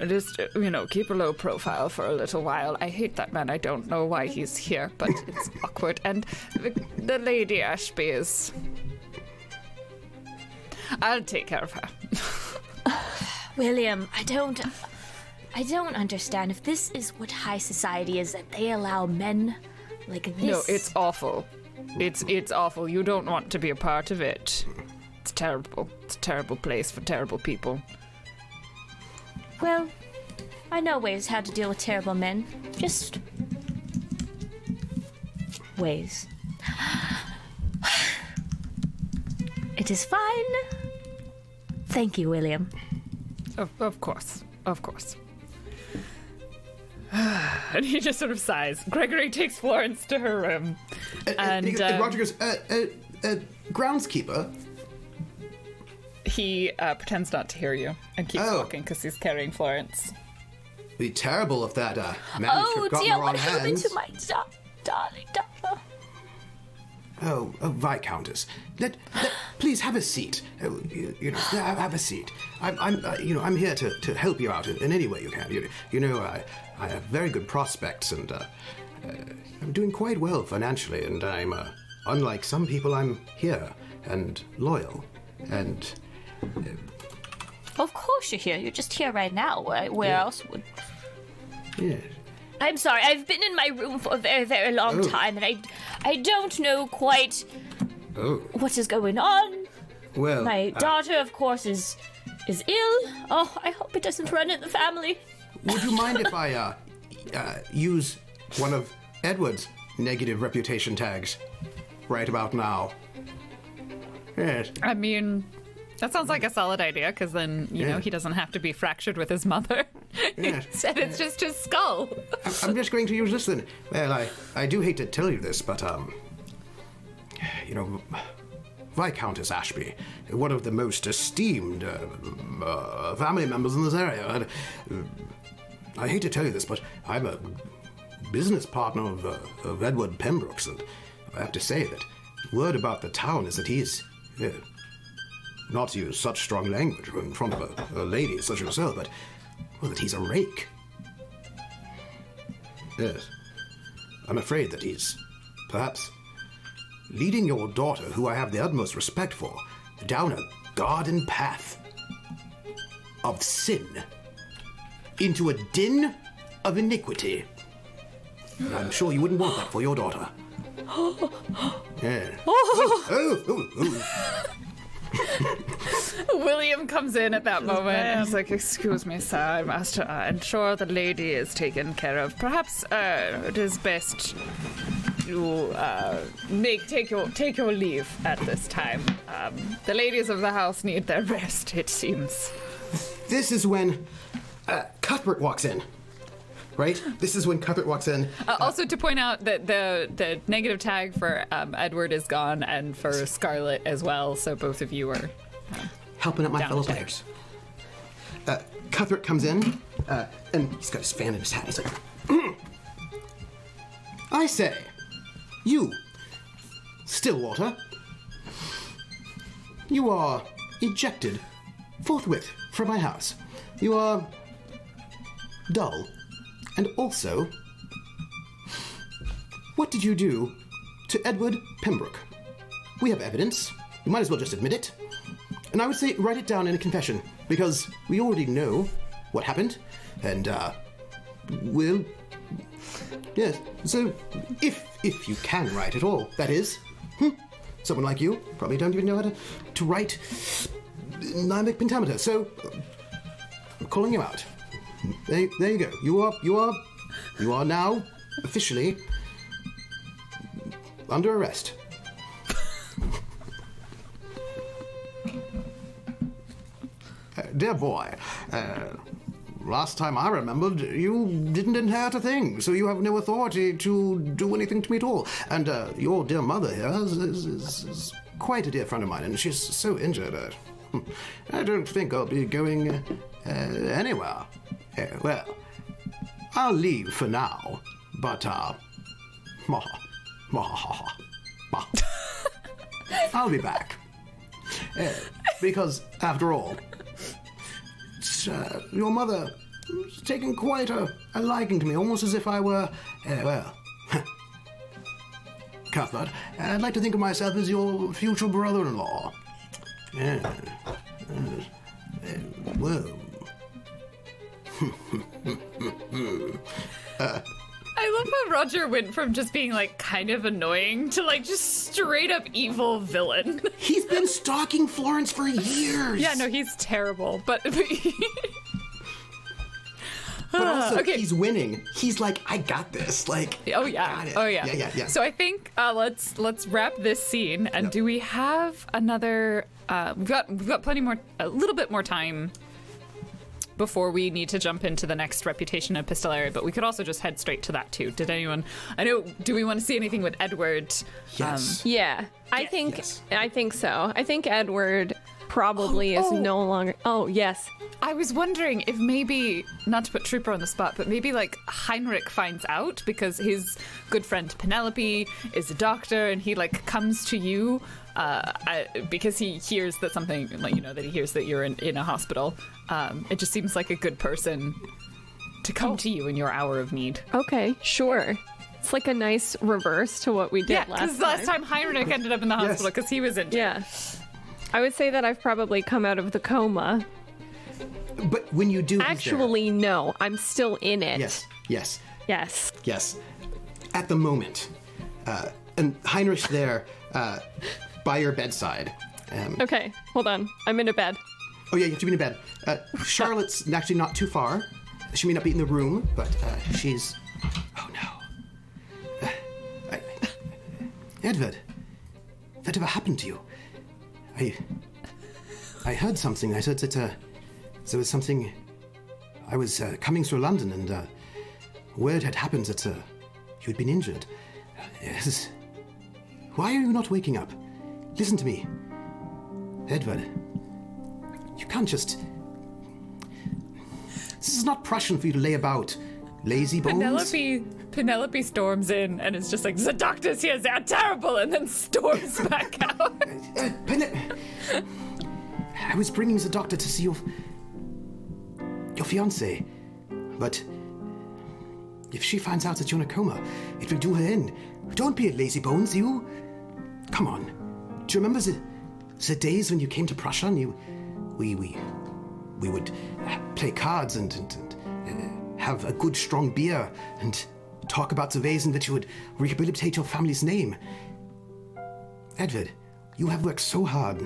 Just you know, keep a low profile for a little while. I hate that man. I don't know why he's here, but it's [laughs] awkward. And the, the lady Ashby is. I'll take care of her. [laughs] William, I don't. I don't understand. If this is what high society is, that they allow men like this. No, it's awful. It's it's awful. You don't want to be a part of it. It's terrible. It's a terrible place for terrible people. Well, I know ways how to deal with terrible men. Just ways. [sighs] It is fine. Thank you, William. Of, of course. Of course. [sighs] and he just sort of sighs. Gregory takes Florence to her room. And, And, and um, Roger goes, uh, uh, uh, groundskeeper. He uh, pretends not to hear you and keeps Oh. walking because he's carrying Florence. Be terrible if that uh, Oh manuscript got in dear, the wrong what happened to my da- darling daughter? Oh, oh, Viscountess, let, let please have a seat. Oh, you, you know, have, have a seat. I'm, I'm, uh, you know, I'm here to, to help you out in, in any way you can. You, you know, I, I have very good prospects, and uh, uh, I'm doing quite well financially. And I'm, uh, unlike some people, I'm here and loyal, and Of course you're here. You're just here right now. Where, where else would? yes. I'm sorry. I've been in my room for a very, very long Oh. time, and I, I don't know quite Oh, what is going on. well, My uh, daughter, of course, is is ill. Oh, I hope it doesn't run in the family. Would you mind if I uh, uh, use one of Edward's negative reputation tags right about now? Yes. I mean, that sounds like a solid idea because then, you know, he doesn't have to be fractured with his mother. [laughs] Yes. Instead, it's just his skull. I'm just going to use this then. Well, I, I do hate to tell you this, but, um, you know, Viscountess Ashby, one of the most esteemed uh, uh, family members in this area. And, uh, I hate to tell you this, but I'm a business partner of, uh, of Edward Pembroke's, and I have to say that word about the town is that he's. Uh, not to use such strong language in front of a, a lady such as yourself, but well, that he's a rake. Yes. I'm afraid that he's perhaps leading your daughter, who I have the utmost respect for, down a garden path of sin into a den of iniquity. And I'm sure you wouldn't want that for your daughter. [gasps] Yeah. Oh, oh, oh. William comes in at that moment and he's like, Excuse me, sir, I must uh, ensure the lady is taken care of. Perhaps uh, it is best you uh, make take your take your leave at this time. Um, the ladies of the house need their rest, it seems. This is when uh, Cuthbert walks in. Right? This is when Cuthbert walks in. Uh, also, to point out that the the negative tag for um, Edward is gone, and for Scarlet as well. So both of you are. helping out my Down fellow the players. Uh, Cuthbert comes in, uh, and he's got his fan in his hat. He's like, I say, you, Stillwater, you are ejected forthwith from my house. You are dull. And also, what did you do to Edward Pembroke? We have evidence. You might as well just admit it. And I would say write it down in a confession, because we already know what happened, and, uh, we'll. Yes, so if if you can write at all, that is. Hmm. Someone like you probably don't even know how to, to write iambic pentameter. So, I'm calling you out. There, there you go. You are, you are, you are now officially under arrest. Uh, dear boy, uh, last time I remembered, you didn't inherit a thing, so you have no authority to do anything to me at all. And uh, your dear mother here is, is, is, is quite a dear friend of mine, and she's so injured. Uh, hmm, I don't think I'll be going uh, anywhere. Uh, well, I'll leave for now, but uh, [laughs] I'll be back. Uh, because, after all, uh, your mother has taken quite a, a liking to me, almost as if I were, uh, well, [laughs] Cuthbert, I'd like to think of myself as your future brother-in-law. Yeah. Uh, uh, well. I love how Roger went from just being like kind of annoying to like just straight up evil villain. [laughs] He's been stalking Florence for years. yeah, no, he's terrible, but. [laughs] But also, okay. he's winning. He's like, I got this. Like, Oh yeah. Oh yeah. Yeah, yeah, yeah. So I think uh, let's let's wrap this scene. And do we have another? Uh, we've got we've got plenty more, a little bit more time before we need to jump into the next reputation epistolary. But we could also just head straight to that too. Did anyone? I know. Do we want to see anything with Edward? Um, yes. Yeah, I think yes. I think so. I think Edward probably oh, is Oh, oh. no longer. Oh yes, I was wondering if maybe not to put Trooper on the spot, but maybe like Heinrich finds out because his good friend Penelope is a doctor, and he like comes to you uh, I, because he hears that something like you know that he hears that you're in, in a hospital. Um, it just seems like a good person to come to you in your hour of need. okay, sure. It's like a nice reverse to what we did Yeah, last because time. last time Heinrich ended up in the hospital because he was injured. Yeah. I would say that I've probably come out of the coma. But when you do, he's there. Actually, no, I'm still in it. yes, yes, Yes. yes. At the moment, uh, and Heinrich's there uh, by your bedside. Um, Okay, hold on. I'm in a bed. Oh yeah, you have to be in a bed. Uh, Charlotte's [laughs] actually not too far. She may not be in the room, but uh, she's. Oh no. Uh, I... Edward, whatever happened to you? I. I heard something. I heard that uh, there was something. I was uh, coming through London, and uh, word had happened that uh, you had been injured. Uh, yes. Why are you not waking up? Listen to me, Edward. You can't just. This is not Prussian for you to lay about. Lazy bones. Penelope Penelope storms in and is just like the doctors here they are terrible and then storms [laughs] back out. Uh, Pen- I was bringing the doctor to see your. your fiance. But. If she finds out that you're in a coma, it will do her in. Don't be a lazy bones, you. Come on. Do you remember the, the days when you came to Prussia and you. We. we. we would uh, play cards and. and, and uh, have a good strong beer and talk about the ways in which you would rehabilitate your family's name. Edward, you have worked so hard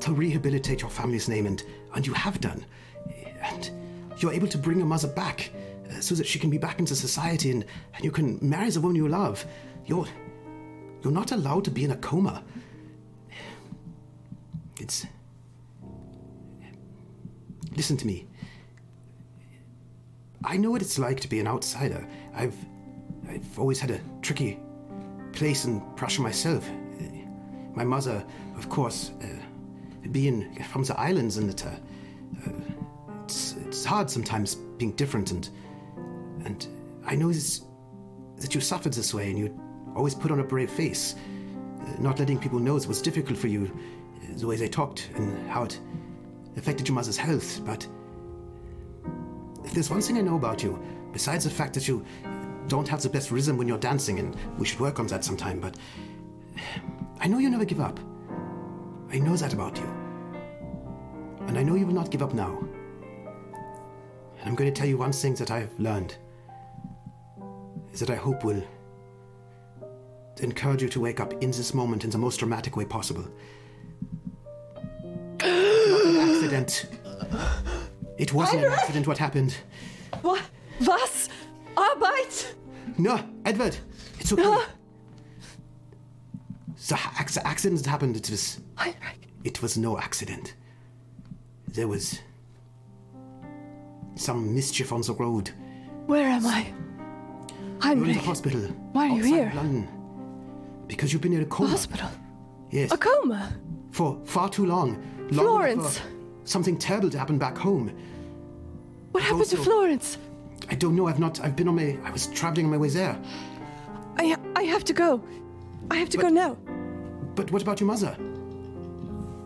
to rehabilitate your family's name, and, and you have done. And you're able to bring your mother back uh, so that she can be back into society and, and you can marry the woman you love. You're, you're not allowed to be in a coma. It's. Listen to me. I know what it's like to be an outsider. I've. I've always had a tricky place in Prussia myself. My mother, of course, uh, being from the islands, and uh, it's, it's hard sometimes being different, and and I know this, that you suffered this way, and you always put on a brave face. Uh, not letting people know it was difficult for you, the way they talked and how it affected your mother's health. But if there's one thing I know about you, besides the fact that you don't have the best rhythm when you're dancing, and we should work on that sometime, but I know you never give up. I know that about you. And I know you will not give up now. And I'm going to tell you one thing that I've learned that I hope will encourage you to wake up in this moment in the most dramatic way possible. Not in accident. It wasn't an accident what happened. What? Was? Arbeit? No, Edward, it's okay. The ac- accident happened. It was. Heinrich. It was no accident. There was some mischief on the road. Where am I? You're in the hospital. Why are you here? London. Because you've been in a coma. Hospital. Yes. A coma. For far too long. Long Florence. Something terrible to happen back home. What happened to Florence? I don't know. I've not. I've been on my. I was traveling on my way there. I I have to go. I have to go now. But what about your mother?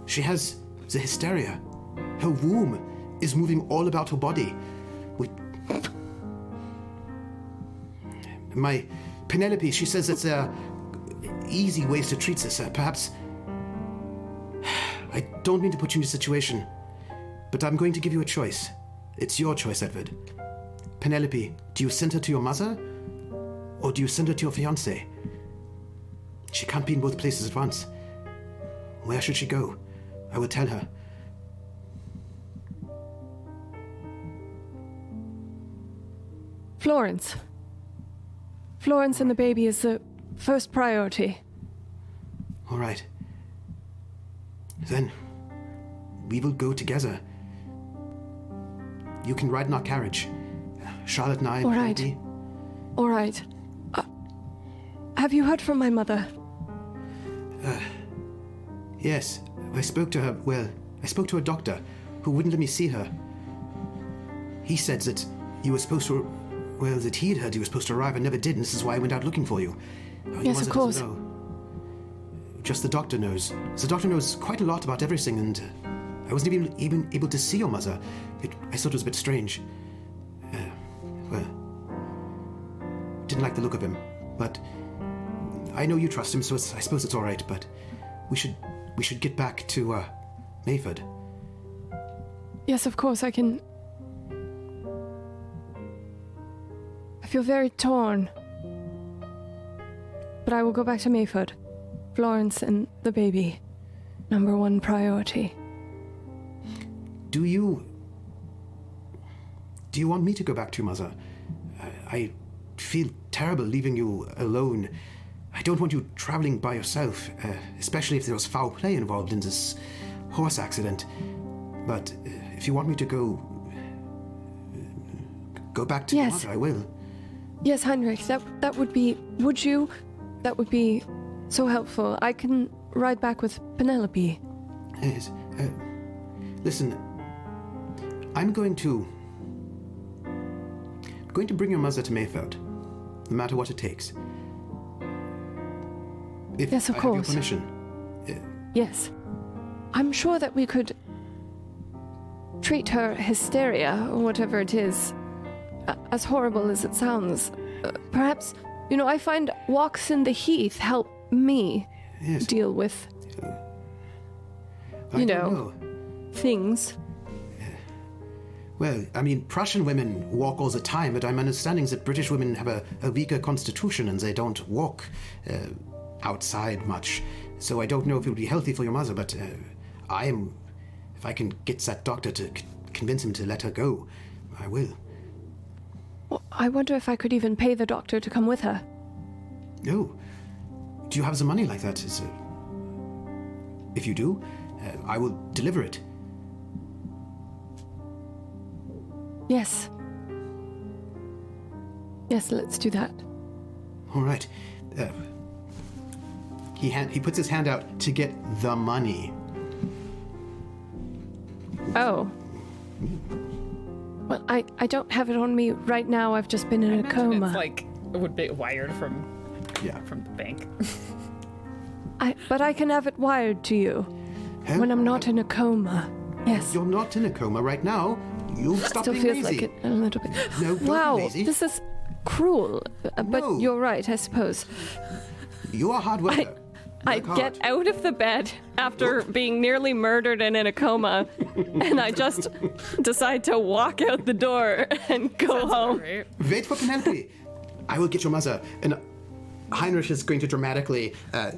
She has the hysteria. Her womb is moving all about her body. We... My Penelope, she says that there are easy ways to treat this. Uh, perhaps. I don't mean to put you in a situation, but I'm going to give you a choice. It's your choice, Edward. Penelope, do you send her to your mother, or do you send her to your fiance? She can't be in both places at once. Where should she go? I will tell her. Florence. Florence and the baby is the first priority. All right. Then we will go together. You can ride in our carriage. Charlotte and I. All right. All right. Uh, have you heard from my mother? Yes, I spoke to her. Well, I spoke to a doctor who wouldn't let me see her. He said that you were supposed to. Well, that he'd heard you were supposed to arrive and never did, and this is why I went out looking for you. Uh, your Yes, of course. know. Just the doctor knows. The doctor knows quite a lot about everything, and uh, I wasn't even, even able to see your mother. It, I thought it was a bit strange. Uh, well, didn't like the look of him, but I know you trust him, so I suppose it's all right. But we should we should get back to uh, Mayford. Yes, of course, I can. I feel very torn. But I will go back to Mayford. Florence and the baby. Number one priority. Do you do you want me to go back to your mother? I, feel terrible leaving you alone. I don't want you traveling by yourself, uh, especially if there was foul play involved in this horse accident. But uh, if you want me to go go back to Yes. your mother, I will. Yes, Heinrich, that that would be. Would you? That would be so helpful. I can ride back with Penelope. Yes. Uh, listen, I'm going to going to bring your mother to Mayfield, no matter what it takes. If Yes, of I have your course. permission. Yes. I'm sure that we could treat her hysteria, or whatever it is, as horrible as it sounds. Uh, perhaps, you know, I find walks in the heath help me Yes. deal with you don't know. things. Well, I mean, Prussian women walk all the time, but I'm understanding that British women have a, a weaker constitution and they don't walk uh, outside much. So I don't know if it would be healthy for your mother, but uh, I am. If I can get that doctor to c- convince him to let her go, I will. Well, I wonder if I could even pay the doctor to come with her. No. Do you have the money like that? Is, uh, if you do, uh, I will deliver it. Yes. Yes, let's do that. All right. Uh, he hand, he puts his hand out to get the money. Oh. Well, I, I don't have it on me right now. I've just been in a coma. It's like it would be wired from Yeah. from the bank. [laughs] I, but I can have it wired to you Huh? when I'm not in a coma. Yes. You're not in a coma right now. You stop Still being feels lazy. like it a little bit. No, don't be wow, lazy. this is cruel. uh, But No. you're right, I suppose. You are a hard worker. I Work get out of the bed after being nearly murdered and in a coma, [laughs] and I just decide to walk out the door and go home. Right? Wait for Penelope. I will get your mother. And Heinrich is going to dramatically uh,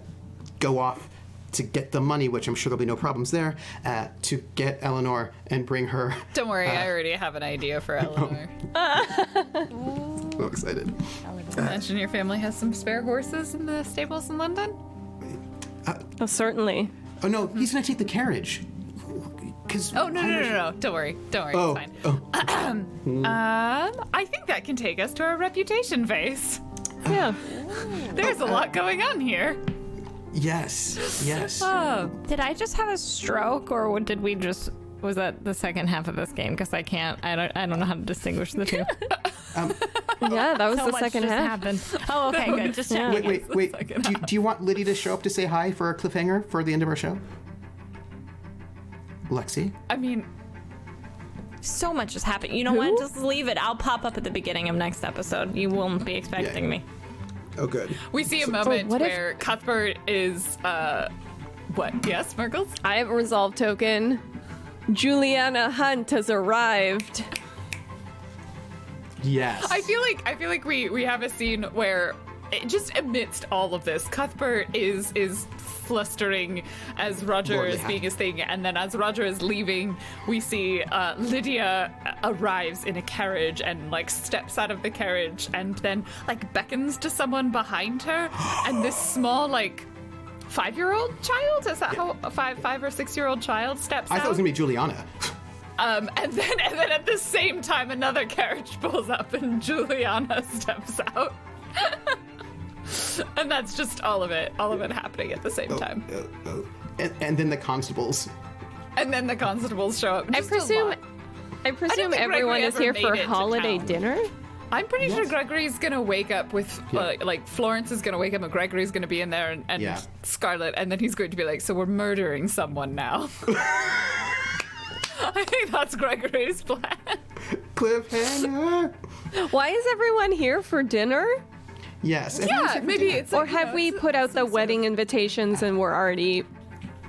go off to get the money, which I'm sure there'll be no problems there, uh, to get Eleanor and bring her. [laughs] Don't worry, I already have an idea for Eleanor. [laughs] So excited. Imagine your family has some spare horses in the stables in London. Oh, certainly. Oh no, he's gonna take the carriage. Cause Oh no no no no! no. Don't worry, don't worry, Oh, it's fine. oh, [clears throat] Um, I think that can take us to our reputation phase. Yeah. There's a lot going on here. yes, yes. Oh, Did I just have a stroke, or did we just? Was that the second half of this game? Because I can't. I don't. I don't know how to distinguish the two. [laughs] Um, yeah, that was so the much second just half. happened. Oh, okay, [laughs] good. Just Yeah. Wait, wait, wait. Do you, do you want Liddy to show up to say hi for a cliffhanger for the end of our show? Lexi? I mean, So much has happened. You know what? Just leave it. I'll pop up at the beginning of next episode. You won't be expecting Yeah. me. Oh, good. we see a moment what if- where Cuthbert is, uh, what? Yes, Merkles? I have a resolve token. Juliana Hunt has arrived. Yes. I feel like I feel like we we have a scene where it, just amidst all of this, Cuthbert is is flustering as Roger Lordly is being his thing, and then as Roger is leaving, we see uh, Lydia arrives in a carriage and like steps out of the carriage and then like beckons to someone behind her, [gasps] and this small like five year old child is that how a five five or six year old child steps out? I out? thought it was gonna be Juliana. [laughs] Um, and then, and then at the same time, another carriage pulls up and [laughs] Juliana steps out. [laughs] [laughs] and that's just all of it, all of it happening at the same time. Oh, oh. And, and then the constables. And then the constables show up. I presume. I presume think everyone Gregory is here for it to holiday dinner. I'm pretty sure Gregory's gonna wake up with, uh, like, Florence is gonna wake up and Gregory's gonna be in there and, and Yeah. Scarlet, and then he's going to be like, so we're murdering someone now. [laughs] I think that's Gregory's plan. Cliffhanger. Why is everyone here for dinner? Yes. everyone's Yeah, maybe dinner. it's Or like, you have know, we put out some the sort of- wedding invitations and we're already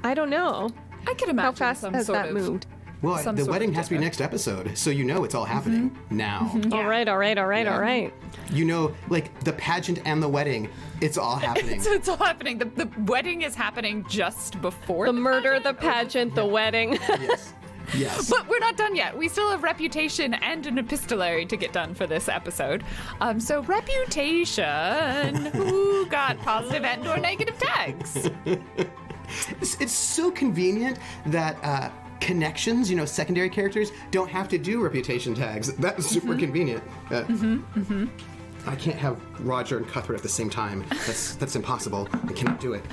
I don't know. I could imagine How fast some has sort that of, moved? Well, some the wedding has to be next episode, so you know it's all happening mm-hmm. now. [laughs] All right, all right, all right, Yeah. all right. You know, like the pageant and the wedding, it's all [laughs] happening. So it's all happening. The, the wedding is happening just before The murder, the pageant, the wedding. [laughs] yes. Yes. But we're not done yet. We still have reputation and an epistolary to get done for this episode. Um, so reputation. [laughs] Who got positive and or negative tags? [laughs] It's, it's so convenient that uh, connections, you know, secondary characters, don't have to do reputation tags. That's super convenient. Uh, I can't have Roger and Cuthbert at the same time. That's that's impossible. I cannot do it.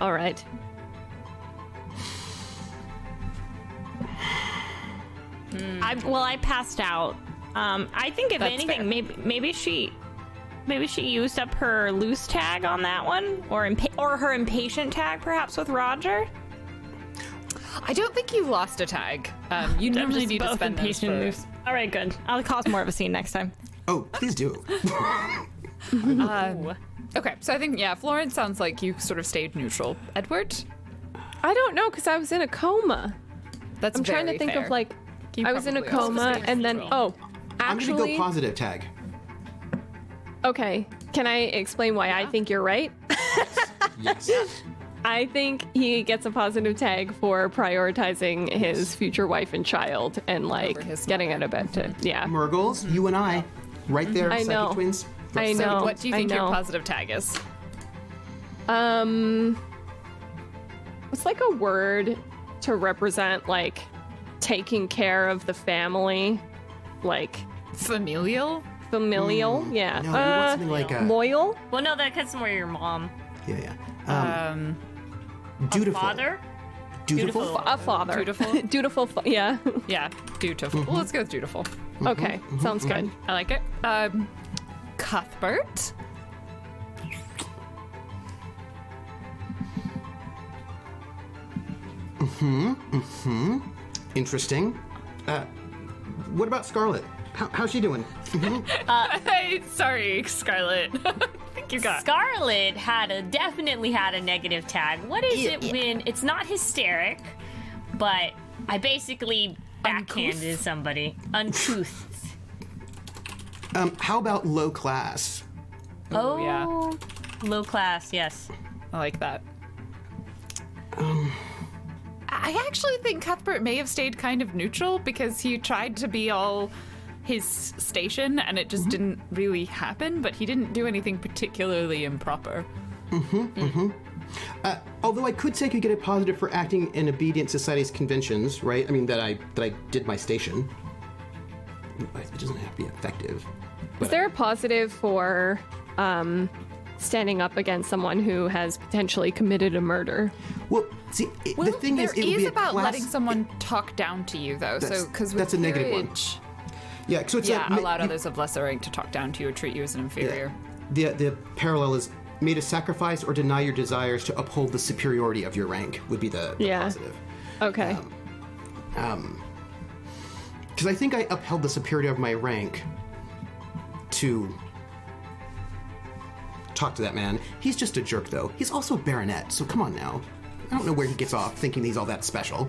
all right. I well, I passed out. Um, I think if That's anything, fair. maybe maybe she, maybe she used up her loose tag on that one, or impa- or her impatient tag, perhaps with Roger. I don't think you've lost a tag. Um, [laughs] you normally Just need to both spend those impatient for- loose. All right, good. I'll cause more of a scene next time. Oh, please do. [laughs] Okay, so I think yeah, Florence sounds like you sort of stayed neutral. Edward, I don't know because I was in a coma. That's I'm trying to think fair. of like You I was in a probably also coma stayed and then neutral. oh, I'm gonna actually go positive tag. okay. Can I explain why I think you're right? [laughs] Yes. I think he gets a positive tag for prioritizing his future wife and child and like his getting out of bed to yeah. Murgles, you and I, right there, I psychic know. twins. I Psychic know. what do you I think your know. positive tag is? Um it's like a word to represent like taking care of the family, like Familial. familial. Yeah. No, you want Uh, something like a loyal? Well, no, that comes from where your mom. yeah, yeah. Um, Um, dutiful. Father? Dutiful. Dutiful. A father. Dutiful? [laughs] dutiful. Fa- yeah. yeah, dutiful. Well, let's go with dutiful. okay. Sounds good. I like it. Um, Cuthbert. Interesting. Uh, what about Scarlet? How, how's she doing? [laughs] Hey, sorry, Scarlet. [laughs] I you got. Scarlet had a definitely had a negative tag. What is it when it's not hysteric, but I basically backhanded somebody? Uncouth. Um, how about low class? Oh, yeah. Low class, yes. I like that. I actually think Cuthbert may have stayed kind of neutral because he tried to be all his station and it just didn't really happen, but he didn't do anything particularly improper. Mm-hmm. Uh, although I could say I could get a positive for acting in obedient society's conventions, right? I mean that I that I did my station. It doesn't have to be effective. Is there a positive for um, standing up against someone who has potentially committed a murder? Well, see, it, Well, the thing is, there is, it would be a about class- letting someone talk down to you, though. That's- so, because that's a negative one. Yeah, so it's yeah, a, allowed you- others of lesser rank to talk down to you or treat you as an inferior. The the parallel is made a sacrifice or deny your desires to uphold the superiority of your rank would be the, the Yeah. positive. Okay. Um, um, because I think I upheld the superiority of my rank to talk to that man. He's just a jerk, though. He's also a baronet, so come on now. I don't know where he gets off thinking he's all that special.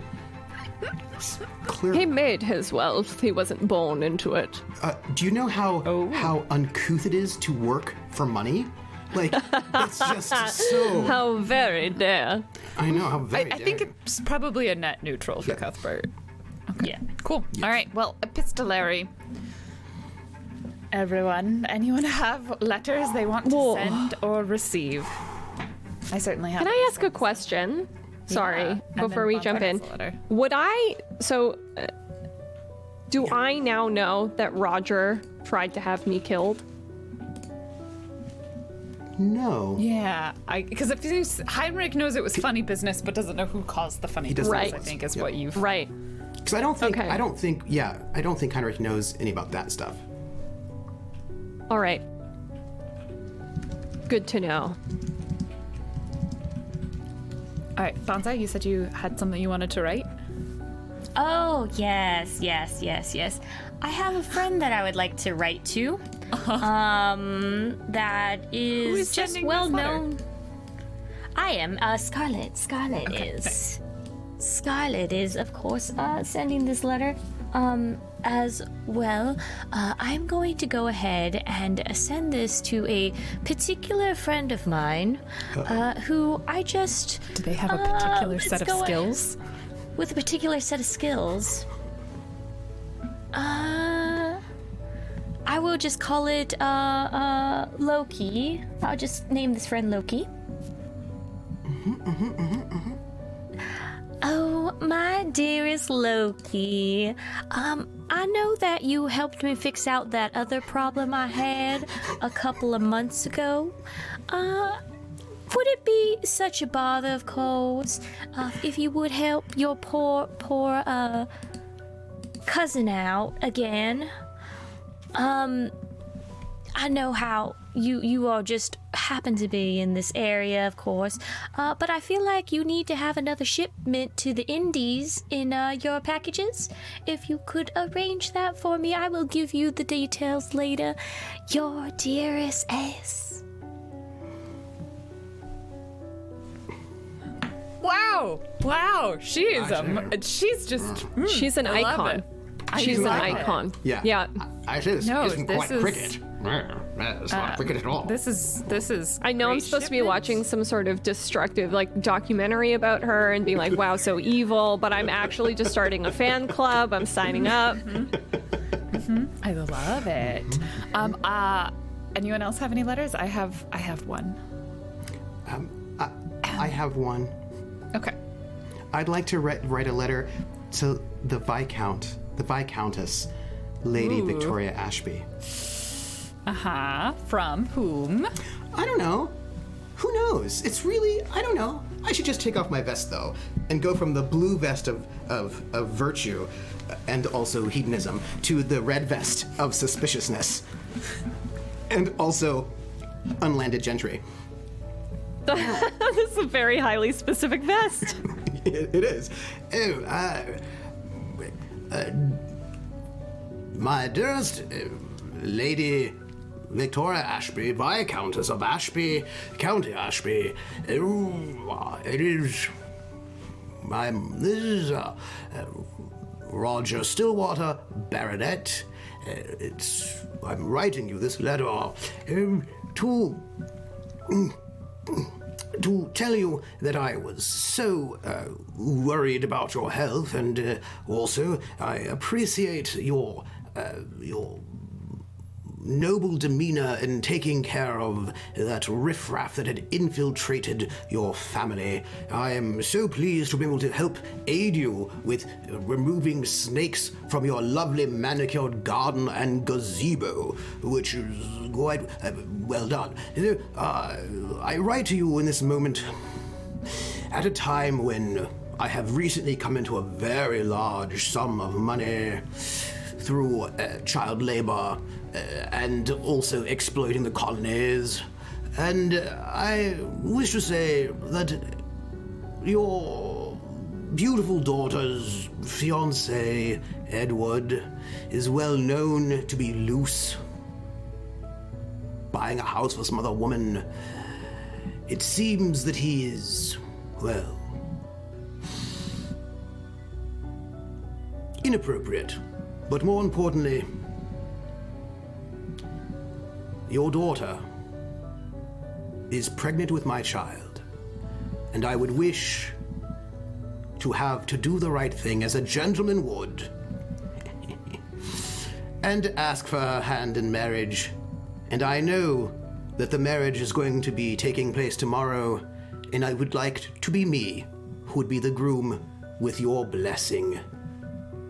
Clearly, he made his wealth. He wasn't born into it. uh, do you know how how uncouth it is to work for money? Like that's just [laughs] so. How very dare. I know how I, very. I think it's probably a net neutral for Yeah. Cuthbert. Yeah. Cool. All right. Well, epistolary. Everyone, anyone have letters they want to Whoa. send or receive? I certainly have. Can I ask a question? Sorry, and before we jump in. has a letter. Would I. So. Uh, do I now know that Roger tried to have me killed? no. Yeah, because if you, Heinrich knows it was funny business, but doesn't know who caused the funny business. doesn't I think is Yep. what you've. Right. Because I don't think Okay. I don't think yeah I don't think Heinrich knows any about that stuff. All right. Good to know. All right, Bonsai, you said you had something you wanted to write. Oh, yes, yes, yes, yes. I have a friend that I would like to write to. Um, that is, is just well known. I am uh, Scarlet. Scarlet is. Scarlet is, of course, uh, sending this letter. Um, as well, uh, I'm going to go ahead and send this to a particular friend of mine, uh, who I just Do they have a Uh, particular let's set of skills? with a particular set of skills. Uh, I will just call it uh, uh, Loki. I'll just name this friend Loki. Oh, my dearest Loki. Um, I know that you helped me fix out that other problem I had a couple of months ago. Uh, would it be such a bother, of course, uh, if you would help your poor, poor, uh, cousin out again? Um, I know how you you all just happen to be in this area, of course, uh, but I feel like you need to have another shipment to the Indies in uh, your packages. If you could arrange that for me, I will give you the details later. Your dearest S. Wow! Wow! She is a. She's just. mm, She's an I love icon. It. She's an love it. icon. Yeah. Yeah. I say this No, isn't this quite is- cricket. It's not uh, cricket at all. This is. This is. I know I'm great supposed to be watching some sort of destructive like documentary about her and being like, wow, so evil, but I'm actually just starting a fan club. I'm signing up. Mm-hmm. Mm-hmm. I love it. Mm-hmm. Um. Uh. Anyone else have any letters? I have. I have one. I, I have one. Okay. I'd like to write, write a letter to the Viscount, the Viscountess, Lady Victoria Ashby. Uh huh. From whom? I don't know. Who knows? It's really, I don't know. I should just take off my vest, though, and go from the blue vest of, of, of virtue and also hedonism to the red vest of suspiciousness [laughs] and also unlanded gentry. [laughs] this is a very highly specific vest. [laughs] it, it is. Oh, uh, uh, my dearest uh, Lady Victoria Ashby, Viscountess of Ashby, County Ashby. uh, it is. I'm. This is uh, Roger Stillwater, Baronet. It's. I'm writing you this letter um, to to tell you that I was so uh, worried about your health, and uh, also I appreciate your uh, your noble demeanor in taking care of that riffraff that had infiltrated your family. I am so pleased to be able to help aid you with removing snakes from your lovely manicured garden and gazebo, which is quite uh, well done. Uh, I write to you in this moment at a time when I have recently come into a very large sum of money through uh, child labor uh, and also exploiting the colonies. And I wish to say that your beautiful daughter's fiance, Edward, is well known to be loose. Buying a house for some other woman. It seems that he is, well, inappropriate. But more importantly, your daughter is pregnant with my child, and I would wish to have to do the right thing as a gentleman would [laughs] and ask for her hand in marriage. And I know that the marriage is going to be taking place tomorrow, and I would like to be me who would be the groom with your blessing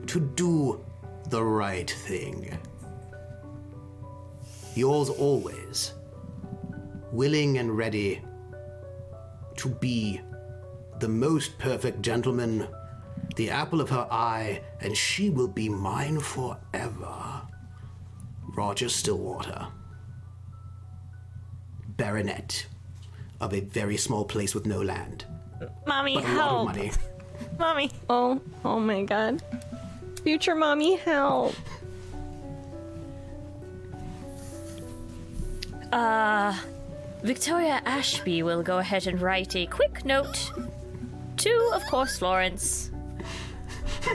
to do the right thing. Yours always, willing and ready to be the most perfect gentleman, the apple of her eye, and she will be mine forever. Roger Stillwater, Baronet of a very small place with no land, Mommy, but a lot of help. money. Mommy. Oh, oh my god. Future mommy, help. Uh, Victoria Ashby will go ahead and write a quick note to, of course, Florence. [laughs]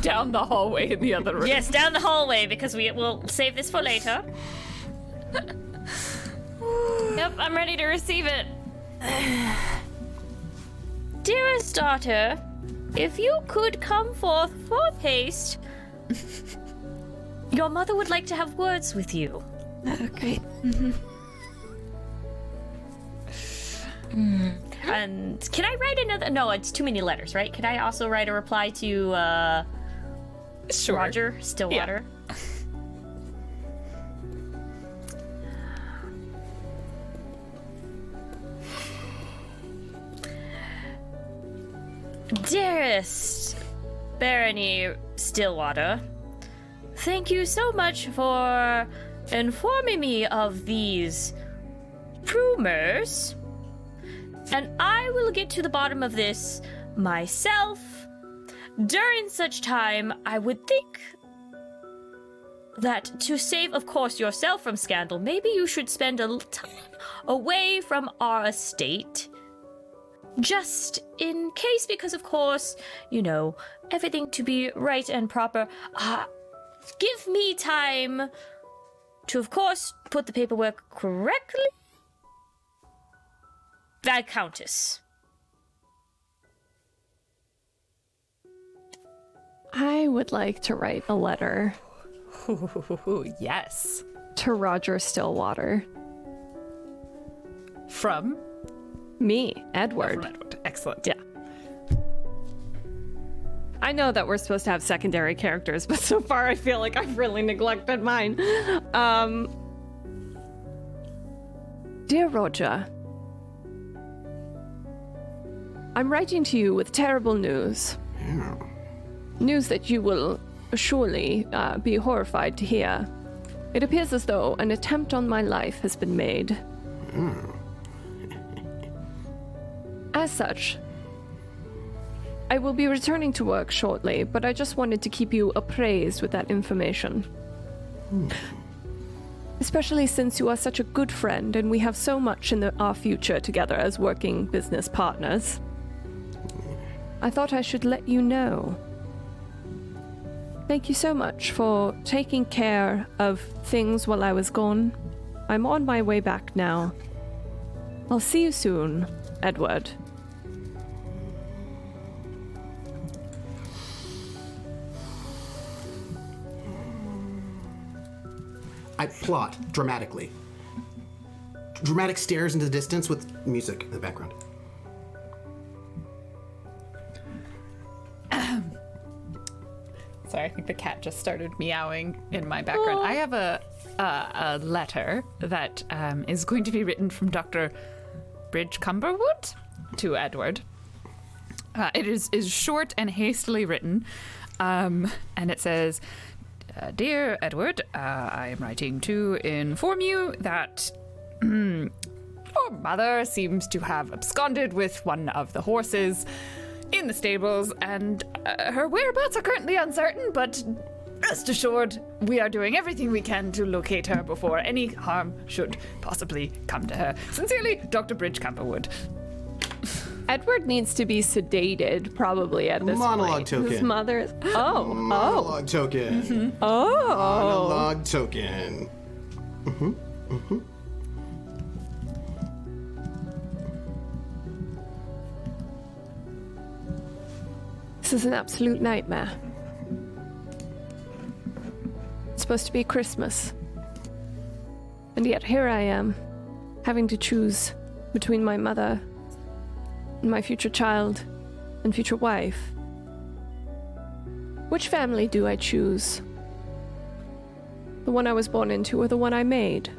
Down the hallway in the other room. Yes, down the hallway because we will save this for later. [sighs] Yep, I'm ready to receive it. [sighs] Dearest daughter, if you could come forth for haste, [laughs] your mother would like to have words with you. Oh, great. And can I write another? No, it's too many letters, right? Can I also write a reply to uh, Sure. Roger Stillwater? [sighs] Dearest Barony Stillwater, thank you so much for informing me of these rumors. And I will get to the bottom of this myself. During such time, I would think that to save, of course, yourself from scandal, maybe you should spend a little time away from our estate. Just in case, because of course, you know, everything to be right and proper. Uh, give me time to, of course, put the paperwork correctly. That Countess. I would like to write a letter Ooh, [laughs] yes. to Roger Stillwater. From Me, Edward. From Edward. Excellent. Yeah. I know that we're supposed to have secondary characters, but so far I feel like I've really neglected mine. Um, Dear Roger, I'm writing to you with terrible news. Yeah. News that you will surely uh, be horrified to hear. It appears as though an attempt on my life has been made. [laughs] As such, I will be returning to work shortly, but I just wanted to keep you appraised with that information. Hmm. Especially since you are such a good friend and we have so much in the, our future together as working business partners. I thought I should let you know. Thank you so much for taking care of things while I was gone. I'm on my way back now. I'll see you soon, Edward. I plot dramatically. Dramatic stares into the distance with music in the background. Sorry, I think the cat just started meowing in my background. I have a a, a letter that um, is going to be written from Doctor Bridge Cumberwood to Edward. Uh, it is is short and hastily written, um, and it says, uh, "Dear Edward, uh, I am writing to inform you that." Your mother seems to have absconded with one of the horses in the stables, and uh, her whereabouts are currently uncertain, but rest assured, we are doing everything we can to locate her before any harm should possibly come to her. Sincerely, Dr. Bridge Camperwood. Edward needs to be sedated, probably at this Monologue point. His token. mother is. Oh, oh, Monologue token. Mm-hmm. oh. Monologue token. Mm-hmm, mm-hmm. This is an absolute nightmare. It's supposed to be Christmas. And yet here I am, having to choose between my mother my future child and future wife. Which family do I choose? The one I was born into or the one I made?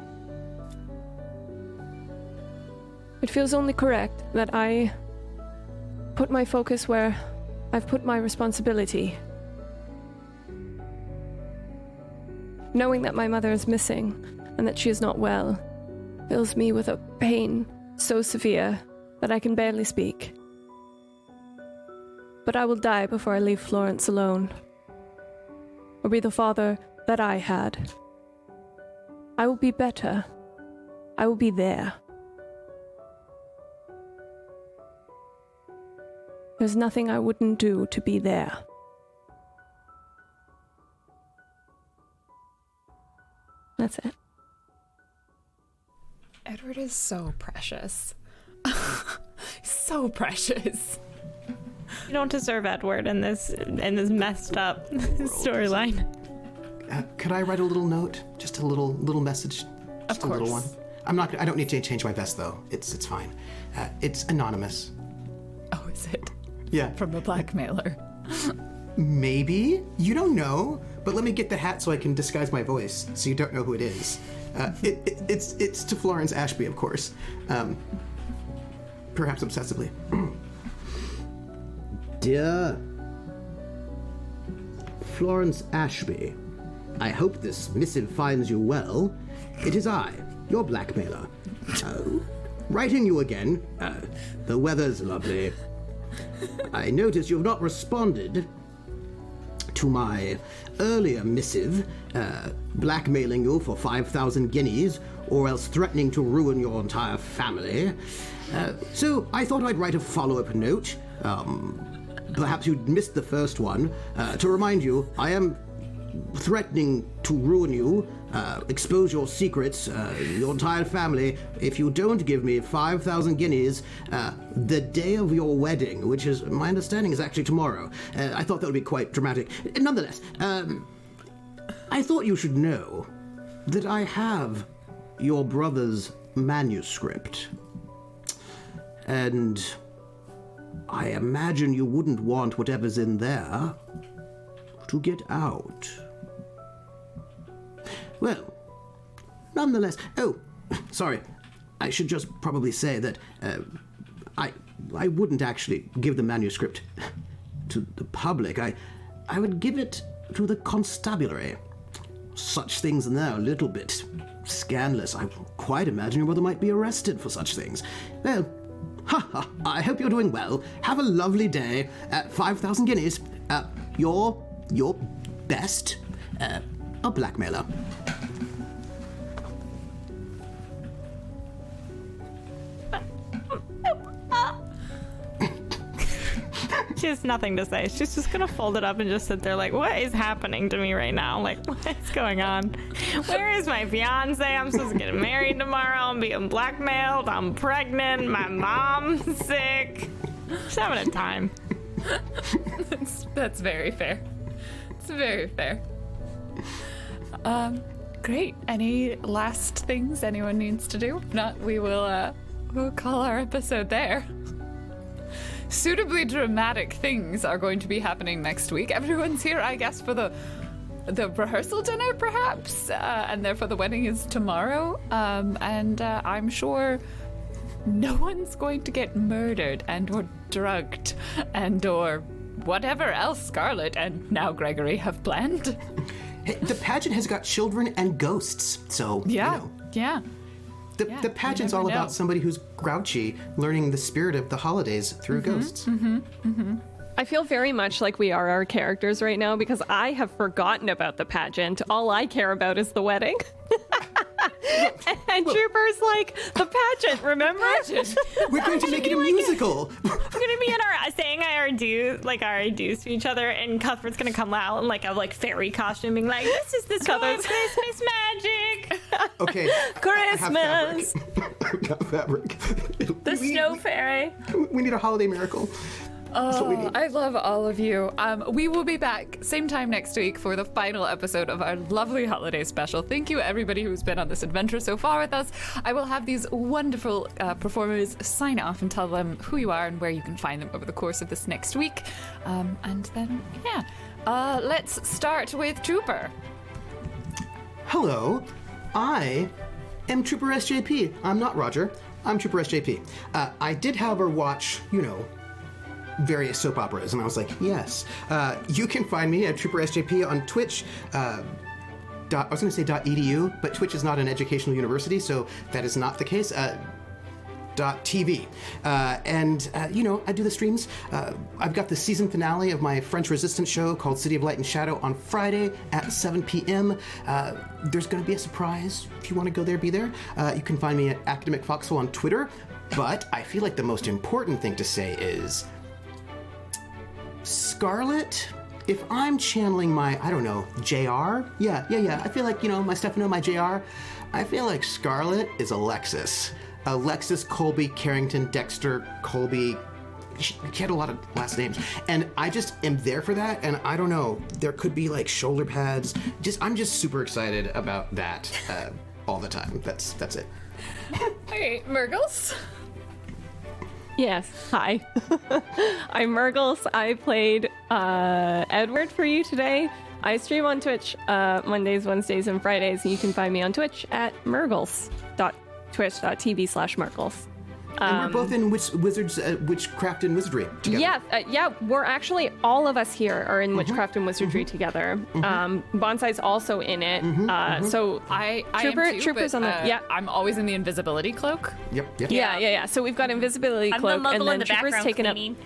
It feels only correct that I put my focus where I've put my responsibility. Knowing that my mother is missing and that she is not well fills me with a pain so severe that I can barely speak. But I will die before I leave Florence alone, or be the father that I had. I will be better. I will be there. There's nothing I wouldn't do to be there. That's it. Edward is so precious. [laughs] so precious. You don't deserve Edward in this in this messed up [laughs] storyline. Uh, could I write a little note? Just a little little message? Just a little one. I'm not. I don't need to change my vest though. It's it's fine. Uh, it's anonymous. Oh, is it? Yeah. From a blackmailer. Maybe you don't know, but let me get the hat so I can disguise my voice, so you don't know who it is. Uh, it, it, it's it's to Florence Ashby, of course. Um, perhaps obsessively. [clears throat] Dear Florence Ashby, I hope this missive finds you well. It is I, your blackmailer. Oh, writing you again. Uh, the weather's lovely. [laughs] I notice you've not responded to my earlier missive, uh, blackmailing you for 5,000 guineas, or else threatening to ruin your entire family. Uh, so I thought I'd write a follow up note. Um, perhaps you'd missed the first one. Uh, to remind you, I am threatening to ruin you, uh, expose your secrets, uh, your entire family, if you don't give me 5,000 guineas uh, the day of your wedding, which is, my understanding, is actually tomorrow. I thought that would be quite dramatic. Nonetheless, um, I thought you should know that I have your brother's manuscript. And I imagine you wouldn't want whatever's in there to get out. Well, nonetheless. Oh, sorry. I should just probably say that uh, I I wouldn't actually give the manuscript to the public. I I would give it to the constabulary. Such things in there a little bit scandalous. I quite imagine your brother might be arrested for such things. Well, ha. I hope you're doing well. Have a lovely day. Uh, Five thousand guineas. Uh, your your best. Uh, a blackmailer. She has nothing to say. She's just gonna fold it up and just sit there like, what is happening to me right now? Like, [laughs] what's going on? Where is my fiance? I'm supposed to get married tomorrow. I'm being blackmailed. I'm pregnant. My mom's sick. She's having a time. That's, that's very fair. It's very fair. Um, great. Any last things anyone needs to do? If not, we will uh, we'll call our episode there. Suitably dramatic things are going to be happening next week. Everyone's here, I guess, for the the rehearsal dinner, perhaps, uh, and therefore the wedding is tomorrow. Um, and uh, I'm sure no one's going to get murdered and or drugged and or whatever else Scarlet and now Gregory have planned. The pageant has got children and ghosts, so Yeah, you know. yeah. The, Yeah, the pageant's all know. about somebody who's grouchy, learning the spirit of the holidays through Mm-hmm, ghosts. I feel very much like we are our characters right now because I have forgotten about the pageant. All I care about is the wedding. [laughs] and Trooper's like, the pageant, remember? [laughs] We're going to make it a musical. We're gonna be in our saying our dues, like our dues to each other, and Cuthbert's gonna come out in like a like fairy costume, being like, "This is the Cuthbert's Christmas magic." [laughs] Okay. I have Christmas. fabric. [laughs] I've got fabric. The We- snow fairy. We need a holiday miracle. That's what we Oh. I love all of you. Um, we will be back same time next week for the final episode of our lovely holiday special. Thank you, everybody who's been on this adventure so far with us. I will have these wonderful uh, performers sign off and tell them who you are and where you can find them over the course of this next week. Um, and then, yeah, uh, let's start with Trooper. Hello, I am Trooper SJP. I'm not Roger. I'm Trooper SJP. Uh, I did, however, watch, you know, various soap operas, and I was like, yes. Uh, you can find me at Trooper SJP on Twitch. Uh, dot, I was going to say .edu, but Twitch is not an educational university, so that is not the case. Uh, dot TV. Uh, and, uh, you know, I do the streams. Uh, I've got the season finale of my French Resistance show called City of Light and Shadow on Friday at 7 p.m. Uh, there's going to be a surprise. If you want to go there, be there. Uh, you can find me at Academic Foxhole on Twitter. But I feel like the most important thing to say is Scarlet. If I'm channeling my, I don't know, JR? Yeah, yeah, yeah. I feel like, you know, my Stefano, my JR. I feel like Scarlet is Alexis. Alexis Colby Carrington Dexter Colby. She, had a lot of last names. And I just am there for that. And I don't know, there could be like shoulder pads. Just, I'm just super excited about that uh, all the time. That's, that's it. [laughs] Hey, Murgles. Yes. Hi. [laughs] I'm Murgles. I played uh, Edward for you today. I stream on Twitch uh, Mondays, Wednesdays, and Fridays. And you can find me on Twitch at Murgles.twitch.tv slash Murgles. And we're both in witch, Wizards, uh, Witchcraft and Wizardry together. Yeah, uh, yeah, we're actually all of us here are in Witchcraft and Wizardry together. Um, Bonsai's also in it. uh, So I, I Trooper- am too, Trooper's but, on the- uh, yeah. I'm always in the invisibility cloak. Yep, yep. yeah, yeah, yeah. So we've got invisibility I'm the cloak, and then the Trooper's background taken up. cleaning.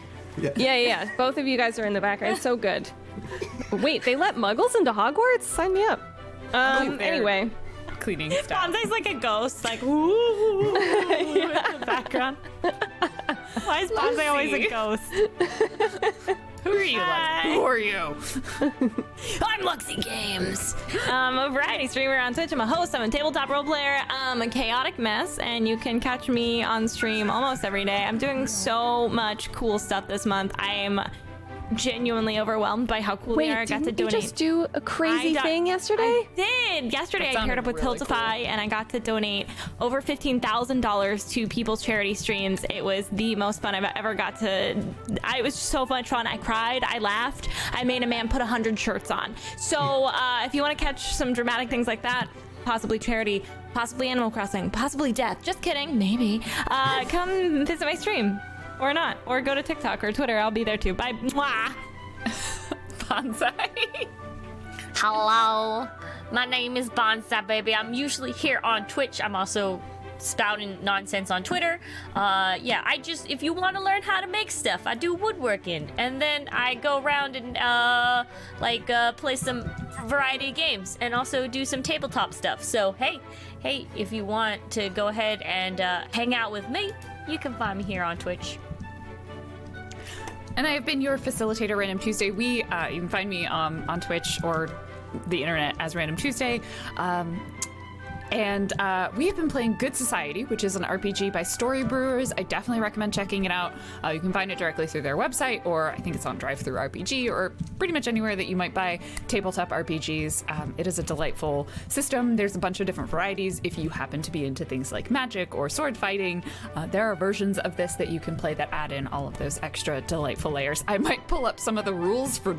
Yeah, yeah, yeah. Both of you guys are in the background. So good. [laughs] Wait, they let Muggles into Hogwarts? Sign me up. Um. they're- Anyway, Cleaning stuff. Bonsai's like a ghost, like ooh in the [laughs] background. Why is Bonsai always a ghost? [laughs] Who are you? Hi. Who are you? [laughs] I'm Luxy Games. I'm a variety streamer on Twitch. I'm a host. I'm a tabletop role player. I'm a chaotic mess, and you can catch me on stream almost every day. I'm doing so much cool stuff this month. I am genuinely overwhelmed by how cool wait, they are. I got to didn't you just do a crazy I got- thing yesterday? I did. Yesterday, I paired up with really Tiltify and I got to donate over $15,000 to people's charity streams. It was the most fun I've ever got to. I, it was so much fun. I cried. I laughed. I made a man put 100 shirts on. So [laughs] uh, if you want to catch some dramatic things like that, possibly charity, possibly Animal Crossing, possibly death, just kidding, maybe, uh, come visit my stream. Or not. Or go to TikTok or Twitter. I'll be there too. Bye. Mwah. [laughs] Bonsai. Hello, my name is Bonsai Baby. I'm usually here on Twitch. I'm also spouting nonsense on Twitter. Uh, yeah, I just if you want to learn how to make stuff, I do woodworking, and then I go around and uh, like uh, play some variety of games, and also do some tabletop stuff. So hey, hey, if you want to go ahead and uh, hang out with me, you can find me here on Twitch. And I have been your facilitator, Random Tuesday. We, uh, you can find me um, on Twitch or the internet as Random Tuesday. Um, and uh, we have been playing Good Society, which is an RPG by Storybrewers. I definitely recommend checking it out. Uh, you can find it directly through their website, or I think it's on DriveThruRPG, or pretty much anywhere that you might buy tabletop RPGs. Um, it is a delightful system. There's a bunch of different varieties. If you happen to be into things like magic or sword fighting, uh, there are versions of this that you can play that add in all of those extra delightful layers. I might pull up some of the rules for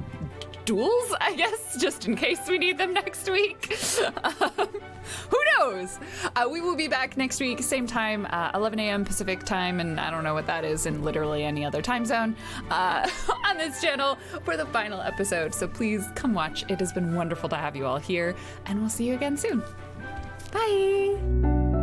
duels, I guess, just in case we need them next week. um, [laughs] who knows? Uh, we will be back next week, same time, uh, 11 a.m. Pacific time, and I don't know what that is in literally any other time zone uh, [laughs] on this channel for the final episode. So please come watch. It has been wonderful to have you all here, and we'll see you again soon. Bye.